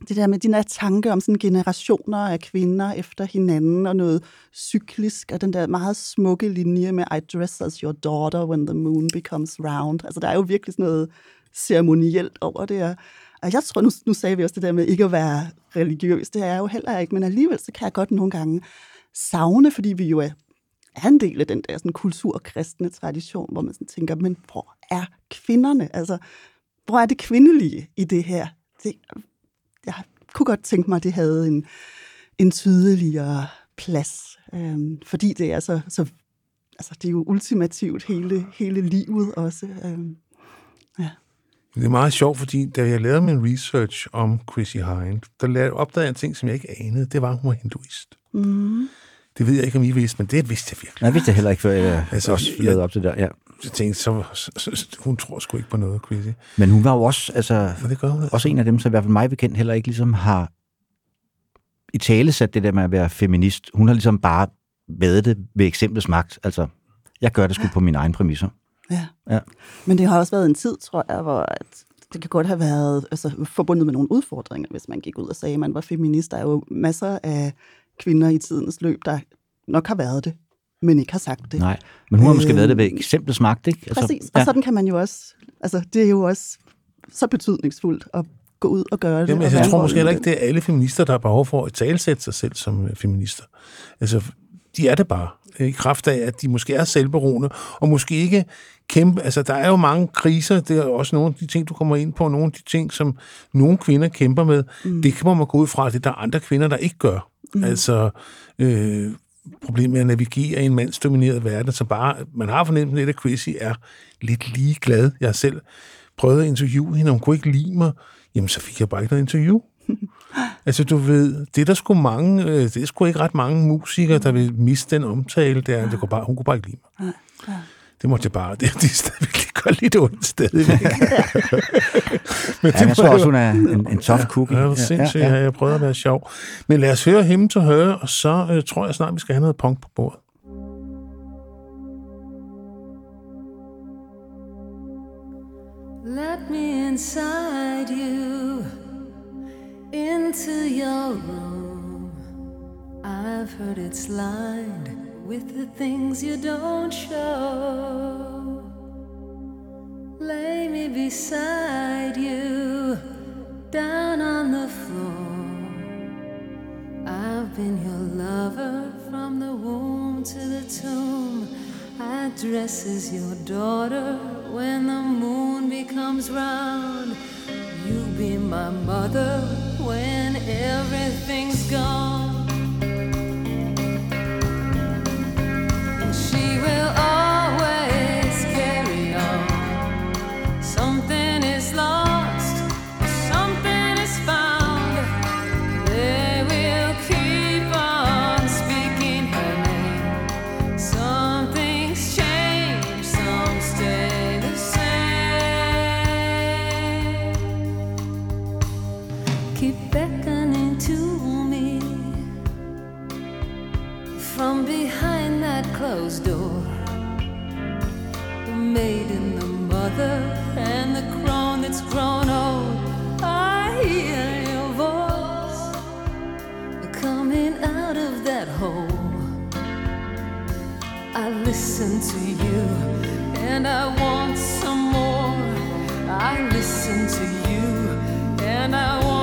Speaker 2: det der med de der tanke om sådan generationer af kvinder efter hinanden, og noget cyklisk, og den der meget smukke linje med I dress as your daughter when the moon becomes round. Altså, der er jo virkelig sådan noget ceremonielt over det. Og og jeg tror, nu, nu sagde vi også det der med ikke at være religiøs, det er jeg jo heller ikke, men alligevel så kan jeg godt nogle gange savne, fordi vi jo er, er en del af den der sådan kulturkristne tradition, hvor man sådan tænker, men hvor er kvinderne? Altså, hvor er det kvindelige i det her? Det, kunne godt tænke mig, at det havde en, en tydeligere plads, øhm, fordi det er så, så altså det er jo ultimativt hele, hele livet også. Øhm,
Speaker 3: Det er meget sjovt, fordi da jeg lavede min research om Chrissy Hind, der opdagede jeg en ting, som jeg ikke anede. Det var, at hun var hinduist.
Speaker 2: mm,
Speaker 3: Det ved jeg ikke, om I vidste, men det vidste jeg virkelig.
Speaker 1: Nej, jeg vidste det heller ikke, før jeg
Speaker 3: Altså,
Speaker 1: altså, også
Speaker 3: jeg-
Speaker 1: lavede op til det der. Ja.
Speaker 3: Jeg tænkte, så, så, så, hun tror sgu ikke på noget, Chrissy.
Speaker 1: Men hun var jo også, altså,
Speaker 3: det gør hun.
Speaker 1: også en af dem, som i hvert fald mig bekendt heller ikke ligesom har i tale sat det der med at være feminist. Hun har ligesom bare været det ved eksemplets magt. Altså, jeg gør det sgu på mine egne præmisser.
Speaker 2: ja.
Speaker 1: Ja.
Speaker 2: Men det har også været en tid, tror jeg, hvor at det kan godt have været altså, forbundet med nogle udfordringer, hvis man gik ud og sagde, at man var feminist. Der er jo masser af kvinder i tidens løb, der nok har været det, men ikke har sagt det.
Speaker 1: Nej, men hun har måske
Speaker 2: Øh,
Speaker 1: været det ved eksemplets magt, ikke? Altså,
Speaker 2: Præcis, og sådan kan man jo også, altså det er jo også så betydningsfuldt at gå ud og gøre det.
Speaker 3: Jamen, altså, jeg tror måske heller ikke, det er alle feminister, der har behov for at talsætte sig selv som øh, feminister. Altså, de er det bare, i kraft af, at de måske er selvberoende, og måske ikke kæmpe... Altså, der er jo mange kriser, det er også nogle af de ting, du kommer ind på, nogle af de ting, som nogle kvinder kæmper med. Mm. Det kan man gå ud fra, at det er der andre kvinder, der ikke gør. Mm. Altså, øh, problemet med at navigere i en mandsdomineret verden, så bare, man har fornemt lidt, at Chrissy er lidt ligeglad. Jeg selv prøvet at interviewe hende, og hun kunne ikke lide mig. Jamen, så fik jeg bare ikke noget interview. altså, du ved, det er der sgu mange, øh, det er sgu ikke ret mange musikere, der vil miste den omtale der. Det kunne bare, hun kunne bare ikke lide mig det måtte jeg bare, det, det er stadigvæk det gør lidt ondt stadigvæk. Men
Speaker 1: ja, jeg tror også, hun er en, en tough cookie.
Speaker 3: Ja, det er sindssygt, ja, ja. jeg prøver at være sjov. Men lad os høre him til høre, og så øh, tror jeg snart, vi skal have noget punk på bordet.
Speaker 7: Let me inside you into your room. I've heard it's lined with the things you don't show. Lay me beside you down on the floor. I've been your lover from the womb to the tomb. I dress as your daughter when the moon becomes round. You be my mother when everything's gone. all I listen to you and I want some more. I listen to you and I want.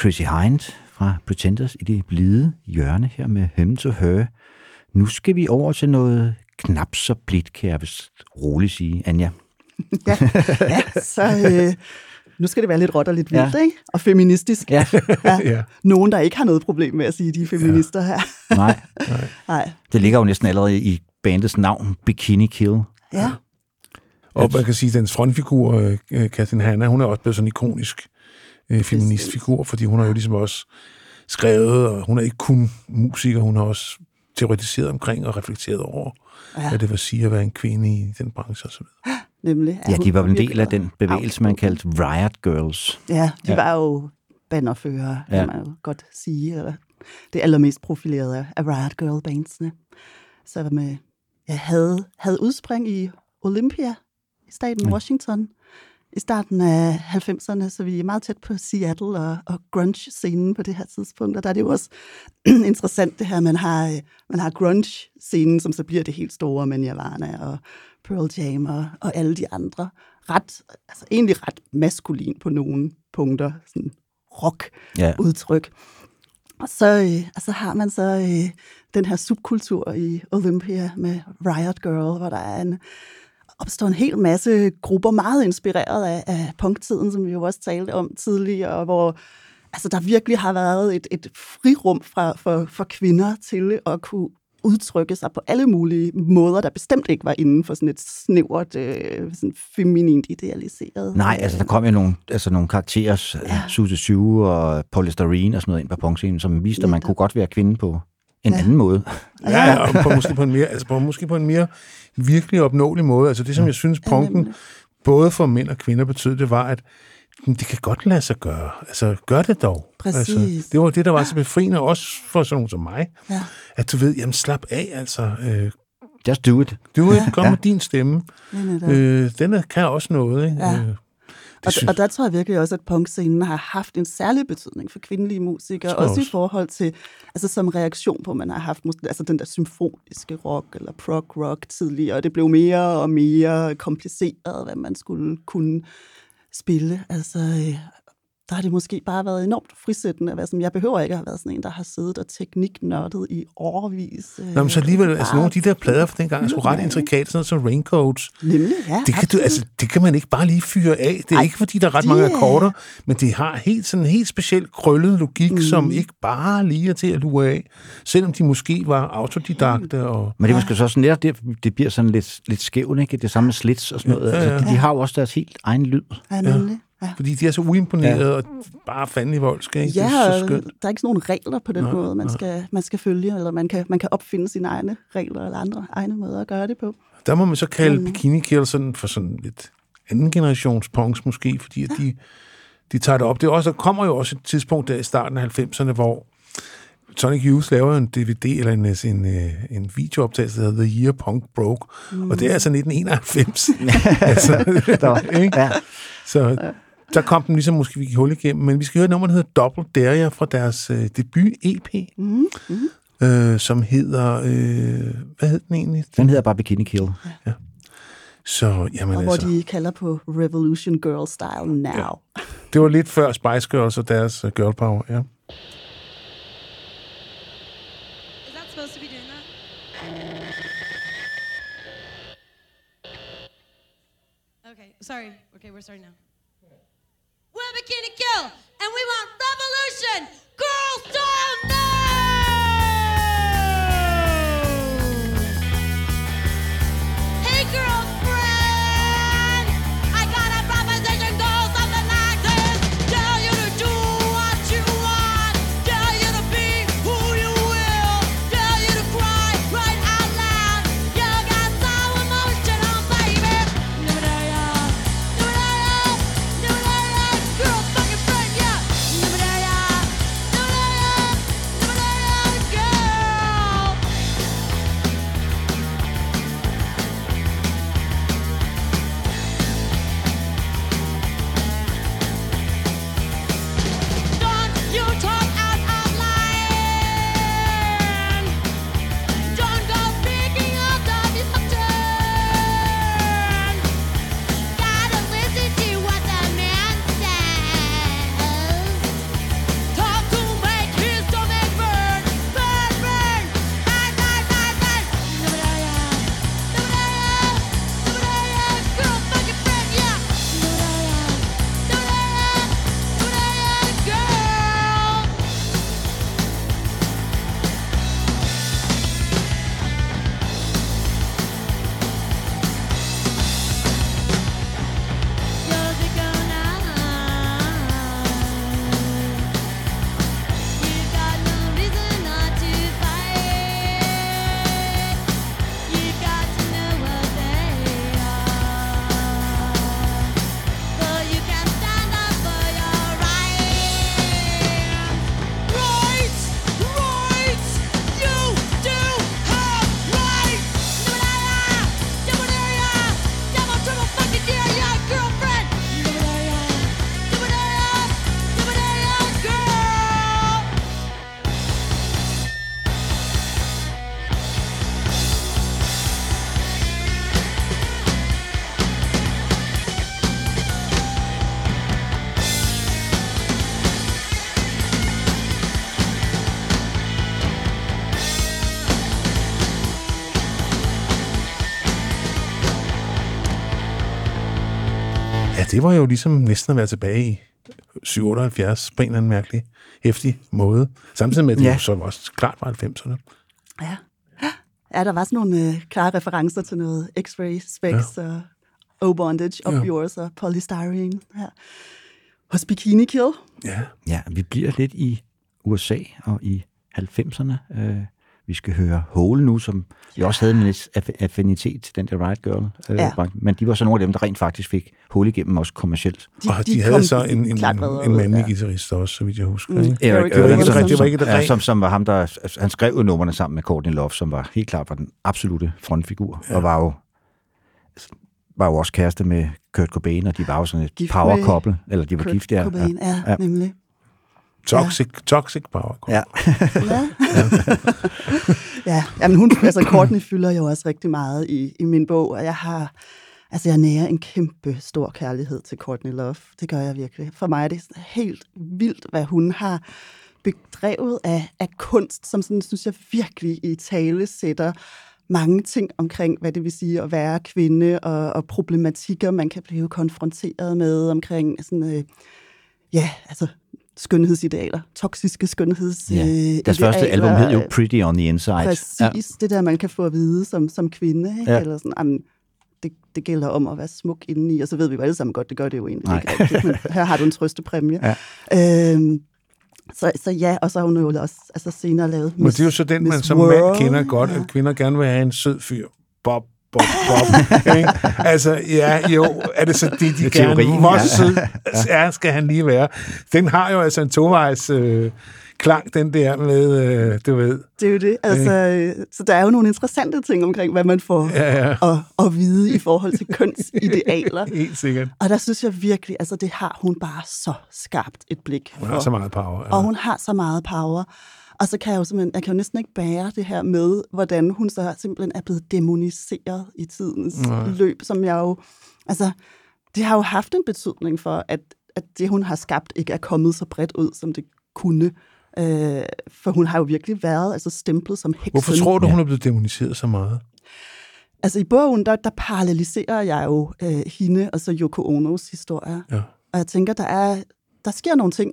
Speaker 1: Chrissy Hind fra Pretenders i det blide hjørne her med Him to Her. Nu skal vi over til noget knap så blidt, kan jeg roligt sige, Anja.
Speaker 2: ja, ja så øh, nu skal det være lidt råt og lidt vildt, ja. ikke? Og feministisk.
Speaker 1: Ja.
Speaker 3: ja. ja.
Speaker 2: Nogen, der ikke har noget problem med at sige, de er feminister ja. her.
Speaker 1: Nej.
Speaker 2: Nej. Nej.
Speaker 1: Det ligger jo næsten allerede i bandets navn, Bikini Kill.
Speaker 2: Ja.
Speaker 3: Og man kan sige, at dens frontfigur, øh, Katrin Hanna, hun er også blevet sådan ikonisk øh, feministfigur, fordi hun har jo ligesom også skrevet, og hun er ikke kun musiker, hun har også teoretiseret omkring og reflekteret over, ja. hvad det vil sige at være en kvinde i den branche osv.
Speaker 2: Nemlig.
Speaker 1: Ja, de var en del af den bevægelse, man kaldte Riot Girls.
Speaker 2: Ja, de
Speaker 1: Ja.
Speaker 2: var jo bannerfører, kan
Speaker 1: Ja.
Speaker 2: ja. man jo godt sige. Eller det allermest profilerede af Riot Girl-bandsene. Så med, jeg havde, havde udspring i Olympia i staten
Speaker 1: Ja.
Speaker 2: Washington i starten af 90'erne, så vi er meget tæt på Seattle og, og grunge-scenen på det her tidspunkt. Og der er det jo også interessant det her, man har, øh, man har grunge-scenen, som så bliver det helt store med Nirvana og Pearl Jam og, og alle de andre. Ret, altså egentlig ret maskulin på nogle punkter, sådan rock-udtryk. Og så, øh, og så har man så øh, den her subkultur i Olympia med Riot Girl, hvor der er en, opstår en hel masse grupper, meget inspireret af, af punktiden, som vi jo også talte om tidligere, hvor altså, der virkelig har været et, et frirum fra, for, for kvinder til at kunne udtrykke sig på alle mulige måder, der bestemt ikke var inden for sådan et snævert, øh, sådan feminint idealiseret.
Speaker 1: Nej, altså der kom jo nogle, altså, nogle karakterer, ja. Susie Sue og Polystyrene og sådan noget ind på punkscenen, som viste, at man
Speaker 2: Netop.
Speaker 1: kunne godt være kvinde på en
Speaker 2: Ja.
Speaker 1: anden måde.
Speaker 3: Ja, ja, og på, måske, på en mere, altså på, måske på en mere virkelig opnåelig måde. Altså det, som jeg synes, punken,
Speaker 2: nemlig.
Speaker 3: både for mænd og kvinder betød, det var, at mm, det kan godt lade sig gøre. Altså, gør det dog.
Speaker 2: Præcis.
Speaker 3: Altså, det var det, der var så befriende, også for sådan nogen som mig.
Speaker 2: Ja.
Speaker 3: At du ved, jamen slap af, altså. Øh,
Speaker 1: Just do it.
Speaker 3: du ja. kom
Speaker 1: Ja.
Speaker 3: med din stemme.
Speaker 2: Ja.
Speaker 3: Øh, den er- kan også noget, ikke?
Speaker 2: Ja.
Speaker 3: Øh,
Speaker 2: Og,
Speaker 3: synes,
Speaker 2: og der tror jeg virkelig også, at punkscenen har haft en særlig betydning for kvindelige musikere,
Speaker 3: jeg
Speaker 2: også i
Speaker 3: også.
Speaker 2: forhold til, altså som reaktion på, at man har haft altså den der symfoniske rock eller prog rock tidligere, og det blev mere og mere kompliceret, hvad man skulle kunne spille. Altså, øh, der har det måske bare været enormt frisættende. at være sådan, jeg behøver ikke at have været sådan en, der har siddet og tekniknørdet i overvis. Øh,
Speaker 3: Nå, men så alligevel, altså nogle af de der plader fra dengang er sgu ret
Speaker 2: Ja.
Speaker 3: intrikate, sådan noget som Raincoats.
Speaker 2: Nemlig, ja,
Speaker 3: Det kan, du, altså, det kan man ikke bare lige fyre af. Det er
Speaker 2: Ej,
Speaker 3: ikke, fordi der er ret
Speaker 2: det
Speaker 3: mange
Speaker 2: er-
Speaker 3: akkorder, men det har helt, sådan en helt speciel krøllet logik, mm. som ikke bare lige er til at lure af, selvom de måske var autodidakte. Og,
Speaker 1: Men det er måske så sådan det, det bliver sådan lidt, lidt skævt, ikke? Det samme slits og sådan noget.
Speaker 3: Ja, ja.
Speaker 1: Altså, de, de har jo også deres helt egen lyd.
Speaker 2: Ja, nemlig. Ja.
Speaker 3: Fordi de er så uimponerede ja. og bare fandelig voldske. Ikke?
Speaker 2: Ja,
Speaker 3: det er så skønt.
Speaker 2: der er ikke sådan nogle regler på den
Speaker 3: Nej,
Speaker 2: måde, man skal, man skal følge, eller man kan, man kan opfinde sine egne regler eller andre egne måder at gøre det på.
Speaker 3: Der må man så kalde
Speaker 2: Mm.
Speaker 3: Bikini Kill sådan for sådan lidt anden generations punks måske, fordi at de, de tager det op. Det er også, der kommer jo også et tidspunkt der i starten af 90'erne, hvor Sonic Youth laver en DVD eller en, en, øh, en videooptagelse, der hedder The Year Punk Broke, mm. og det er altså 1991. altså, ikke?
Speaker 1: Ja.
Speaker 3: Så der kom den ligesom måske vi gik hul igennem, men vi skal høre et nummer, der hedder Double Daria fra deres øh, debut-EP,
Speaker 2: Mm. Mm.
Speaker 3: øh, som hedder, øh, hvad hed den egentlig?
Speaker 1: Den hedder bare Bikini Kill.
Speaker 3: Så, jamen
Speaker 2: Og hvor
Speaker 3: altså,
Speaker 2: de kalder på Revolution Girl Style Now.
Speaker 3: Ja. det var lidt før Spice Girls og deres uh, girl power, ja.
Speaker 10: Is that supposed to be doing that? Okay, sorry. Okay, we're starting now. We're Bikini Kill, and we want revolution! Girl style now!
Speaker 3: Det var jo ligesom næsten at være tilbage i 78 på en eller anden mærkelig, hæftig måde. Samtidig med, at det
Speaker 1: Ja.
Speaker 3: ja. så også klart var 90'erne.
Speaker 2: Ja. Ja, der var sådan nogle øh, klare referencer til noget X-ray specs ja. og O-bondage, up
Speaker 3: Ja.
Speaker 2: yours og polystyrene her. Hos Bikini Kill.
Speaker 3: Ja.
Speaker 1: Ja, vi bliver lidt i USA og i 90'erne. Øh, vi skal høre Hole nu, som jo også havde en affinitet til den der Riot Girl. Øh,
Speaker 2: Ja.
Speaker 1: Men de var så nogle af dem, der rent faktisk fik Hole igennem også kommercielt.
Speaker 2: De-
Speaker 3: og
Speaker 2: de
Speaker 3: havde så en, en, en, mandlig
Speaker 2: ja.
Speaker 3: ja. guitarist også, så vidt jeg husker.
Speaker 2: Mm.
Speaker 3: Ikke?
Speaker 1: Eric
Speaker 2: Eric
Speaker 3: Det var ikke
Speaker 1: Erlandson,
Speaker 3: det, det var
Speaker 1: som-
Speaker 3: ikke det
Speaker 1: ja, som, som var ham, der han skrev jo numrene sammen med Courtney Love, som var helt klart var den absolute frontfigur, ja. og var jo var jo også kæreste med Kurt Cobain, og de var jo sådan et power couple, eller de var
Speaker 2: Kurt
Speaker 1: gift, ja.
Speaker 2: Cobain, ja,
Speaker 1: Ja.
Speaker 2: ja. nemlig.
Speaker 3: Toxic, toxic power.
Speaker 1: Ja.
Speaker 2: Ja. ja, jamen hun, altså Courtney fylder jo også rigtig meget i, i min bog, og jeg har, altså jeg nærer en kæmpe stor kærlighed til Courtney Love. Det gør jeg virkelig. For mig er det helt vildt, hvad hun har bedrevet af, af kunst, som sådan, synes jeg virkelig i tale sætter mange ting omkring, hvad det vil sige at være kvinde, og, og problematikker, man kan blive konfronteret med omkring sådan, øh, ja, altså skønhedsidealer, toksiske skønhedsidealer.
Speaker 1: Ja. Deres første album hed jo Pretty on the Inside.
Speaker 2: Præcis, ja. det der, man kan få at vide som, som kvinde. Ikke?
Speaker 1: Ja.
Speaker 2: Ja. Eller sådan, jamen, det, det gælder om at være smuk indeni, og så ved vi jo alle sammen godt, det gør det jo egentlig
Speaker 1: Nej.
Speaker 2: ikke rigtigt, men her har du en trøstepræmie.
Speaker 1: Ja.
Speaker 2: Øhm, så, så ja, og så har hun jo også altså senere lavet
Speaker 3: Men det er jo så den, man
Speaker 2: Miss
Speaker 3: som mand
Speaker 2: World.
Speaker 3: kender godt, at kvinder gerne vil have en sød fyr. Bob, bob, bob. ikke? altså, ja, jo, er det så det, de
Speaker 1: Det er
Speaker 3: gerne
Speaker 1: ja.
Speaker 3: ja, skal han lige være. Den har jo altså en tovejs øh, klang, den der med, øh, du ved.
Speaker 2: Det er jo det. Altså, øh, så der er jo nogle interessante ting omkring, hvad man får
Speaker 3: Ja, ja.
Speaker 2: at, at vide i forhold til kønsidealer.
Speaker 3: Helt sikkert.
Speaker 2: Og der synes jeg virkelig, altså det har hun bare så skarpt et blik
Speaker 3: Hun har så meget power. Ja.
Speaker 2: Og hun har så meget power. Og så kan jeg jo simpelthen, jeg kan jo næsten ikke bære det her med, hvordan hun så simpelthen er blevet demoniseret i tidens
Speaker 3: Nej.
Speaker 2: Løb, som jeg jo, altså, det har jo haft en betydning for, at, at det, hun har skabt, ikke er kommet så bredt ud, som det kunne. Øh, for hun har jo virkelig været altså stemplet som heksen.
Speaker 3: Hvorfor tror du, hun er blevet demoniseret så meget?
Speaker 2: Altså i bogen, der, der paralleliserer jeg jo øh, hende og så Yoko Onos historie.
Speaker 3: Ja.
Speaker 2: Og jeg tænker, der, er, der sker nogle ting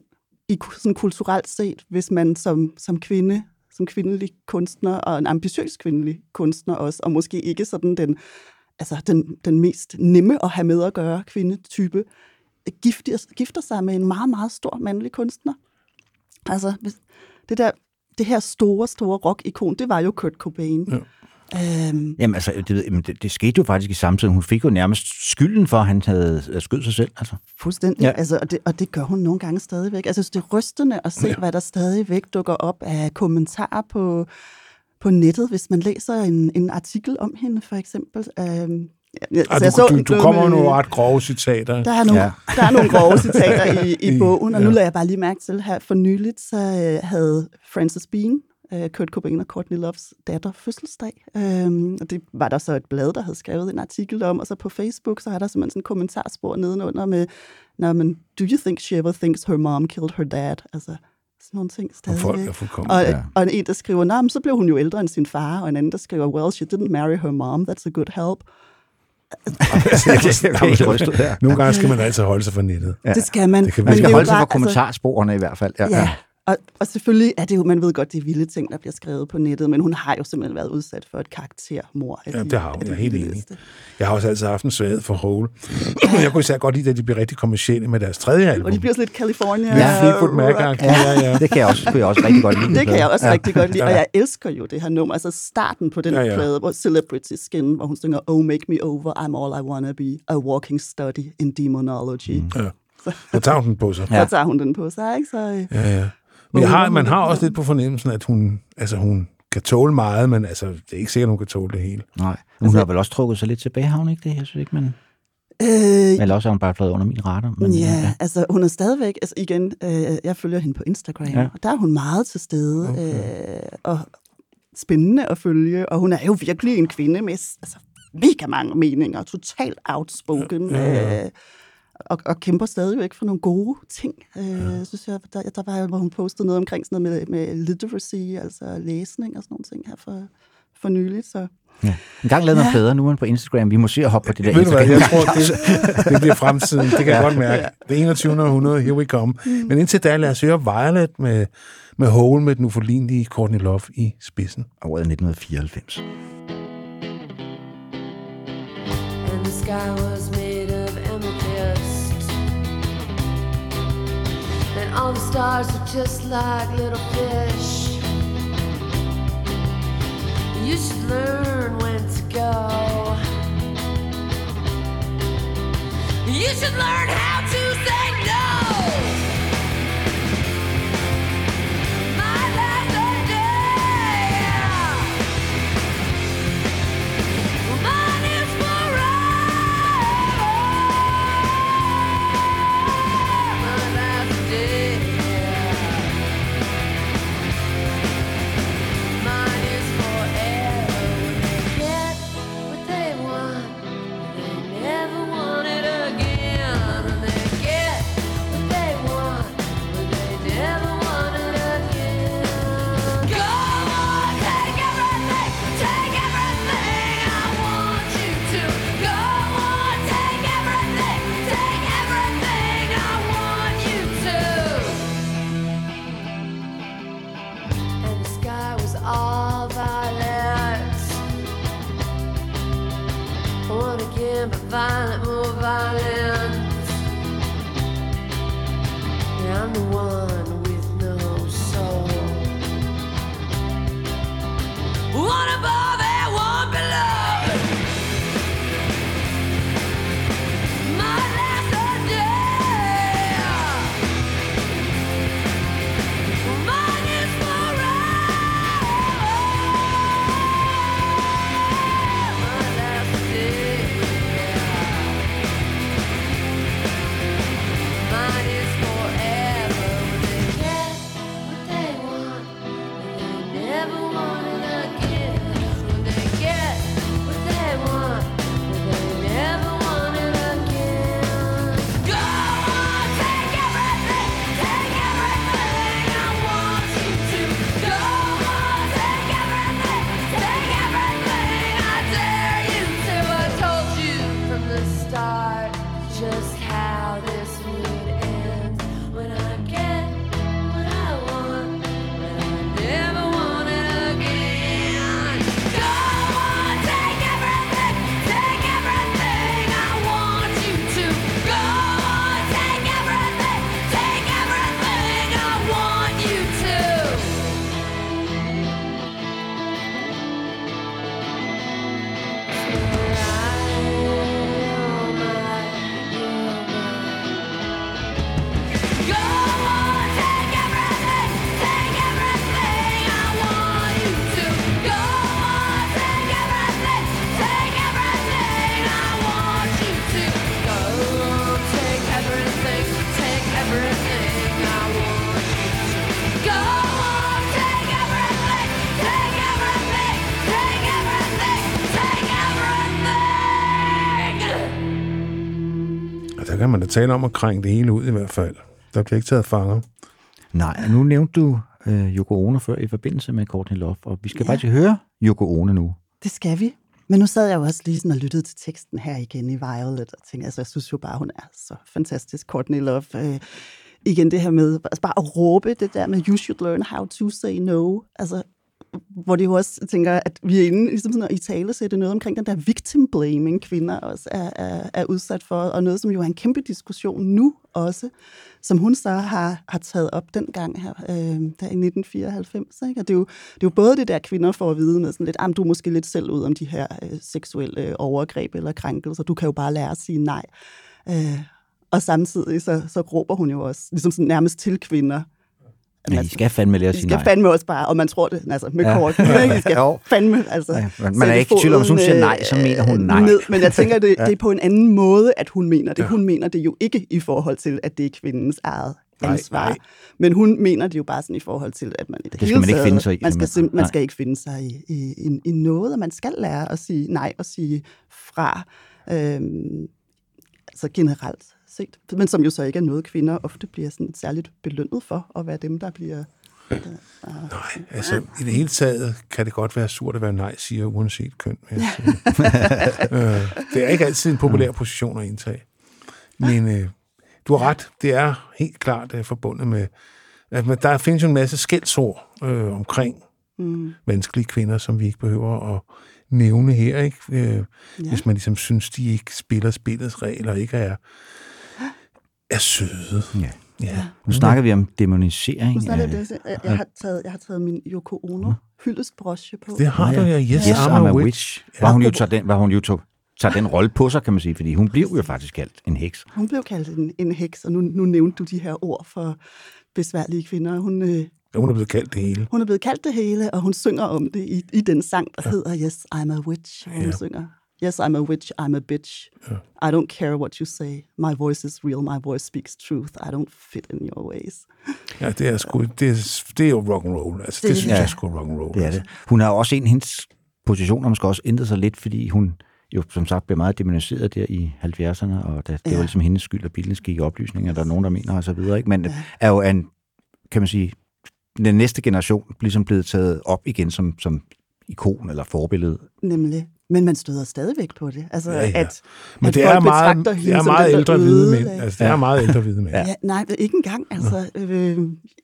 Speaker 2: i sådan kulturelt set, hvis man som, som kvinde, som kvindelig kunstner, og en ambitiøs kvindelig kunstner også, og måske ikke sådan den, altså den, den mest nemme at have med at gøre kvindetype, gifter, gifter sig med en meget, meget stor mandlig kunstner. Altså, det der, det her store, store rock-ikon, det var jo Kurt Cobain.
Speaker 3: Ja.
Speaker 2: Øhm,
Speaker 1: Jamen altså, det, ved- jamen, det, det skete jo faktisk i samtiden. Hun fik jo nærmest skylden for, at han havde øh, skød sig selv. Altså.
Speaker 2: Fuldstændig.
Speaker 1: Ja.
Speaker 2: Altså, og, det, og det gør hun nogle gange stadigvæk. Altså, det er rystende at se, ja. hvad der stadigvæk dukker op af kommentarer på, på nettet, hvis man læser en, en artikel om hende, for eksempel. Øhm, ja,
Speaker 3: Altså, du, du, du
Speaker 2: noget
Speaker 3: kommer med nogle ret grove citater.
Speaker 2: Der er nogle,
Speaker 1: Ja.
Speaker 2: der er nogle grove citater i, i bogen, og nu
Speaker 3: ja.
Speaker 2: lader jeg bare lige mærke til her. For nyligt så øh, havde Frances Bean, øh, Kurt Cobain og Courtney Loves datter, fødselsdag. Øhm, og det var der så et blad, der havde skrevet en artikel om, og så på Facebook, så er der simpelthen sådan en kommentarspor nedenunder med, Nå, men, do you think she ever thinks her mom killed her dad? Altså, sådan nogle ting
Speaker 3: Og
Speaker 2: stadigvæk.
Speaker 3: folk er fuldkommen.
Speaker 2: Og,
Speaker 1: Ja.
Speaker 2: og en, der skriver, nej, men så blev hun jo ældre end sin far, og en anden, der skriver, well, she didn't marry her mom, that's a good help.
Speaker 3: Nogle gange skal man altså holde sig for nettet.
Speaker 1: Ja.
Speaker 2: Det skal man.
Speaker 3: Det kan
Speaker 2: Men
Speaker 1: Man skal holde sig fra
Speaker 2: altså-
Speaker 1: kommentarsporene i hvert fald. Ja,
Speaker 2: Ja, og, og selvfølgelig er det jo, man ved godt, det er vilde ting, der bliver skrevet på nettet, men hun har jo simpelthen været udsat for et karaktermor.
Speaker 3: Ja,
Speaker 2: de-
Speaker 3: det har hun. Jeg er helt enig. Jeg har også altid haft en svaghed for Hole. jeg kunne især godt lide, at de blev rigtig kommersielle med deres tredje album.
Speaker 2: Og de bliver sådan lidt California.
Speaker 3: Ja, Fleetwood mac ja, ja, ja.
Speaker 1: Det kan jeg også, kunne jeg også rigtig godt lide.
Speaker 2: Det kan jeg også
Speaker 1: ja.
Speaker 2: rigtig godt lide, og jeg elsker jo det her nummer. Altså starten på den
Speaker 3: Ja,
Speaker 2: ja,
Speaker 3: ja.
Speaker 2: ja. plade, hvor Celebrity Skin, hvor hun synger Oh, make me over, I'm all I wanna be, a walking study in demonology. Mm.
Speaker 3: Ja. Så tager hun den på sig.
Speaker 2: Ja. Så tager hun den på sig, ikke? Så, øh,
Speaker 3: Ja, ja. Men jeg har, man har også lidt på fornemmelsen, at hun, altså hun kan tåle meget, men altså, det er ikke sikkert, at hun kan tåle det hele.
Speaker 1: Nej, hun har vel også trukket sig lidt tilbage, har hun ikke det? Jeg synes ikke, man...
Speaker 2: øh,
Speaker 1: Eller også har hun bare flået under min radar. Men,
Speaker 2: ja,
Speaker 1: ja.
Speaker 2: altså hun er stadigvæk, altså igen, øh, jeg følger hende på Instagram,
Speaker 1: ja.
Speaker 2: og der er hun meget til stede, okay. øh, og spændende at følge, og hun er jo virkelig en kvinde med altså, mega mange meninger, totalt outspoken,
Speaker 3: Ja, ja, ja.
Speaker 2: Øh, og, og kæmper stadigvæk for nogle gode ting. Øh, synes jeg, der, der var jo, hvor hun postede noget omkring sådan noget med, med literacy, altså læsning og sådan nogle ting her for, for nyligt, så
Speaker 1: Ja. En gang lavede man plader, nu er man på Instagram. Vi må se at hoppe på det der
Speaker 3: Ved du hvad,
Speaker 1: Instagram.
Speaker 3: jeg tror, det, det bliver fremtiden. Det kan jeg godt mærke. Det er 21. århundrede, here we come. Men indtil da, lad os høre Violet med, med Hole med den uforlignelige Courtney Love i spidsen.
Speaker 1: Året er 1994.
Speaker 7: and the sky was all the stars are just like little fish. You should learn when to go. You should learn how to say no. violent, more violent.
Speaker 3: Tale om at krænge det hele ud i hvert fald. Der bliver ikke taget fanger.
Speaker 1: Nej, nu nævnte du øh, Yoko Ono før i forbindelse med Courtney Love, og vi skal ja. faktisk høre Yoko Ono nu.
Speaker 2: Det skal vi. Men nu sad jeg jo også lige sådan og lyttede til teksten her igen i Violet, og tænkte, altså jeg synes jo bare, hun er så fantastisk, Courtney Love. Øh, igen det her med altså bare at råbe det der med, you should learn how to say no. Altså, hvor det jo også tænker, at vi er inde ligesom sådan at i tale sætte noget omkring den der victim blaming, kvinder også er, er, er udsat for, og noget, som jo er en kæmpe diskussion nu også, som hun så har, har taget op dengang her, øh, der i 1994. Ikke? Og det er, jo, det er jo både det der, kvinder får at vide med sådan lidt, ah, du er måske lidt selv ud om de her øh, seksuelle overgreb eller krænkelser, du kan jo bare lære at sige nej. Øh, og samtidig så, så råber hun jo også ligesom sådan nærmest til kvinder,
Speaker 1: Ja, I skal fandme lære at sige
Speaker 2: skal
Speaker 1: nej.
Speaker 2: fandme også bare, og man tror det, altså med
Speaker 1: Ja.
Speaker 2: kort? De skal fandme, altså...
Speaker 1: Ja, man- man er ikke i tvivl om, hvis hun siger nej, så mener hun
Speaker 2: øh,
Speaker 1: nej.
Speaker 2: Ned. Men jeg tænker, det,
Speaker 1: Ja.
Speaker 2: det er på en anden måde, at hun mener det. Hun mener det jo ikke i forhold til, at det er kvindens eget
Speaker 3: Nej,
Speaker 2: ansvar.
Speaker 3: nej.
Speaker 2: Men hun mener det jo bare sådan i forhold til, at man i det,
Speaker 1: Det skal
Speaker 2: hele
Speaker 1: man ikke finde sig i,
Speaker 2: Man skal,
Speaker 1: simpelthen.
Speaker 2: sim- man
Speaker 1: Nej.
Speaker 2: skal ikke finde sig i, i, i, i noget, og man skal lære at sige nej og sige fra. Øhm, altså generelt set. Men som jo så ikke er noget, kvinder ofte bliver sådan særligt belønnet for, at være dem, der bliver
Speaker 3: Nej, altså i det hele taget kan det godt være surt at være nej, siger uanset køn. øh, det er ikke altid en populær position at indtage. Men øh, du har ret, det er helt klart øh, forbundet med, at man- der findes jo en masse skældsord øh, omkring
Speaker 2: Mm.
Speaker 3: vanskelige kvinder, som vi ikke behøver at nævne her, ikke? Øh, ja. Hvis man ligesom synes, de ikke spiller spillets regler, ikke er, er søde.
Speaker 1: Ja.
Speaker 3: Ja.
Speaker 1: Nu snakker vi om demonisering.
Speaker 2: Nu snakker
Speaker 1: af-
Speaker 2: jeg, det, jeg, jeg, har taget, jeg har taget min Yoko Ono hyldestbrosje på.
Speaker 3: Det har du, ja. Yes,
Speaker 1: Yes,
Speaker 3: I'm,
Speaker 1: I'm
Speaker 3: a
Speaker 1: a
Speaker 3: witch.
Speaker 1: witch. Hvor hun jo tager den, hvor hun jo tog, tager den rolle på sig, kan man sige, fordi hun blev jo faktisk kaldt en heks.
Speaker 2: Hun blev kaldt en, en heks, og nu, nu nævnte du de her ord for besværlige kvinder. Hun, øh,
Speaker 3: Ja, hun er blevet kaldt det hele.
Speaker 2: hun er blevet kaldt det hele, og hun synger om det i, i den sang, der ja. hedder Yes, I'm a witch. Hvor hun
Speaker 3: Ja.
Speaker 2: synger, Yes, I'm a witch, I'm a bitch. I don't care what you say. My voice is real, my voice speaks truth. I don't fit in your ways.
Speaker 3: Ja, det er, sgu, det er, det er jo rock and roll. Altså, det,
Speaker 2: Det-
Speaker 3: synes
Speaker 1: Ja.
Speaker 3: jeg er sgu rock and roll.
Speaker 1: Det er det. Hun har også en, hendes position har måske også ændret sig lidt, fordi hun jo som sagt blev meget demoniseret der i 70'erne, og det, det var
Speaker 2: Ja.
Speaker 1: ligesom hendes skyld, at Beatles gik i oplysninger, der er nogen, der mener og så videre. Ikke? Men ja. er jo en, kan man sige, den næste generation ligesom blevet taget op igen som, som ikon eller forbillede.
Speaker 2: Nemlig. Men man støder stadigvæk på det. Altså,
Speaker 3: Ja, ja.
Speaker 2: at,
Speaker 3: Men
Speaker 2: at
Speaker 3: det er meget, det er meget
Speaker 2: den,
Speaker 3: ældre hvide mænd. Altså, det er meget ældre hvide mænd.
Speaker 2: Ja, nej, ikke engang. Altså, øh,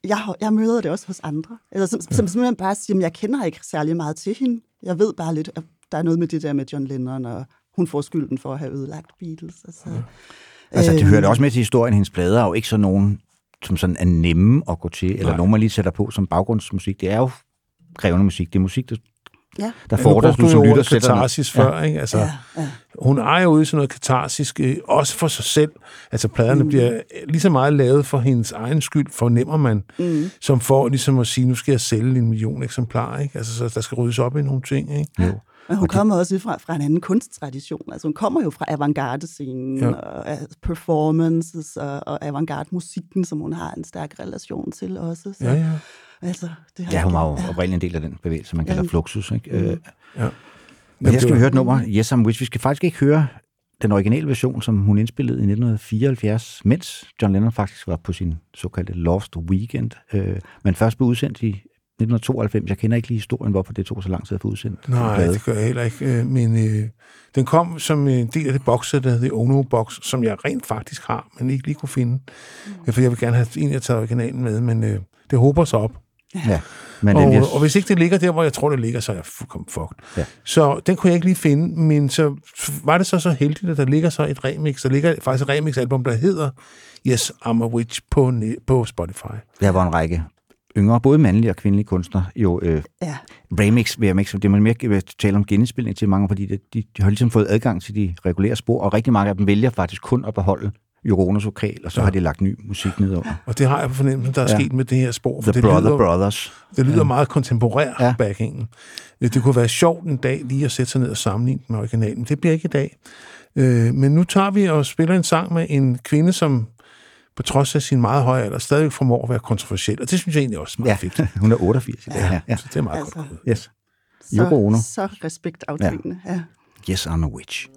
Speaker 2: jeg, jeg møder det også hos andre. Altså, som, som simpelthen bare siger, at jeg kender ikke særlig meget til hende. Jeg ved bare lidt, at der er noget med det der med John Lennon, og hun får skylden for at have ødelagt Beatles. Altså,
Speaker 1: Altså, det
Speaker 2: Øhm.
Speaker 1: hører da også med til historien. Hendes plader er jo ikke så nogen, som sådan er nemme at gå til, eller
Speaker 3: Nej.
Speaker 1: nogen, man lige sætter på som baggrundsmusik. Det er jo krævende musik. Det er musik, der,
Speaker 2: Ja.
Speaker 1: der
Speaker 3: Ja, brugte
Speaker 1: du som lytter sætter
Speaker 3: katarsis før, ikke? Altså,
Speaker 2: Ja, ja.
Speaker 3: hun er jo ude i sådan noget katarsisk, øh, også for sig selv. Altså, pladerne mm. bliver lige så meget lavet for hendes egen skyld, fornemmer man, mm. som for ligesom at sige, nu skal jeg sælge en million eksemplarer, ikke? Altså, så der skal ryddes op i nogle ting, ikke?
Speaker 1: Jo.
Speaker 2: Men hun kommer også fra, fra en anden kunsttradition. Altså, hun kommer jo fra avantgarde-scenen,
Speaker 3: Ja.
Speaker 2: ja. og øh, performances og, og avantgarde-musikken, som hun har en stærk relation til også. Så,
Speaker 3: Ja, ja.
Speaker 2: Altså, det har
Speaker 1: Ja, hun var jo oprindeligt en del af den bevægelse, man kalder
Speaker 2: Ja.
Speaker 1: Fluxus. Ikke? Øh,
Speaker 3: Ja.
Speaker 1: Men her skal vi høre et nummer, Yes I'm Witch. Vi skal faktisk ikke høre den originale version, som hun indspillede i 1974, mens John Lennon faktisk var på sin såkaldte Lost Weekend, øh, men først blev udsendt i 1992. Jeg kender ikke lige historien, hvorfor det tog så lang tid at få udsendt.
Speaker 3: Nej, det gør jeg heller ikke. øh, Men øh, den kom som en del af det boxsæt, der hedder The Ono Box, som jeg rent faktisk har, men ikke lige kunne finde. Mm. For jeg vil gerne have en, jeg tager originalen med, men øh, det håber sig op.
Speaker 1: Ja, men den
Speaker 3: Og,
Speaker 1: bliver,
Speaker 3: og hvis ikke det ligger der, hvor jeg tror, det ligger, så er jeg fuldkommen fucked.
Speaker 1: Ja.
Speaker 3: Så den kunne jeg ikke lige finde, men så var det så så heldigt, at der ligger så et remix. Der ligger faktisk et remix-album, der hedder Yes, I'm a Witch på, på Spotify.
Speaker 1: der var en række yngre, både mandlige og kvindelige kunstnere, jo øh,
Speaker 2: Ja.
Speaker 1: remix, vil jeg ikke, det er man mere vil tale om genindspilning til mange, fordi det, de, de har ligesom fået adgang til de regulære spor, og rigtig mange af dem vælger faktisk kun at beholde Joronas vokal, og så ja. har de lagt ny musik nedover.
Speaker 3: Og det har jeg på fornemmelsen, der er
Speaker 1: Ja.
Speaker 3: sket med det her spor. For
Speaker 1: The
Speaker 3: det
Speaker 1: Brother
Speaker 3: lyder,
Speaker 1: Brothers.
Speaker 3: Det lyder ja. meget kontemporær
Speaker 1: Ja.
Speaker 3: backingen. Det kunne være sjovt en dag lige at sætte sig ned og sammenligne den med originalen. Det bliver ikke i dag. Øh, men nu tager vi og spiller en sang med en kvinde, som på trods af sin meget høje alder, stadig formår at være kontroversiel. Og det synes jeg egentlig også er meget
Speaker 1: Ja,
Speaker 3: fedt.
Speaker 1: hun er 88 i dag. Ja. Ja.
Speaker 3: Så det er meget
Speaker 2: Altså.
Speaker 3: godt.
Speaker 1: Yes. Yoko Ono.
Speaker 2: Så, så respektaftagende. Ja. ja.
Speaker 1: Yes, I'm a witch.
Speaker 11: Yes,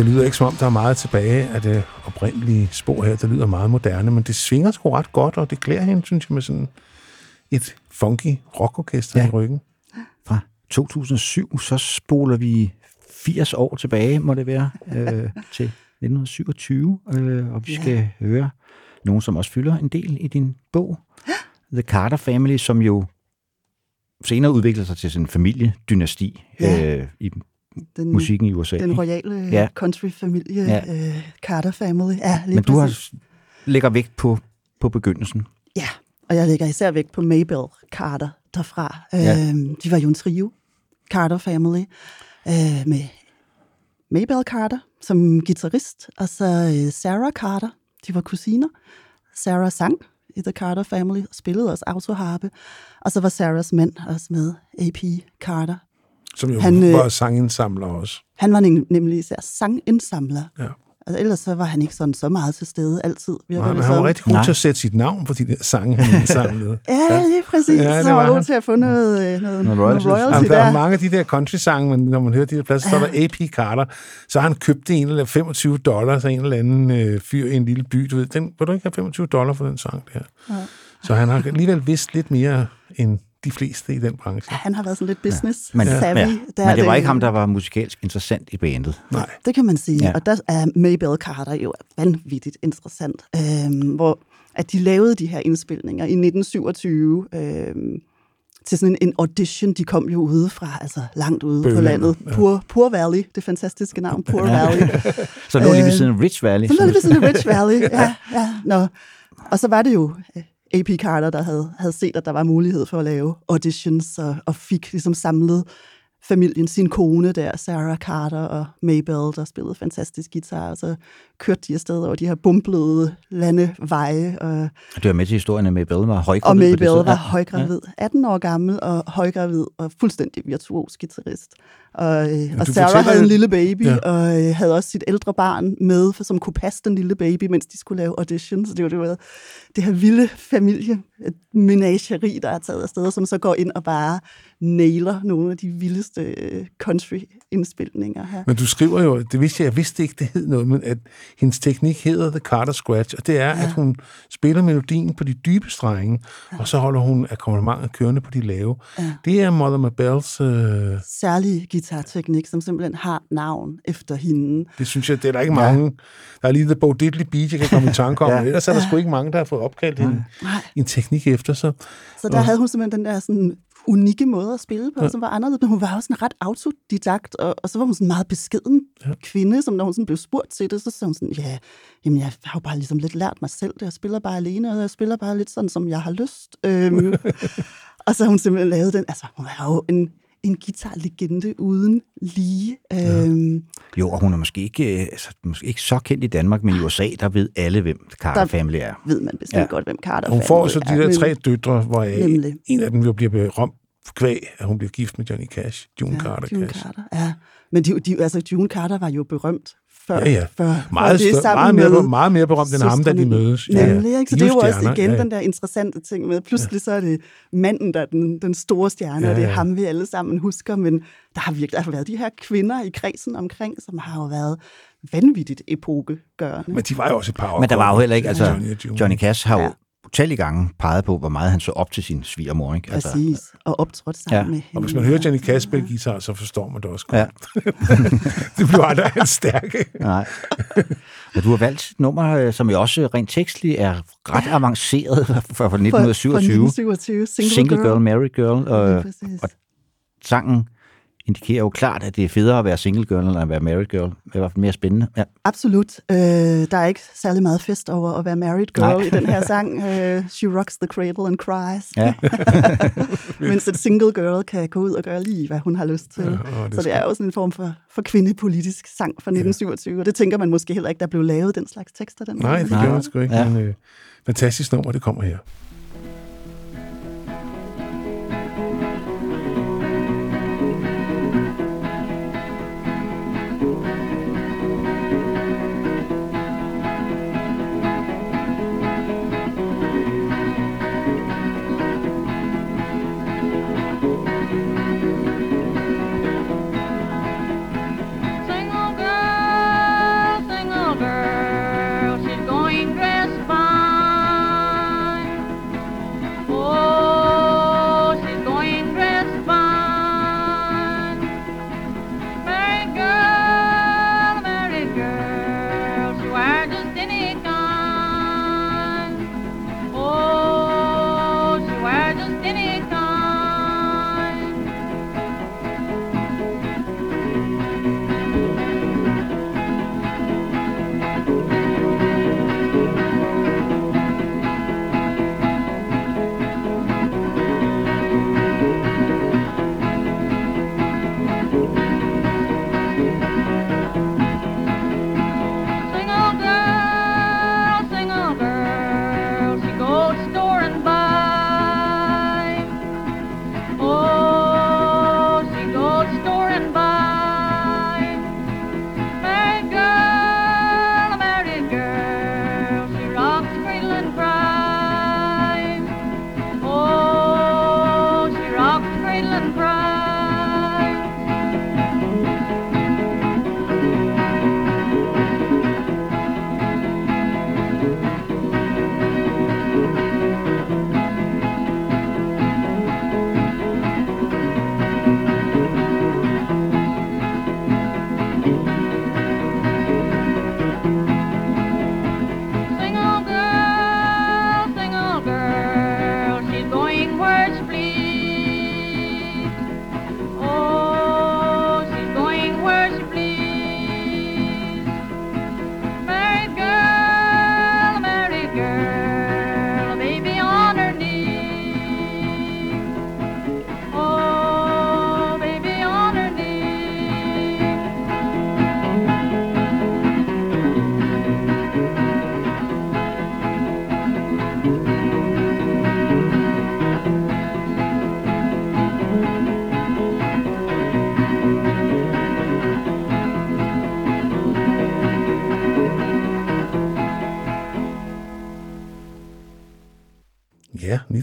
Speaker 3: det lyder ikke som om, der er meget tilbage af det oprindelige spor her. Det lyder meget moderne, men det svinger sgu ret godt, og det klæder hende, synes jeg, med sådan et funky rockorkester ja. I ryggen.
Speaker 1: Fra 2007, så spoler vi 80 år tilbage, må det være, øh, til 1927, øh, og vi skal høre nogen, som også fylder en del i din bog. The Carter Family, som jo senere udvikler sig til sådan en familiedynasti
Speaker 2: Ja.
Speaker 1: øh, i
Speaker 2: Den,
Speaker 1: musikken i USA.
Speaker 2: Den royale
Speaker 1: Ja.
Speaker 2: ja. country-familie,
Speaker 1: Ja.
Speaker 2: øh, Carter Family. Ja, lige
Speaker 1: Men du har
Speaker 2: præcis.
Speaker 1: lægger vægt på, på begyndelsen.
Speaker 2: Ja, og jeg lægger især vægt på Mabel Carter derfra.
Speaker 1: Ja.
Speaker 2: Øhm, de var jo en trio, Carter Family, øh, med Mabel Carter som guitarist, og så øh, Sarah Carter. De var kusiner. Sarah sang i The Carter Family, og spillede også autoharpe. Og så var Sarahs mand også med, A.P. Carter.
Speaker 3: Som jo
Speaker 2: Han, øh,
Speaker 3: var sangindsamler også.
Speaker 2: Han var nem- nemlig især sangindsamler.
Speaker 3: Ja.
Speaker 2: Altså, ellers så var han ikke sådan så meget til stede altid.
Speaker 3: Nej,
Speaker 2: det
Speaker 3: men han var rigtig god til at sætte sit navn på de der sange, han indsamlede.
Speaker 2: Ja, lige præcis.
Speaker 3: Ja, det
Speaker 2: så var god til at få noget, øh, noget,
Speaker 1: Noget
Speaker 2: noget
Speaker 1: royalties.
Speaker 2: royalty,
Speaker 3: Jamen, der er
Speaker 2: der.
Speaker 3: mange af de der country-sange, men når man hører de der pladser, så er der A.P. Carter. Så har han købt en eller 25 dollars af en eller anden øh, fyr i en lille by. Du ved, den, vil du ikke have 25 dollar for den sang der?
Speaker 2: Ja.
Speaker 3: Så han har alligevel vidst lidt mere end de fleste i den branche.
Speaker 2: Han har været sådan lidt business
Speaker 1: Men,
Speaker 2: savvy.
Speaker 1: ja.
Speaker 2: Der
Speaker 1: men
Speaker 2: er
Speaker 1: det var ikke ham, der var musikalsk interessant i bandet.
Speaker 3: Nej.
Speaker 2: Det kan man sige.
Speaker 1: Ja.
Speaker 2: Ja. Og der er Mabel Carter jo vanvittigt interessant. Øhm, hvor at de lavede de her indspilninger i 1927 øhm, til sådan en, en audition. De kom jo ude fra, altså langt ude
Speaker 3: Bøvlinger,
Speaker 2: på landet.
Speaker 3: ja.
Speaker 2: Poor, Poor Valley, det fantastiske navn, Poor Valley.
Speaker 1: Så lå lige ved
Speaker 2: Øh,
Speaker 1: siden af Rich Valley.
Speaker 2: Så lå
Speaker 1: som-
Speaker 2: det ved sådan en Rich Valley. Ja, ja. Nå. Og så var det jo øh, A.P. Carter, der havde, havde set, at der var mulighed for at lave auditions, og, og fik ligesom samlet familien, sin kone der, Sarah Carter og Mabel, der spillede fantastisk guitar, og så kørte de afsted over de her bumplede landeveje, og,
Speaker 1: Det var med til historien, at Mabel var
Speaker 2: og
Speaker 1: højgravid. det
Speaker 2: Mabel var
Speaker 1: Ja.
Speaker 2: højgravid, 18 år gammel og højgravid og fuldstændig virtuos guitarist. Og, øh, og
Speaker 3: du
Speaker 2: Sarah
Speaker 3: fortæller
Speaker 2: havde en lille baby,
Speaker 3: Ja.
Speaker 2: ja. og øh, havde også sit ældre barn med, for, som kunne passe den lille baby, mens de skulle lave auditions. Så det var det, var det her vilde familie menageri, der er taget afsted, og som så går ind og bare nailer nogle af de vildeste øh, country-indspilninger her.
Speaker 3: Men du skriver jo, det vidste jeg, jeg vidste ikke, det hed noget, men at hendes teknik hedder The Carter Scratch, og det er, ja. at hun spiller melodien på de dybe strenge, ja. og så holder hun akkompagnementet kørende på de lave.
Speaker 2: Ja.
Speaker 3: Det er Mother Mabels, øh,
Speaker 2: Særlig guitarteknik, som simpelthen har navn efter hende.
Speaker 3: det synes jeg, det er der ikke mange. Der er lige The Bo Diddley Beat, jeg kan komme i tanke om,
Speaker 1: Ja.
Speaker 3: ja. ellers er der sgu ikke mange, der har fået opkaldt en, en teknik efter sig.
Speaker 2: Så der havde hun simpelthen den der sådan unikke måde at spille på, ja. som var anderledes, men hun var også sådan ret autodidakt, og, og så var hun sådan en meget beskeden ja. kvinde, som når hun sådan blev spurgt til det, så sagde hun sådan, ja, jamen jeg har jo bare ligesom lidt lært mig selv det, jeg spiller bare alene, og jeg spiller bare lidt sådan, som jeg har lyst. Øhm, og så har hun simpelthen lavet den, altså hun er jo en, en guitarlegende uden lige. Øhm,
Speaker 1: Jo, og hun er måske ikke, øh, altså, måske ikke så kendt i Danmark, men i USA, der ved alle, hvem Carter
Speaker 2: Der-
Speaker 1: Family er.
Speaker 2: ved man bestemt
Speaker 1: Ja.
Speaker 2: ja. godt, hvem Carter
Speaker 3: Og hun får
Speaker 2: Family
Speaker 3: så de
Speaker 2: er,
Speaker 3: der tre døtre, hvor
Speaker 2: Nemlig.
Speaker 3: en af dem jo bliver berømt kvæg, at hun bliver gift med Johnny Cash, June ja, Carter
Speaker 2: June
Speaker 3: Cash.
Speaker 2: Carter, ja. Men de, de, altså, June Carter var jo berømt før.
Speaker 3: Ja, ja.
Speaker 2: Før,
Speaker 3: Meget,
Speaker 2: før det
Speaker 3: større,
Speaker 2: sammen
Speaker 3: meget, mere,
Speaker 2: med
Speaker 3: meget mere berømt end ham, da de mødes. Ja, ja.
Speaker 2: Nemlig, ikke? Så
Speaker 3: De
Speaker 2: det er jo også igen
Speaker 3: ja, ja.
Speaker 2: den der interessante ting med, pludselig så er det manden, der er den, den store stjerne,
Speaker 3: Ja,
Speaker 2: og det er
Speaker 3: ja.
Speaker 2: ham, vi alle sammen husker, men der har virkelig der har været de her kvinder i kredsen omkring, som har jo været vanvittigt epokegørende.
Speaker 3: Men de var jo også et par
Speaker 1: Men der var jo heller ikke, altså,
Speaker 3: Johnny.
Speaker 1: Johnny Cash har jo
Speaker 2: Ja.
Speaker 1: Utallige gange peget på, hvor meget han så op til sin svigermor, ikke? Altså,
Speaker 2: Præcis, og optrådt sammen
Speaker 1: Ja.
Speaker 2: med hende.
Speaker 3: Og hvis man hører Johnny Cash spille guitar, så forstår man det også godt.
Speaker 1: Ja.
Speaker 3: det bliver aldrig hans stærke.
Speaker 1: Nej. Og du har valgt et nummer, øh, som jo også rent tekstligt er ret avanceret fra, fra
Speaker 2: For-
Speaker 1: 1927.
Speaker 2: For 1927, Single,
Speaker 1: Single Girl, Married Girl. Og,
Speaker 2: præcis.
Speaker 1: og sangen indikerer jo klart, at det er federe at være single girl, end at være married girl. Det er i hvert fald mere spændende. Ja.
Speaker 2: Absolut. Øh, der er ikke særlig meget fest over at være married girl
Speaker 1: Nej.
Speaker 2: i den her sang. Øh, she rocks the cradle and cries.
Speaker 1: Ja.
Speaker 2: Mens et single girl kan gå ud og gøre lige, hvad hun har lyst til.
Speaker 3: Ja,
Speaker 2: Ja,
Speaker 3: åh, det er
Speaker 2: Så det er jo sådan en form for, for kvindepolitisk sang fra 1927, og det tænker man måske heller ikke, der blev lavet den slags tekster. Den
Speaker 3: Nej, det gjorde man sgu ikke.
Speaker 1: Ja.
Speaker 3: Ja. Men, øh, fantastisk nummer, det kommer her.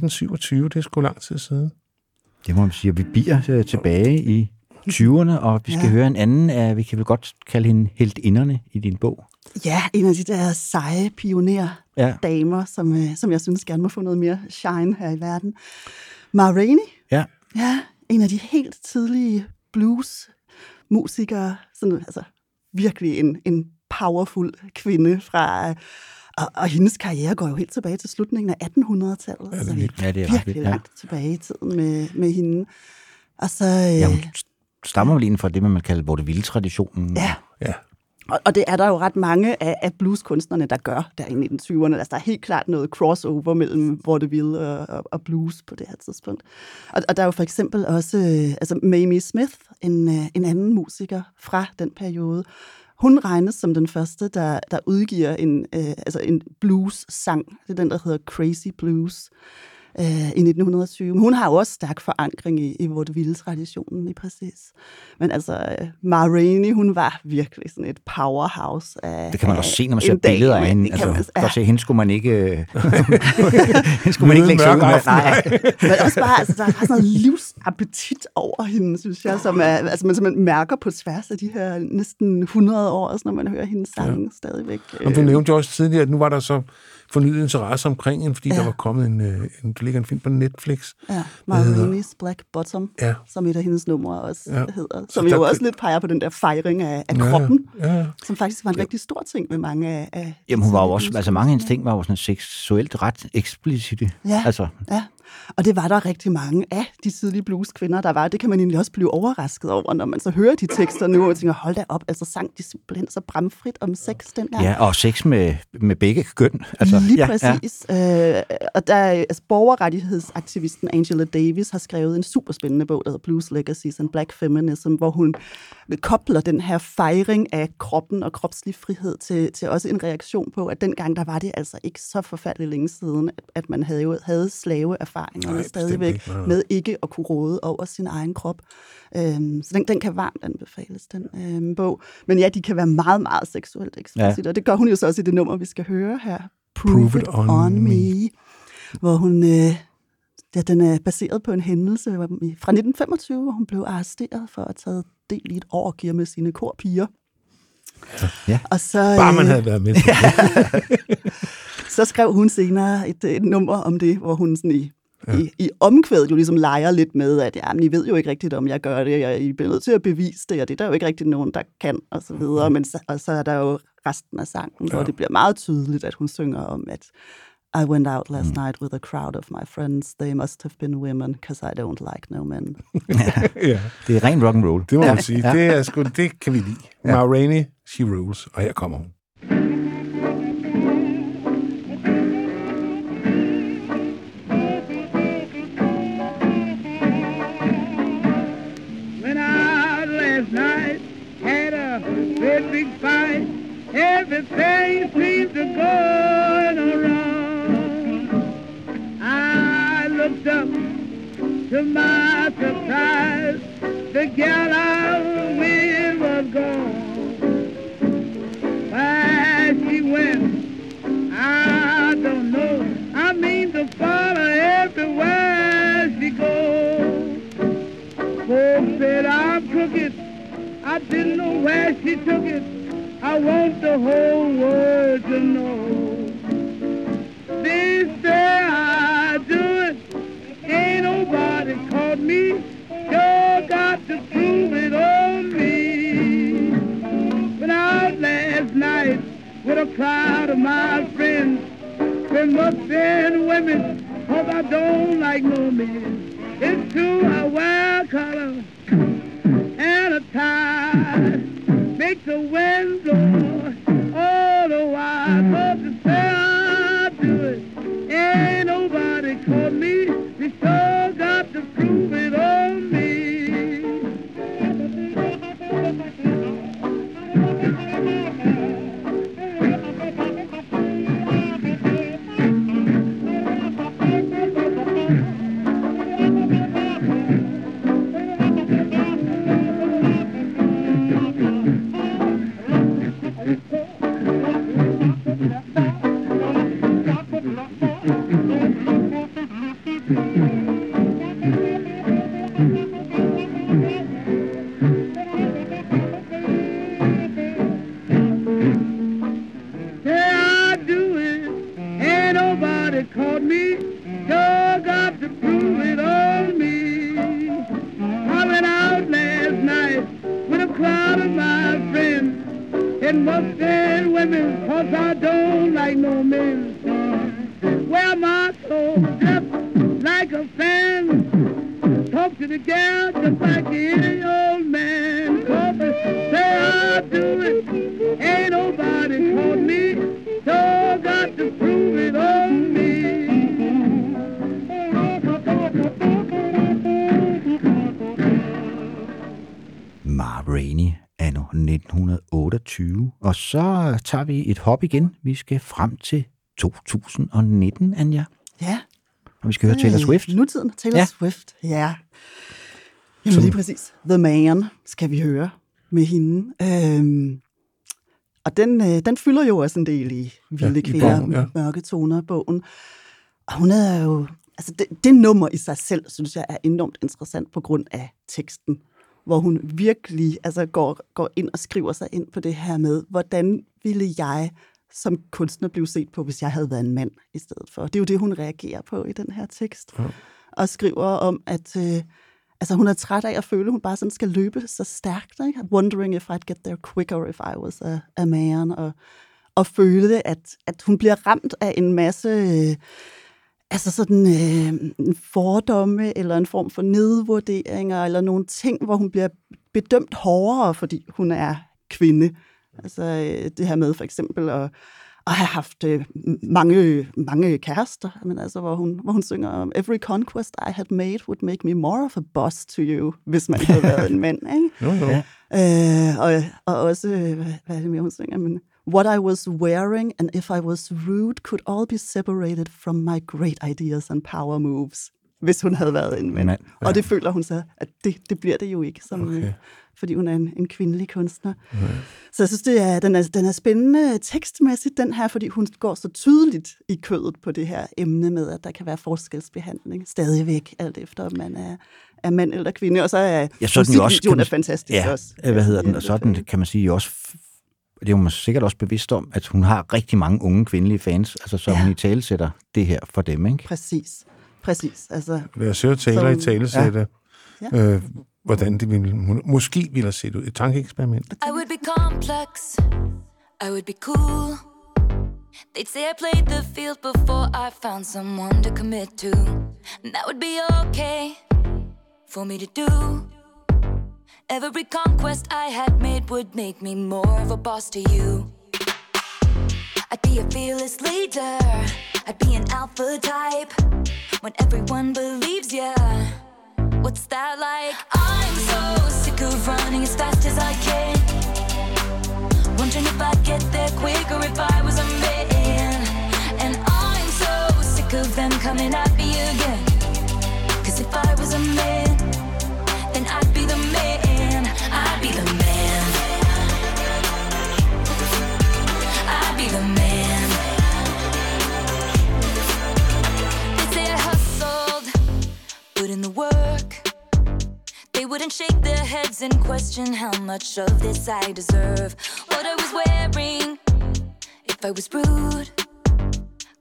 Speaker 3: 1927, det er sgu lang tid siden.
Speaker 1: Det må man sige. Vi bliver øh, tilbage i 20'erne, og vi skal ja. Høre en anden af, vi kan vel godt kalde hende heltinderne i din bog.
Speaker 2: Ja, en af de der seje pionerdamer,
Speaker 1: Ja.
Speaker 2: som, øh, som jeg synes gerne må få noget mere shine her i verden. Ma Rainey,
Speaker 1: Ja.
Speaker 2: ja, en af de helt tidlige blues-musikere, sådan, altså virkelig en, en powerful kvinde fra... Og, og hendes karriere går jo helt tilbage til slutningen af 1800-tallet.
Speaker 3: det er
Speaker 2: så vi
Speaker 3: vildt.
Speaker 1: Ja, det er
Speaker 2: virkelig
Speaker 1: vildt, ja.
Speaker 2: langt tilbage i tiden med, med hende. Og så,
Speaker 1: Ja,
Speaker 2: øh,
Speaker 1: hun stammer vel inden fra det, man kalder vaudeville-traditionen.
Speaker 2: Ja.
Speaker 3: Ja.
Speaker 2: Og, og det er der jo ret mange af, af blueskunstnerne, der gør der i 1920'erne. Altså, der er helt klart noget crossover mellem vaudeville og, og, og blues på det her tidspunkt. Og, og der er jo for eksempel også øh, altså Mamie Smith, en, øh, en anden musiker fra den periode. Hun regnes som den første, der, der udgiver en, øh, altså en blues-sang. Det er den, der hedder Crazy Blues øh, i 1920. Men hun har jo også stærk forankring i, i vaudeville-traditionen, lige præcis. Men altså, øh, Ma Rainey, hun var virkelig sådan et powerhouse af
Speaker 1: Det kan man
Speaker 2: af
Speaker 1: også se, når man ser billeder af hende. Altså,
Speaker 2: man,
Speaker 1: godt se, hende skulle man ikke, øh, hende skulle man ikke lægge sig ud med. Nej.
Speaker 2: men også bare, altså, der er sådan noget livsappetit over hende, synes jeg, som er, altså, man simpelthen mærker på tværs af de her næsten 100 år, altså, når man hører hendes sange ja. stadigvæk.
Speaker 3: Og du
Speaker 2: Øh,
Speaker 3: nævnte jo også tidligere, at nu var der så fornyet interesse omkring hende, fordi ja.
Speaker 2: Ja.
Speaker 3: der var kommet en, øh, en, der ligger en film på Netflix.
Speaker 2: Ja, Marini's Black Bottom,
Speaker 3: Ja.
Speaker 2: som et af hendes numre også
Speaker 3: Ja.
Speaker 2: ja. hedder.
Speaker 3: Så
Speaker 2: Som
Speaker 3: der
Speaker 2: jo også lidt peger på den der fejring af, af
Speaker 3: Ja, ja.
Speaker 2: kroppen,
Speaker 3: Ja, ja.
Speaker 2: som faktisk var en rigtig stor ting ved mange af... af
Speaker 1: Jamen, hun var jo også, altså mange af hendes ting var jo sådan seksuelt ret eksplicite.
Speaker 2: Ja.
Speaker 1: Altså,
Speaker 2: Ja, og det var der rigtig mange af de tidlige blueskvinder, der var. Det kan man egentlig også blive overrasket over, når man så hører de tekster nu, og tænker, hold da op, altså sang de simpelthen så bramfrit om sex dengang.
Speaker 1: ja, og sex med, med begge køn. Altså,
Speaker 2: Lige
Speaker 1: ja,
Speaker 2: præcis. Ja. Øh, og der, er- altså, borgerrettighedsaktivisten Angela Davis har skrevet en superspændende bog, der hedder Blues Legacies and Black Feminism, hvor hun kobler den her fejring af kroppen og kropslig frihed til, til også en reaktion på, at dengang der var det altså ikke så forfærdeligt længe siden, at, man havde jo havde slaveerfaringerne
Speaker 3: Nej, bestemt
Speaker 2: stadigvæk
Speaker 3: ikke. Nej, nej.
Speaker 2: med ikke at kunne råde over sin egen krop. Øhm, så den, den kan varmt anbefales, den øhm, bog. Men ja, de kan være meget, meget seksuelt eksplicit, ja. og det gør hun jo så også i det nummer, vi skal høre her. Prove, Prove it on, on me. me. Hvor hun, øh, ja, den er baseret på en hændelse fra 1925, hvor hun blev arresteret for at have taget del i et orgie med sine korpiger.
Speaker 1: Ja.
Speaker 2: Og så,
Speaker 3: Bare man
Speaker 2: øh,
Speaker 3: havde været med det.
Speaker 2: så skrev hun senere et, et nummer om det, hvor hun sådan i, ja. i, i omkvædet jo ligesom leger lidt med, at jamen, I ved jo ikke rigtigt, om jeg gør det, jeg, I bliver nødt til at bevise det, og det er der jo ikke rigtig nogen, der kan, og så videre. Men så, og så er der jo resten af sangen, ja. hvor det bliver meget tydeligt, at hun synger om, at I went out last mm. night with a crowd of my friends. They must have been women, because I don't like no men.
Speaker 3: ja,
Speaker 1: det er ren rock and roll.
Speaker 3: det må
Speaker 1: ja.
Speaker 3: man sige. Det, er sgu, det kan vi lide. Ja. Ma Rainey, she rules. Og her kommer hun.
Speaker 12: Everything seemed to go wrong. I looked up to my surprise, the gal I with was gone. Where she went, I don't know. I mean to follow everywhere she goes. Folks said I'm crooked. I didn't know where she took it. I want the whole world to know. They say I do it. Ain't nobody caught me. Sure got to prove it on me. Went out last night with a crowd of my friends. Been been women, cause I don't like no men. It's true I wear a and a tie. Make the wind blow all the. But to say I do it, ain't nobody caught me. They sure got to prove it on me. It must be women, cause I don't like no men. Wear my clothes just like a fan. Talk to the gal just like old
Speaker 1: 1928. Og så tager vi et hop igen. Vi skal frem til 2019, Anja.
Speaker 2: Ja.
Speaker 1: Og vi skal høre Taylor Swift.
Speaker 2: Nutiden, Taylor
Speaker 1: Ja.
Speaker 2: Swift, ja. Jamen
Speaker 1: Som-
Speaker 2: lige præcis. The Man skal vi høre med hende. Øhm, og den, øh, den fylder jo også en del i Vilde
Speaker 3: i
Speaker 2: ja, Kvinder,
Speaker 3: bogen, ja.
Speaker 2: Mørke Toner, bogen. Og hun er jo... Altså det, det nummer i sig selv, synes jeg, er enormt interessant på grund af teksten, hvor hun virkelig altså, går, går ind og skriver sig ind på det her med, hvordan ville jeg som kunstner blive set på, hvis jeg havde været en mand i stedet for. Det er jo det, hun reagerer på i den her tekst. Ja. Og skriver om, at øh, altså, hun er træt af at føle, at hun bare sådan skal løbe så stærkt. Ikke? Wondering if I'd get there quicker if I was a, a man. Og, og føle, at, at hun bliver ramt af en masse... Øh, altså sådan øh, en fordomme, eller en form for nedvurderinger, eller nogle ting, hvor hun bliver bedømt hårdere, fordi hun er kvinde. Altså øh, det her med for eksempel at, at have haft øh, mange, mange kærester, men altså, hvor, hun, hvor hun synger om Every conquest I had made would make me more of a boss to you, hvis man havde været en mand. Ikke?
Speaker 3: Jo, jo. Ja.
Speaker 2: Øh, og, og også, øh, hvad, er det mere, hun synger? Men, What I was wearing and if I was rude could all be separated from my great ideas and power moves. Hvis hun havde været en mand. Ja. Og det føler hun så, at det, det bliver det jo ikke, som,
Speaker 3: Okay.
Speaker 2: okay. fordi hun er en, en kvindelig kunstner. Ja. Så jeg synes, det er, den, er, den er spændende tekstmæssigt, den her, fordi hun går så tydeligt i kødet på det her emne med, at der kan være forskelsbehandling stadigvæk, alt efter om man er, er mand eller kvinde. Og så er
Speaker 1: Ja, så den jo også...
Speaker 2: er fantastisk
Speaker 1: ja,
Speaker 2: også.
Speaker 1: øh, hvad hedder den? Og
Speaker 2: virkelig
Speaker 1: så den, kan man sige, jo Det er hun sikkert også bevidst om, at hun har rigtig mange unge kvindelige fans, altså så ja. Hun i tale sætter det her for dem, ikke?
Speaker 2: Præcis. Præcis. Altså,
Speaker 3: Lad os høre Taylor i
Speaker 2: Som-
Speaker 3: tale sætte,
Speaker 2: Ja.
Speaker 3: øh, hvordan det ville, må- måske ville have set ud. Et tankeeksperiment.
Speaker 13: I would be complex. I would be cool. They'd say I played the field before I found someone to commit to. And that would be okay for me to do. Every conquest I had made would make me more of a boss to you. I'd be a fearless leader. I'd be an alpha type. When everyone believes ya. What's that like? I'm so sick of running as fast as I can. Wondering if I'd get there quicker if I was a man. And I'm so sick of them coming at me again. Cause if I was a man, of this I deserve. What I was wearing, if I was rude,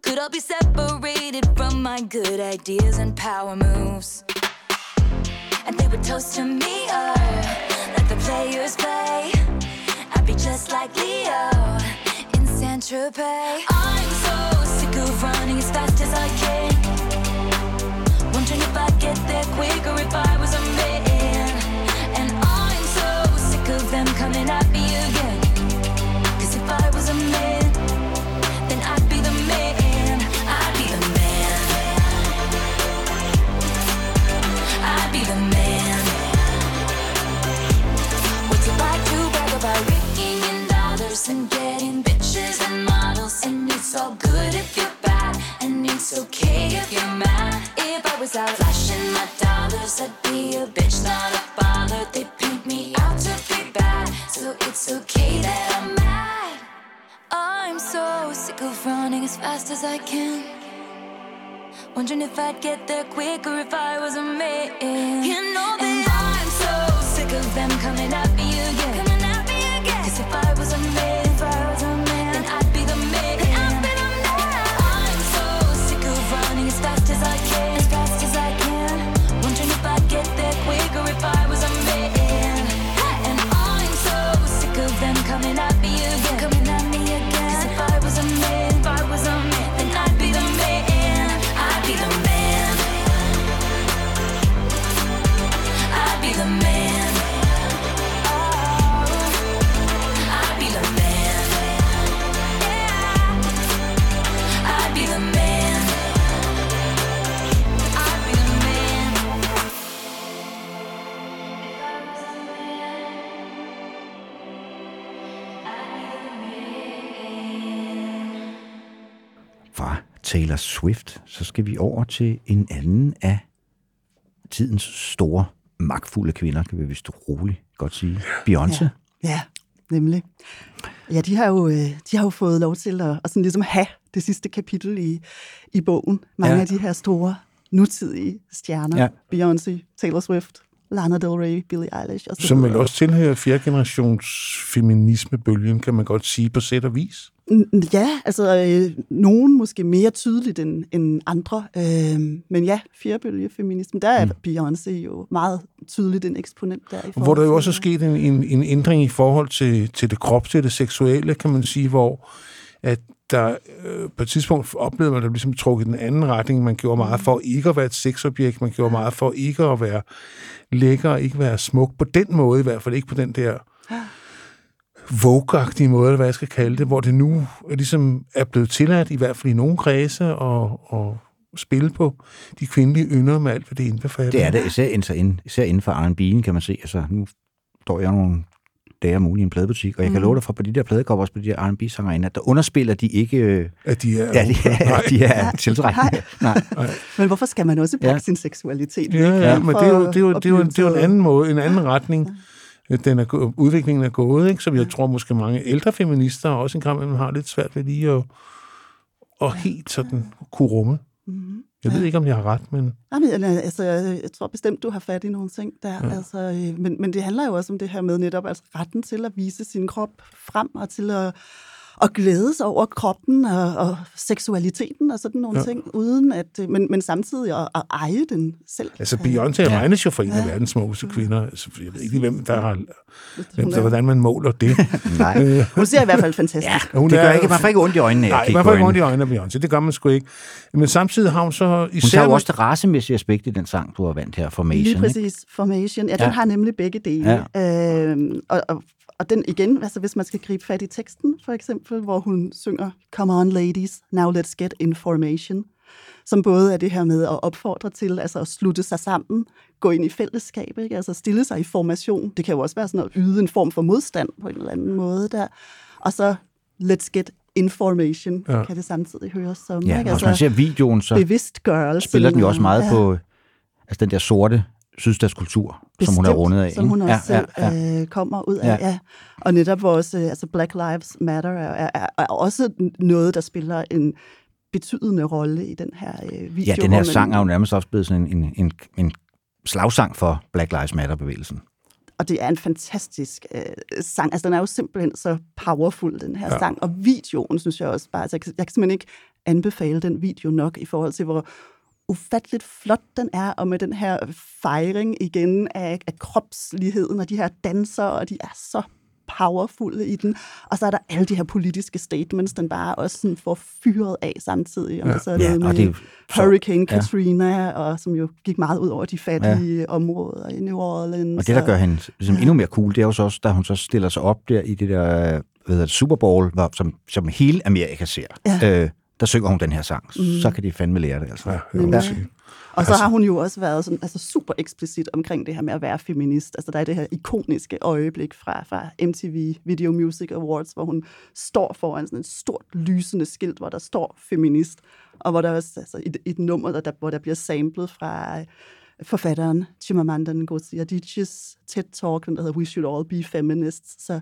Speaker 13: could all be separated from my good ideas and power moves. And they would toast to me, oh, let the players play. I'd be just like Leo in Saint Tropez. I'm so sick of running as fast as I can. Wondering if I'd get there quicker if I was a man. And I'm so sick of them coming all good if you're bad, and it's okay if you're mad. If I was out flashing my dollars, I'd be a bitch, not a baller. They paint me out to be bad, so it's okay that I'm mad. I'm so sick of running as fast as I can. Wondering if I'd get there quicker if I was a man. You know that and I'm so sick of them coming at me again. Coming at me again. Cause if I was a man,
Speaker 1: Taylor Swift, så skal vi over til en anden af tidens store, magtfulde kvinder, kan vi vist roligt godt sige. Beyoncé.
Speaker 2: Ja. Ja, nemlig. Ja, de har jo, øh, de har jo fået lov til at, at sådan ligesom have det sidste kapitel i, i bogen. Mange
Speaker 1: Ja.
Speaker 2: af de her store nutidige stjerner.
Speaker 1: Ja.
Speaker 2: Beyoncé, Taylor Swift, Lana Del Rey, Billie Eilish og så
Speaker 3: Som vel også tilhører fjerde generations feminismebølgen, kan man godt sige på sæt og vis.
Speaker 2: Ja, altså øh, nogen måske mere tydeligt end, end andre. Øh, men ja, feminisme, der er mm. Beyoncé jo meget tydeligt en eksponent der. I
Speaker 3: Hvor der jo også er sket en, en, en ændring i forhold til, til det krop, til det seksuelle, kan man sige, hvor at der øh, på et tidspunkt oplevede man, at der ligesom trukket den anden retning. Man gjorde meget for ikke at være et sexobjekt, man gjorde meget for ikke at være lækker, ikke være smuk på den måde, i hvert fald ikke på den der vogue måde, eller hvad jeg skal kalde det, hvor det nu ligesom er blevet tilladt, i hvert fald i nogle kredse, og, og spille på de kvindelige ynder med alt, hvad det indbefatter.
Speaker 1: Det er det, især, inden- især inden for R&B'en, kan man se. Altså, nu står jeg nogle dage om ugen i en pladebutik, og jeg kan
Speaker 2: Mm.
Speaker 1: love dig for, på de der pladekopper, på de der R&B-sangerinder, der underspiller de ikke... øh,
Speaker 3: At de er,
Speaker 1: Ja, de er, de er
Speaker 2: Nej.
Speaker 1: tiltrækkende. Nej.
Speaker 2: Men hvorfor skal man også bruge
Speaker 1: Ja.
Speaker 2: ja. sin seksualitet?
Speaker 3: Ja, ja,
Speaker 2: væk
Speaker 3: men det er jo, det er jo,
Speaker 2: at
Speaker 3: det er jo, det er jo en anden måde, en anden retning. Den er, gå- udviklingen er gået, ikke? som jeg tror måske mange ældre feminister også en gang imellem har lidt svært ved lige at, at helt sådan kunne rumme.
Speaker 2: Mhm.
Speaker 3: Jeg ved ikke, om jeg har ret, men
Speaker 2: Jamen, altså, jeg, tror bestemt, du har fat i nogle ting der.
Speaker 3: Ja.
Speaker 2: Ja. Altså, øh, men, men det handler jo også om det her med netop altså, retten til at vise sin krop frem, og til at, at glæde sig over kroppen og, og seksualiteten og sådan nogle
Speaker 3: Ja.
Speaker 2: ja. ting, uden at, øh, men, men samtidig at, at eje den selv.
Speaker 3: altså Beyoncé ja. regnes jo for en af verdens smukkeste kvinder. Altså, jeg ved ikke hvem der har... Hvem, der, hvordan man måler det.
Speaker 1: Nej.
Speaker 3: Øh,
Speaker 2: Hun ser i hvert fald fantastisk.
Speaker 1: Ja, det gør ikke, man får ikke ondt i øjnene
Speaker 3: Nej, man får ikke ondt i øjnene af Beyoncé. Det gør man sgu ikke. Men samtidig har hun så
Speaker 1: Hun
Speaker 3: især...
Speaker 1: tager jo også det racemæssige aspekt i den sang, du har vandt her, Formation.
Speaker 2: Lige
Speaker 1: ikke?
Speaker 2: præcis. Formation. Ja, den
Speaker 1: Ja.
Speaker 2: ja. har nemlig begge dele. Ja. Øhm, og, og, og den igen, altså hvis man skal gribe fat i teksten, for eksempel, hvor hun synger Come on ladies, now let's get in formation. Som både er det her med at opfordre til altså at slutte sig sammen, gå ind i fællesskab, ikke? altså stille sig i formation. Det kan jo også være sådan at yde en form for modstand på en eller anden måde der. Og så let's get information,
Speaker 1: Ja.
Speaker 2: kan det samtidig høres som.
Speaker 1: Ja,
Speaker 2: ikke?
Speaker 1: og hvis man ser videoen, så
Speaker 2: bevidstgørelse.
Speaker 1: spiller den jo også meget
Speaker 2: ja.
Speaker 1: på altså den der sorte sydstatskultur, som hun er
Speaker 2: Bestemt,
Speaker 1: rundet af.
Speaker 2: Som hun
Speaker 1: ikke?
Speaker 2: også ja, ja, ja. Øh, kommer ud af,
Speaker 1: Ja.
Speaker 2: ja. Og netop vores, øh, altså Black Lives Matter er, er, er også noget, der spiller en betydende rolle i den her øh, video.
Speaker 1: Ja, den her sang er jo nærmest også blevet sådan en, en, en, en slagsang for Black Lives Matter-bevægelsen.
Speaker 2: Og det er en fantastisk øh, sang. Altså, den er jo simpelthen så powerful, den her
Speaker 1: ja.
Speaker 2: sang. Og videoen, synes jeg også bare, altså, jeg, kan, jeg kan simpelthen ikke anbefale den video nok i forhold til, hvor ufatteligt flot den er, og med den her fejring igen af, af kropsligheden, og de her dansere, og de er så powerfulde i den. Og så er der alle de her politiske statements, den bare også sådan får fyret af samtidig. Om
Speaker 1: Ja.
Speaker 2: ja. så er
Speaker 1: Ja,
Speaker 2: noget
Speaker 1: og
Speaker 2: med
Speaker 1: det jo så-
Speaker 2: Hurricane
Speaker 1: ja.
Speaker 2: Katrina, og som jo gik meget ud over de fattige ja. områder i New Orleans.
Speaker 1: Og det, der gør hende ligesom endnu mere cool, det er jo så også, da hun så stiller sig op der i det der hvad hedder det, Super Bowl, som, som hele Amerika ser.
Speaker 2: Ja.
Speaker 1: Øh, der synger hun den her sang. Mm. Så kan de fandme lære det, altså. Ja,
Speaker 2: Nemlig. Og så har hun jo også været sådan, altså super eksplicit omkring det her med at være feminist. Altså der er det her ikoniske øjeblik fra, fra MTV Video Music Awards, hvor hun står foran sådan et stort lysende skilt, hvor der står feminist, og hvor der også altså, i, et- et nummer, der, der, hvor der bliver samlet fra øh, forfatteren Chimamanda Ngozi Adichie's TED-talk, den der hedder We Should All Be Feminists. Så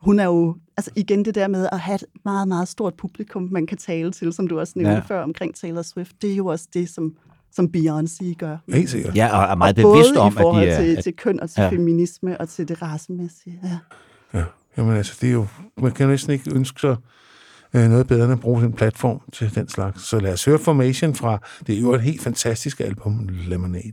Speaker 2: hun er jo, altså igen det der med at have et meget, meget stort publikum, man kan tale til, som du også nævnte
Speaker 1: Ja.
Speaker 2: før omkring Taylor Swift, det er jo også det, som, som Beyoncé gør.
Speaker 3: Helt sikkert.
Speaker 1: Ja, og er meget
Speaker 2: og
Speaker 1: bevidst
Speaker 2: både
Speaker 1: om, at de er...
Speaker 2: til,
Speaker 1: at-
Speaker 2: til køn og til
Speaker 1: Ja.
Speaker 2: feminisme og til det racemæssige. Ja.
Speaker 3: Ja, jamen altså, det er jo, man kan jo næsten ikke ønske sig øh, noget bedre end at bruge den platform til den slags. Så lad os høre Formation fra, det er jo et helt fantastisk album, Lemonade.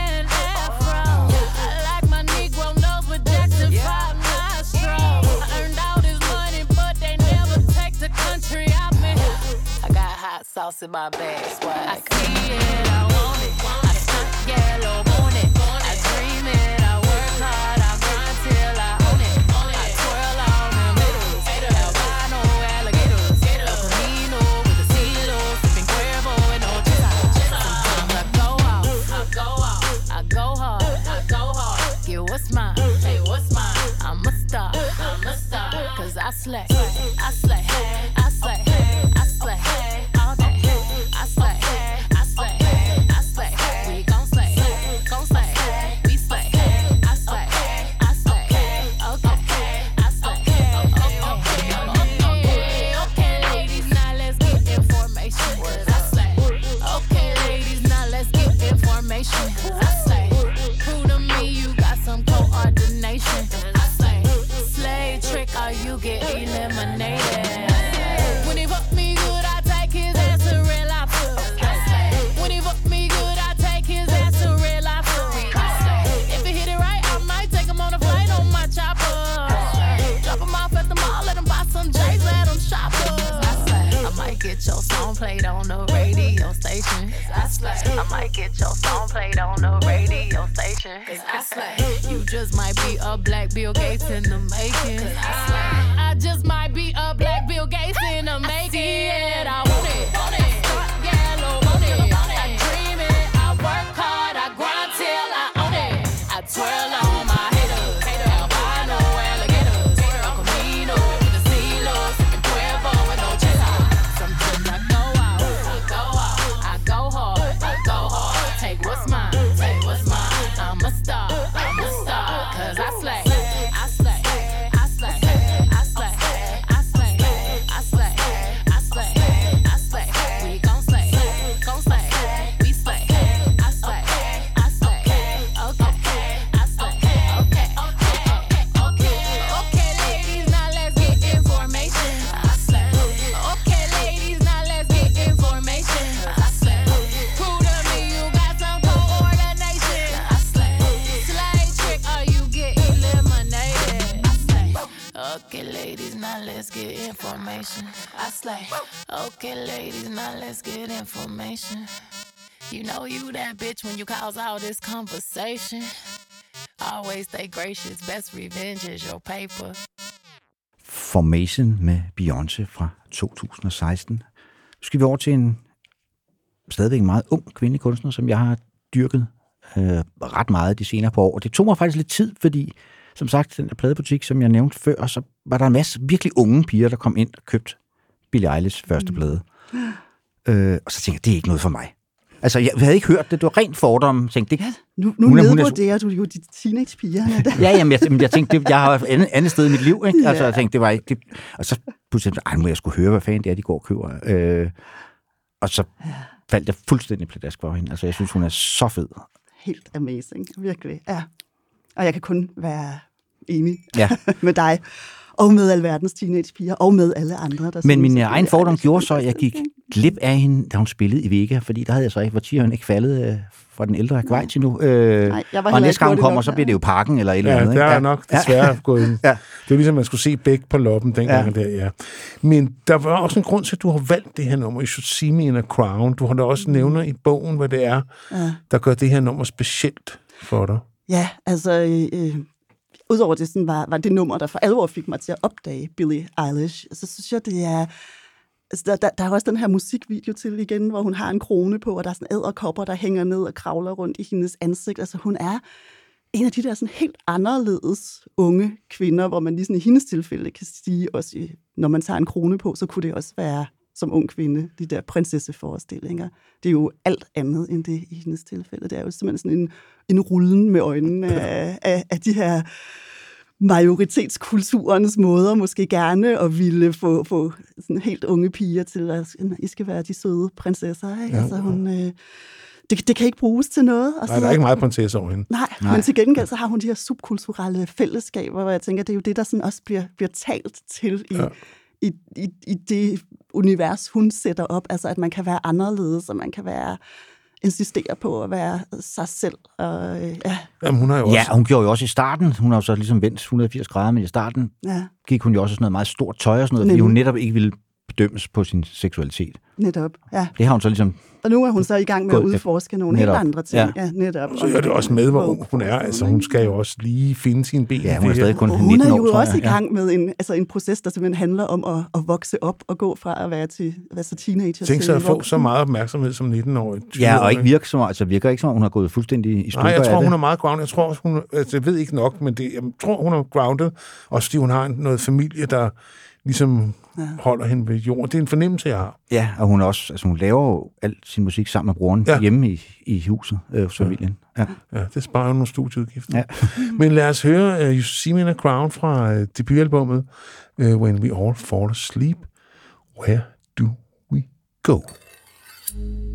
Speaker 14: sauce in my bag. Swag. I see it, I want it. I stunt yellow. I dream it, I work hard, I grind till I own it. I twirl. Albino alligators. With the Cuervo and I go I go I go hard, I go hard. Get what's mine, what's mine? I'm a star, I'm a I slay, I slay, I slay, slay. I might get your song played on the radio station. Cause I slay. You just might be a black Bill Gates in the making. Cause I slay. I just might be a black Bill Gates in the making. I see it, I want it. Okay, ladies, now let's get information. I slay, okay, ladies, now let's get information. You know you that bitch when you cause all this conversation. Always stay gracious, best revenge is your paper.
Speaker 1: Formation med Beyoncé fra 2016. Nu skal vi over til en stadigvæk meget ung kvindelig kunstner, som jeg har dyrket øh, ret meget de senere par år. Og det tog mig faktisk lidt tid, fordi som sagt, den der pladebutik, som jeg nævnte før, så var der en masse virkelig unge piger, der kom ind og købte Billie Eilish første plade. Øh, og så tænkte jeg, det er ikke noget for mig. Altså, jeg havde ikke hørt det. Det var rent fordom. Jeg tænkte, det,
Speaker 2: Nu, nu
Speaker 1: Hun er- hun er-
Speaker 2: nedvurderer du jo de teenagepiger.
Speaker 1: ja, jamen, jeg, jamen, jeg tænkte, det, jeg har et andet, andet sted i mit liv, ikke? Altså,
Speaker 2: Ja.
Speaker 1: jeg tænkte, det var ikke... Det, og så pludselig, ej, nu må jeg skulle høre, hvad fanden det er, de går og køber. Øh, og så faldt jeg fuldstændig pladask for hende. Altså, jeg synes, hun er så fed.
Speaker 2: Helt amazing, virkelig. Ja. Og jeg kan kun være enig
Speaker 1: Ja.
Speaker 2: med dig, og med alverdens teenagepiger, og med alle andre, der
Speaker 1: Men min
Speaker 2: at
Speaker 1: øh, egen fordom gjorde så, at jeg gik
Speaker 2: ikke?
Speaker 1: glip af hende, da hun spillede i Vega, fordi der havde jeg så ikke, hvor tieren ikke faldet øh, fra den ældre akvaj til nu. Øh,
Speaker 2: Nej, jeg var
Speaker 1: og næste
Speaker 2: ikke
Speaker 1: gang hun kommer,
Speaker 2: nok
Speaker 1: så
Speaker 2: der.
Speaker 1: bliver det jo parken eller et eller
Speaker 3: Ja,
Speaker 1: andet.
Speaker 3: der
Speaker 1: ikke?
Speaker 3: er nok desværre gået ind.
Speaker 1: Ja.
Speaker 3: Det er jo ligesom, man skulle se Bæk på loppen dengang ja. der, ja. Men der var også en grund til, at du har valgt det her nummer, You Should See Me in a Crown. Du har da også nævner i bogen, hvad det er,
Speaker 2: Ja.
Speaker 3: der gør det her nummer specielt for dig.
Speaker 2: Ja, altså, øh, øh udover det sådan var, var det nummer, der for alvor fik mig til at opdage Billie Eilish, så synes jeg, det er... Altså, der, der, der er også den her musikvideo til igen, hvor hun har en krone på, og der er sådan æderkopper, der hænger ned og kravler rundt i hendes ansigt. Altså, hun er en af de der sådan helt anderledes unge kvinder, hvor man lige sådan i hendes tilfælde kan sige, også i- når man tager en krone på, så kunne det også være som ung kvinde, de der prinsesseforestillinger. Det er jo alt andet end det i hendes tilfælde. Det er jo simpelthen sådan en, en rullen med øjnene af, af, af de her majoritetskulturens måder måske gerne at ville få, få sådan helt unge piger til at I skal være de søde prinsesser. Ikke?
Speaker 3: Ja.
Speaker 2: Altså, hun, øh, det, det kan ikke bruges til noget. Og
Speaker 3: Nej, der er ikke meget prinsesse over hende.
Speaker 2: Nej,
Speaker 1: Nej.
Speaker 2: Nej, men til gengæld så har hun de her subkulturelle fællesskaber, hvor jeg tænker, det er jo det, der sådan også bliver, bliver talt til i,
Speaker 3: Ja.
Speaker 2: Ja. i, i, i det univers, hun sætter op. Altså, at man kan være anderledes, og man kan være insistere på at være sig selv. Og, øh, ja,
Speaker 3: Jamen, hun har jo
Speaker 1: Ja,
Speaker 3: også...
Speaker 1: og hun gjorde jo også i starten, hun har jo så ligesom vendt 180 grader, men i starten
Speaker 2: ja.
Speaker 1: gik hun jo også sådan noget meget stort tøj og sådan noget, fordi
Speaker 2: Nemlig.
Speaker 1: hun netop ikke ville bedømmes på sin seksualitet.
Speaker 2: Netop, ja.
Speaker 1: Det har hun så ligesom...
Speaker 2: Og nu er hun så i gang med at udforske nogle
Speaker 1: netop.
Speaker 2: helt andre ting.
Speaker 1: Ja.
Speaker 2: Ja, netop.
Speaker 3: Så er det også med, hvor ung hun er. Altså, hun skal jo også lige finde sine ben.
Speaker 1: Ja, hun er
Speaker 3: det
Speaker 1: stadig kun
Speaker 2: Og hun
Speaker 1: 19
Speaker 2: er
Speaker 1: år,
Speaker 2: jo også i gang med en, altså en proces, der simpelthen handler om at, at vokse op og gå fra at være til være så teenager
Speaker 3: Tænk sig at få så meget opmærksomhed som 19-årig.
Speaker 1: Ja, og ikke virker som, altså virker ikke som om, hun har gået fuldstændig i stykker
Speaker 3: Nej, jeg tror, hun er meget grounded. Jeg tror, også, hun, altså, jeg ved ikke nok, men det, jeg tror, hun er grounded. Også fordi hun har noget familie, der ligesom ja. holder hende ved jorden. Det er en fornemmelse, jeg har.
Speaker 1: Ja, og hun er også, altså hun laver jo al sin musik sammen med broren
Speaker 3: Ja.
Speaker 1: ja. hjemme i, i huset øh, familien. Ja.
Speaker 3: Ja, det sparer jo nogle studieudgifter.
Speaker 1: Ja.
Speaker 3: Men lad os høre uh, You See Me in a Crown fra uh, debutalbummet uh, When We All Fall Asleep. Where do we go?
Speaker 15: Bite my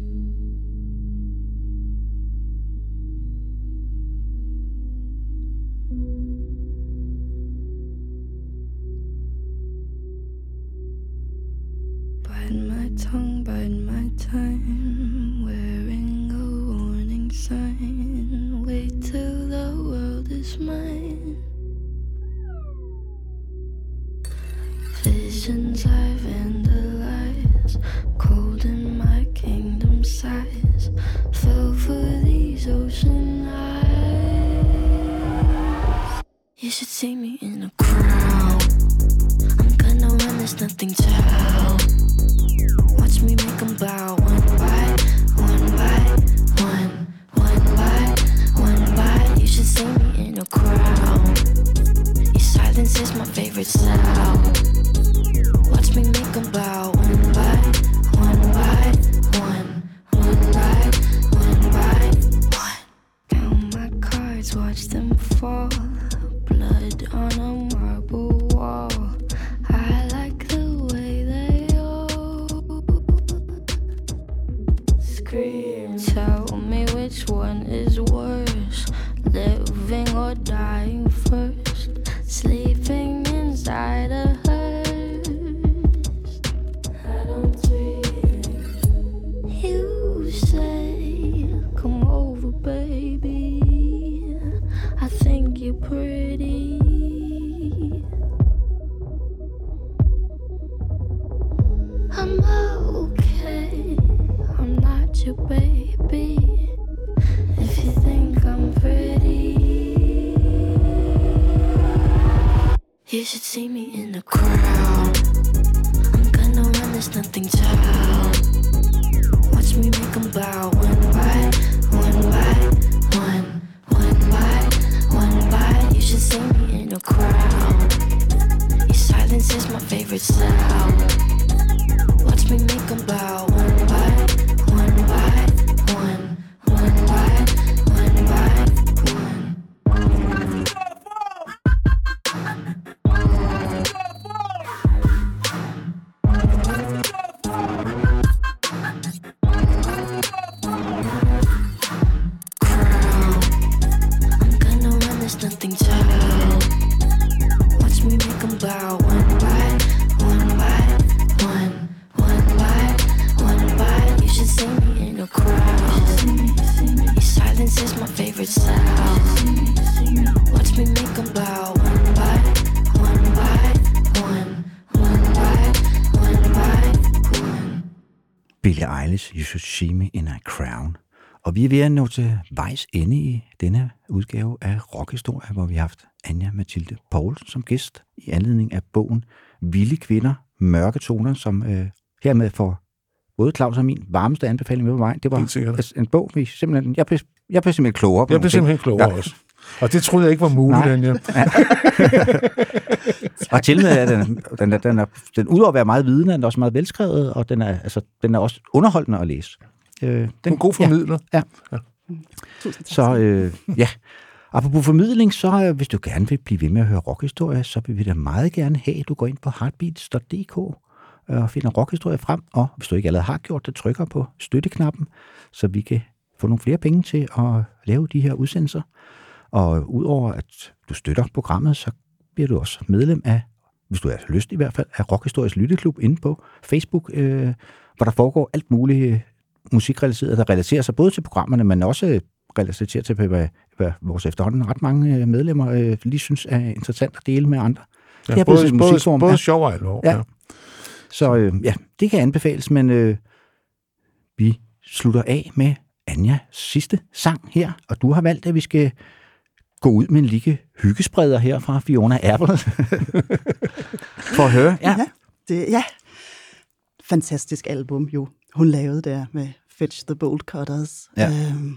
Speaker 15: tongue, bite my time, wearing a warning sign. Wait till the world is mine. Visions I vandalize, cold in my kingdom size. Fell for these ocean eyes. You should see me in a crowd. I'm gonna run, there's nothing to help. Watch me make 'em bow one by one by one, one by one by. You should see me in a crowd. Your silence is my favorite sound. Watch me make 'em bow
Speaker 1: Eilish, You Should See Me in a Crown. Og vi er ved at nå til vejs ende i denne udgave af Rockhistorie, hvor vi har haft Anja Mathilde Poulsen som gæst i anledning af bogen Vilde Kvinder, Mørke Toner, som øh, hermed får både Claus og min varmeste anbefaling med på vejen. Det var en bog, vi simpelthen... Jeg blev, jeg blev simpelthen klogere på
Speaker 3: Jeg blev simpelthen klogere også. Og det troede jeg ikke var muligt,
Speaker 1: Nej.
Speaker 3: Anja.
Speaker 1: Og til med, at den, den, er, den, er, den udover at være meget vidende, er den også meget velskrevet, og den er, altså, den er også underholdende at læse. Øh, den,
Speaker 3: En god formidler.
Speaker 1: Ja. ja. Så øh, ja, apropos formidling, så øh, hvis du gerne vil blive ved med at høre rockhistorie, så vil vi da meget gerne have, at du går ind på heartbeats.dk øh, og finder rockhistorie frem, og hvis du ikke allerede har gjort det, trykker på støtteknappen, så vi kan få nogle flere penge til at lave de her udsendelser. Og udover at du støtter programmet, så bliver du også medlem af, hvis du har lyst i hvert fald, af Rockhistorisk Lytteklub inde på Facebook, øh, hvor der foregår alt muligt øh, musikrelateret, der relaterer sig både til programmerne, men også øh, relaterer til, hvad, hvad vores efterhånden ret mange øh, medlemmer øh, lige synes er interessant at dele med andre.
Speaker 3: Ja,
Speaker 1: Det er blevet
Speaker 3: både, både, både
Speaker 1: ja.
Speaker 3: sjov og alvor.
Speaker 1: Ja.
Speaker 3: Ja.
Speaker 1: Så øh, ja, det kan anbefales, men øh, vi slutter af med Anja sidste sang her, og du har valgt, at vi skal gå ud med en lille hyggespreder her fra Fiona Apple. For at høre. Ja.
Speaker 2: ja, det, ja. Fantastisk album jo. Hun lavede der med Fetch the Bolt Cutters.
Speaker 1: Ja.
Speaker 2: Øhm,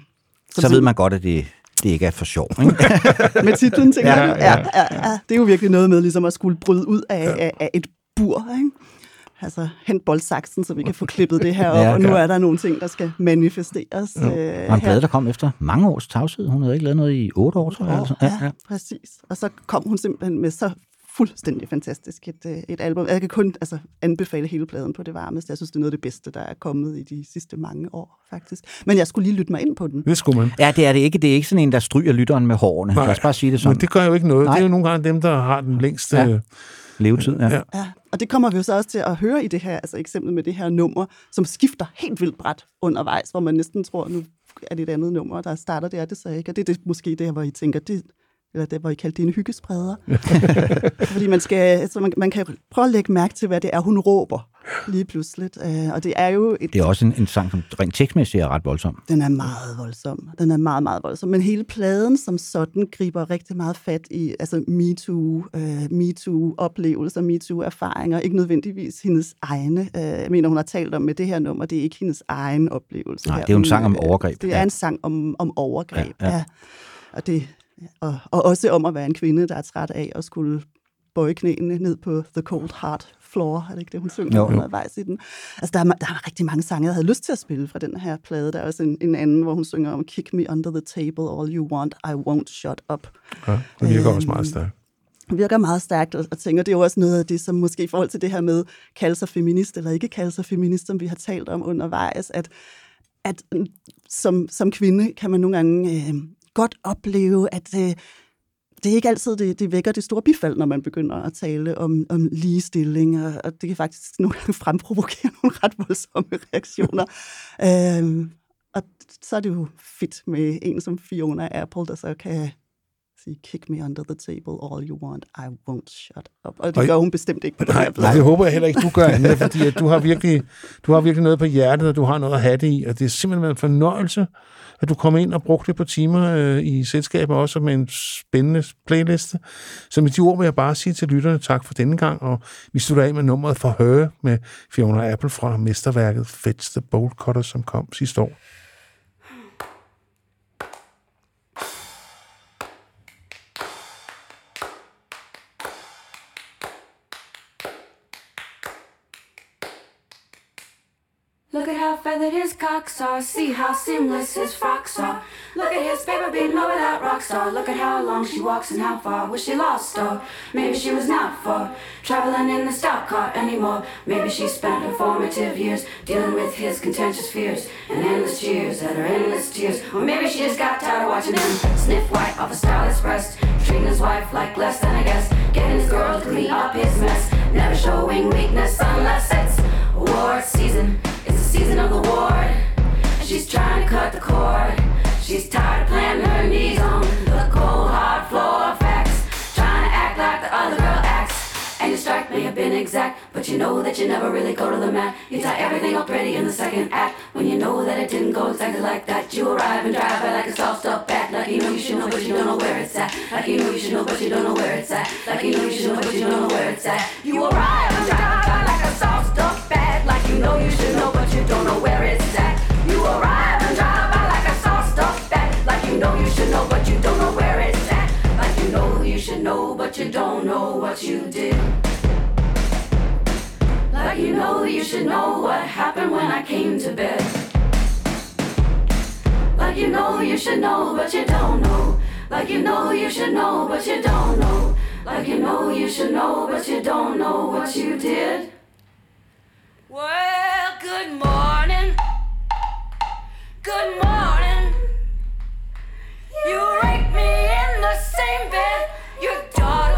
Speaker 1: Så ved man godt, at det, det ikke er for sjov. Ikke?
Speaker 2: med titlen, tænker
Speaker 1: Ja,
Speaker 2: ja,
Speaker 1: ja.
Speaker 2: ja, ja, ja. Det er jo virkelig noget med ligesom at skulle bryde ud af, ja. af, af et bur, ikke? Altså, hent boldsaksen, så vi kan få klippet det her op,
Speaker 1: Ja,
Speaker 2: og nu
Speaker 1: ja.
Speaker 2: er der nogle ting, der skal manifesteres.
Speaker 1: Jo.
Speaker 2: øh,
Speaker 1: Og en plade, der kom efter mange års tavshed. Hun havde ikke lavet noget i otte år, tror jeg. Altså.
Speaker 2: Ja, ja, præcis. Og så kom hun simpelthen med så fuldstændig fantastisk et, øh, et album. Jeg kan kun altså, anbefale hele pladen på det varmeste. Jeg synes, det er noget af det bedste, der er kommet i de sidste mange år, faktisk. Men jeg skulle lige lytte mig ind på den.
Speaker 3: Det skulle man.
Speaker 1: Ja, det er det ikke. Det er ikke sådan en, der stryger lytteren med hårene. Lad os bare sige det sådan.
Speaker 3: Men det gør jo ikke noget.
Speaker 1: Nej.
Speaker 3: Det er jo nogle gange dem, der har den længste...
Speaker 1: Ja. Levetid, ja.
Speaker 3: ja.
Speaker 2: Ja, og det kommer vi jo så også til at høre i det her, altså eksempel med det her nummer, som skifter helt vildt bræt undervejs, hvor man næsten tror, nu er det et andet nummer, der starter, det er det så ikke, og det er det, måske det, hvor I tænker, det, eller det, hvor I kaldte det en hyggespreder. Fordi man, skal, altså man, man kan prøve at lægge mærke til, hvad det er, hun råber lige pludselig. Øh, og det er jo et,
Speaker 1: Det er også en, en sang, som rent tekstmæssigt er ret voldsom.
Speaker 2: den er meget voldsom. Den er meget, meget voldsom. Men hele pladen som sådan griber rigtig meget fat i altså MeToo, øh, MeToo-oplevelser, MeToo-erfaringer. Ikke nødvendigvis hendes egne. Øh, jeg mener, hun har talt om med det her nummer, det er ikke hendes egen oplevelse.
Speaker 1: Nej,
Speaker 2: her,
Speaker 1: det er jo en sang om
Speaker 2: øh,
Speaker 1: overgreb.
Speaker 2: Det er
Speaker 1: Ja.
Speaker 2: en sang om, om overgreb,
Speaker 1: Ja,
Speaker 2: ja.
Speaker 1: ja.
Speaker 2: ja. Og, det, og, og også om at være en kvinde, der er træt af at skulle bøje knæene ned på The Cold Heart Floor, er det ikke det, hun synger
Speaker 1: Jo,
Speaker 2: undervejs i den? Altså, der er, der er rigtig mange sange, jeg havde lyst til at spille fra den her plade. Der er også en, en anden, hvor hun synger om Kick me under the table, all you want, I won't shut up.
Speaker 3: Ja, det virker
Speaker 2: Øhm,
Speaker 3: også meget stærkt.
Speaker 2: virker meget stærkt, og, og tænker, det er jo også noget af det, som måske i forhold til det her med, kalde sig feminist eller ikke kalde sig feminist, som vi har talt om undervejs, at, at mm, som, som kvinde kan man nogle gange øh, godt opleve, at øh, det er ikke altid, det, det vækker det store bifald, når man begynder at tale om, om ligestilling, og, og det kan faktisk nogle gange fremprovokere nogle ret voldsomme reaktioner. øhm, og så er det jo fedt med en som Fiona Apple, der så kan sige, kick me under the table, all you want, I won't shut up. Og det gør hun bestemt ikke på den her
Speaker 3: Nej, det håber jeg heller ikke, du gør, Anja, fordi at du, har virkelig, du har virkelig noget på hjertet, og du har noget at have det i, og det er simpelthen en fornøjelse, at du kom ind og brugte det på timer øh, i selskabet, også med en spændende playliste. Så med de ord vil jeg bare sige til lytterne tak for denne gang, og vi slutter af med nummeret for Høre med Fiona Apple fra mesterværket Fetch the Bolt Cutter, som kom sidste år.
Speaker 16: At his cocks are. See how seamless his frocks are. Look at his paper beating over that rock star. Look at how long she walks and how far was she lost or maybe she was not for traveling in the stock car anymore. Maybe she spent her formative years dealing with his contentious fears and endless cheers at her endless tears. Or maybe she just got tired of watching him sniff white off a starless breast, treating his wife like less than a guest, getting his girl to clean up his mess, never showing weakness unless it's award season. It's the season of the ward. And she's trying to cut the cord. She's tired of planting her knees on the cold hard floor facts. Trying to act like the other girl acts. And your strike may have been exact, but you know that you never really go to the mat. You tie everything up ready in the second act. When you know that it didn't go exactly like that, you arrive and drive by like a soft up bat. Like you know you should know, but you don't know where it's at. Like you know you should know, but you don't know where it's at. Like you know you should know, but you don't know where it's at. You arrive and drive by like a soft up bat. Know you should know, but you don't know where it's at. You arrive and drive by like a soft up bat. Like you know you should know, but you don't know where it's at. Like you know you should know, but you don't know what you did. Like you know you should know what happened when I came to bed. Like you know you should know, but you don't know. Like you know you should know, but you don't know. Like you know you should know, but you don't know what you did. Well, good morning. Good morning. You rake me in the same bed, you daughter.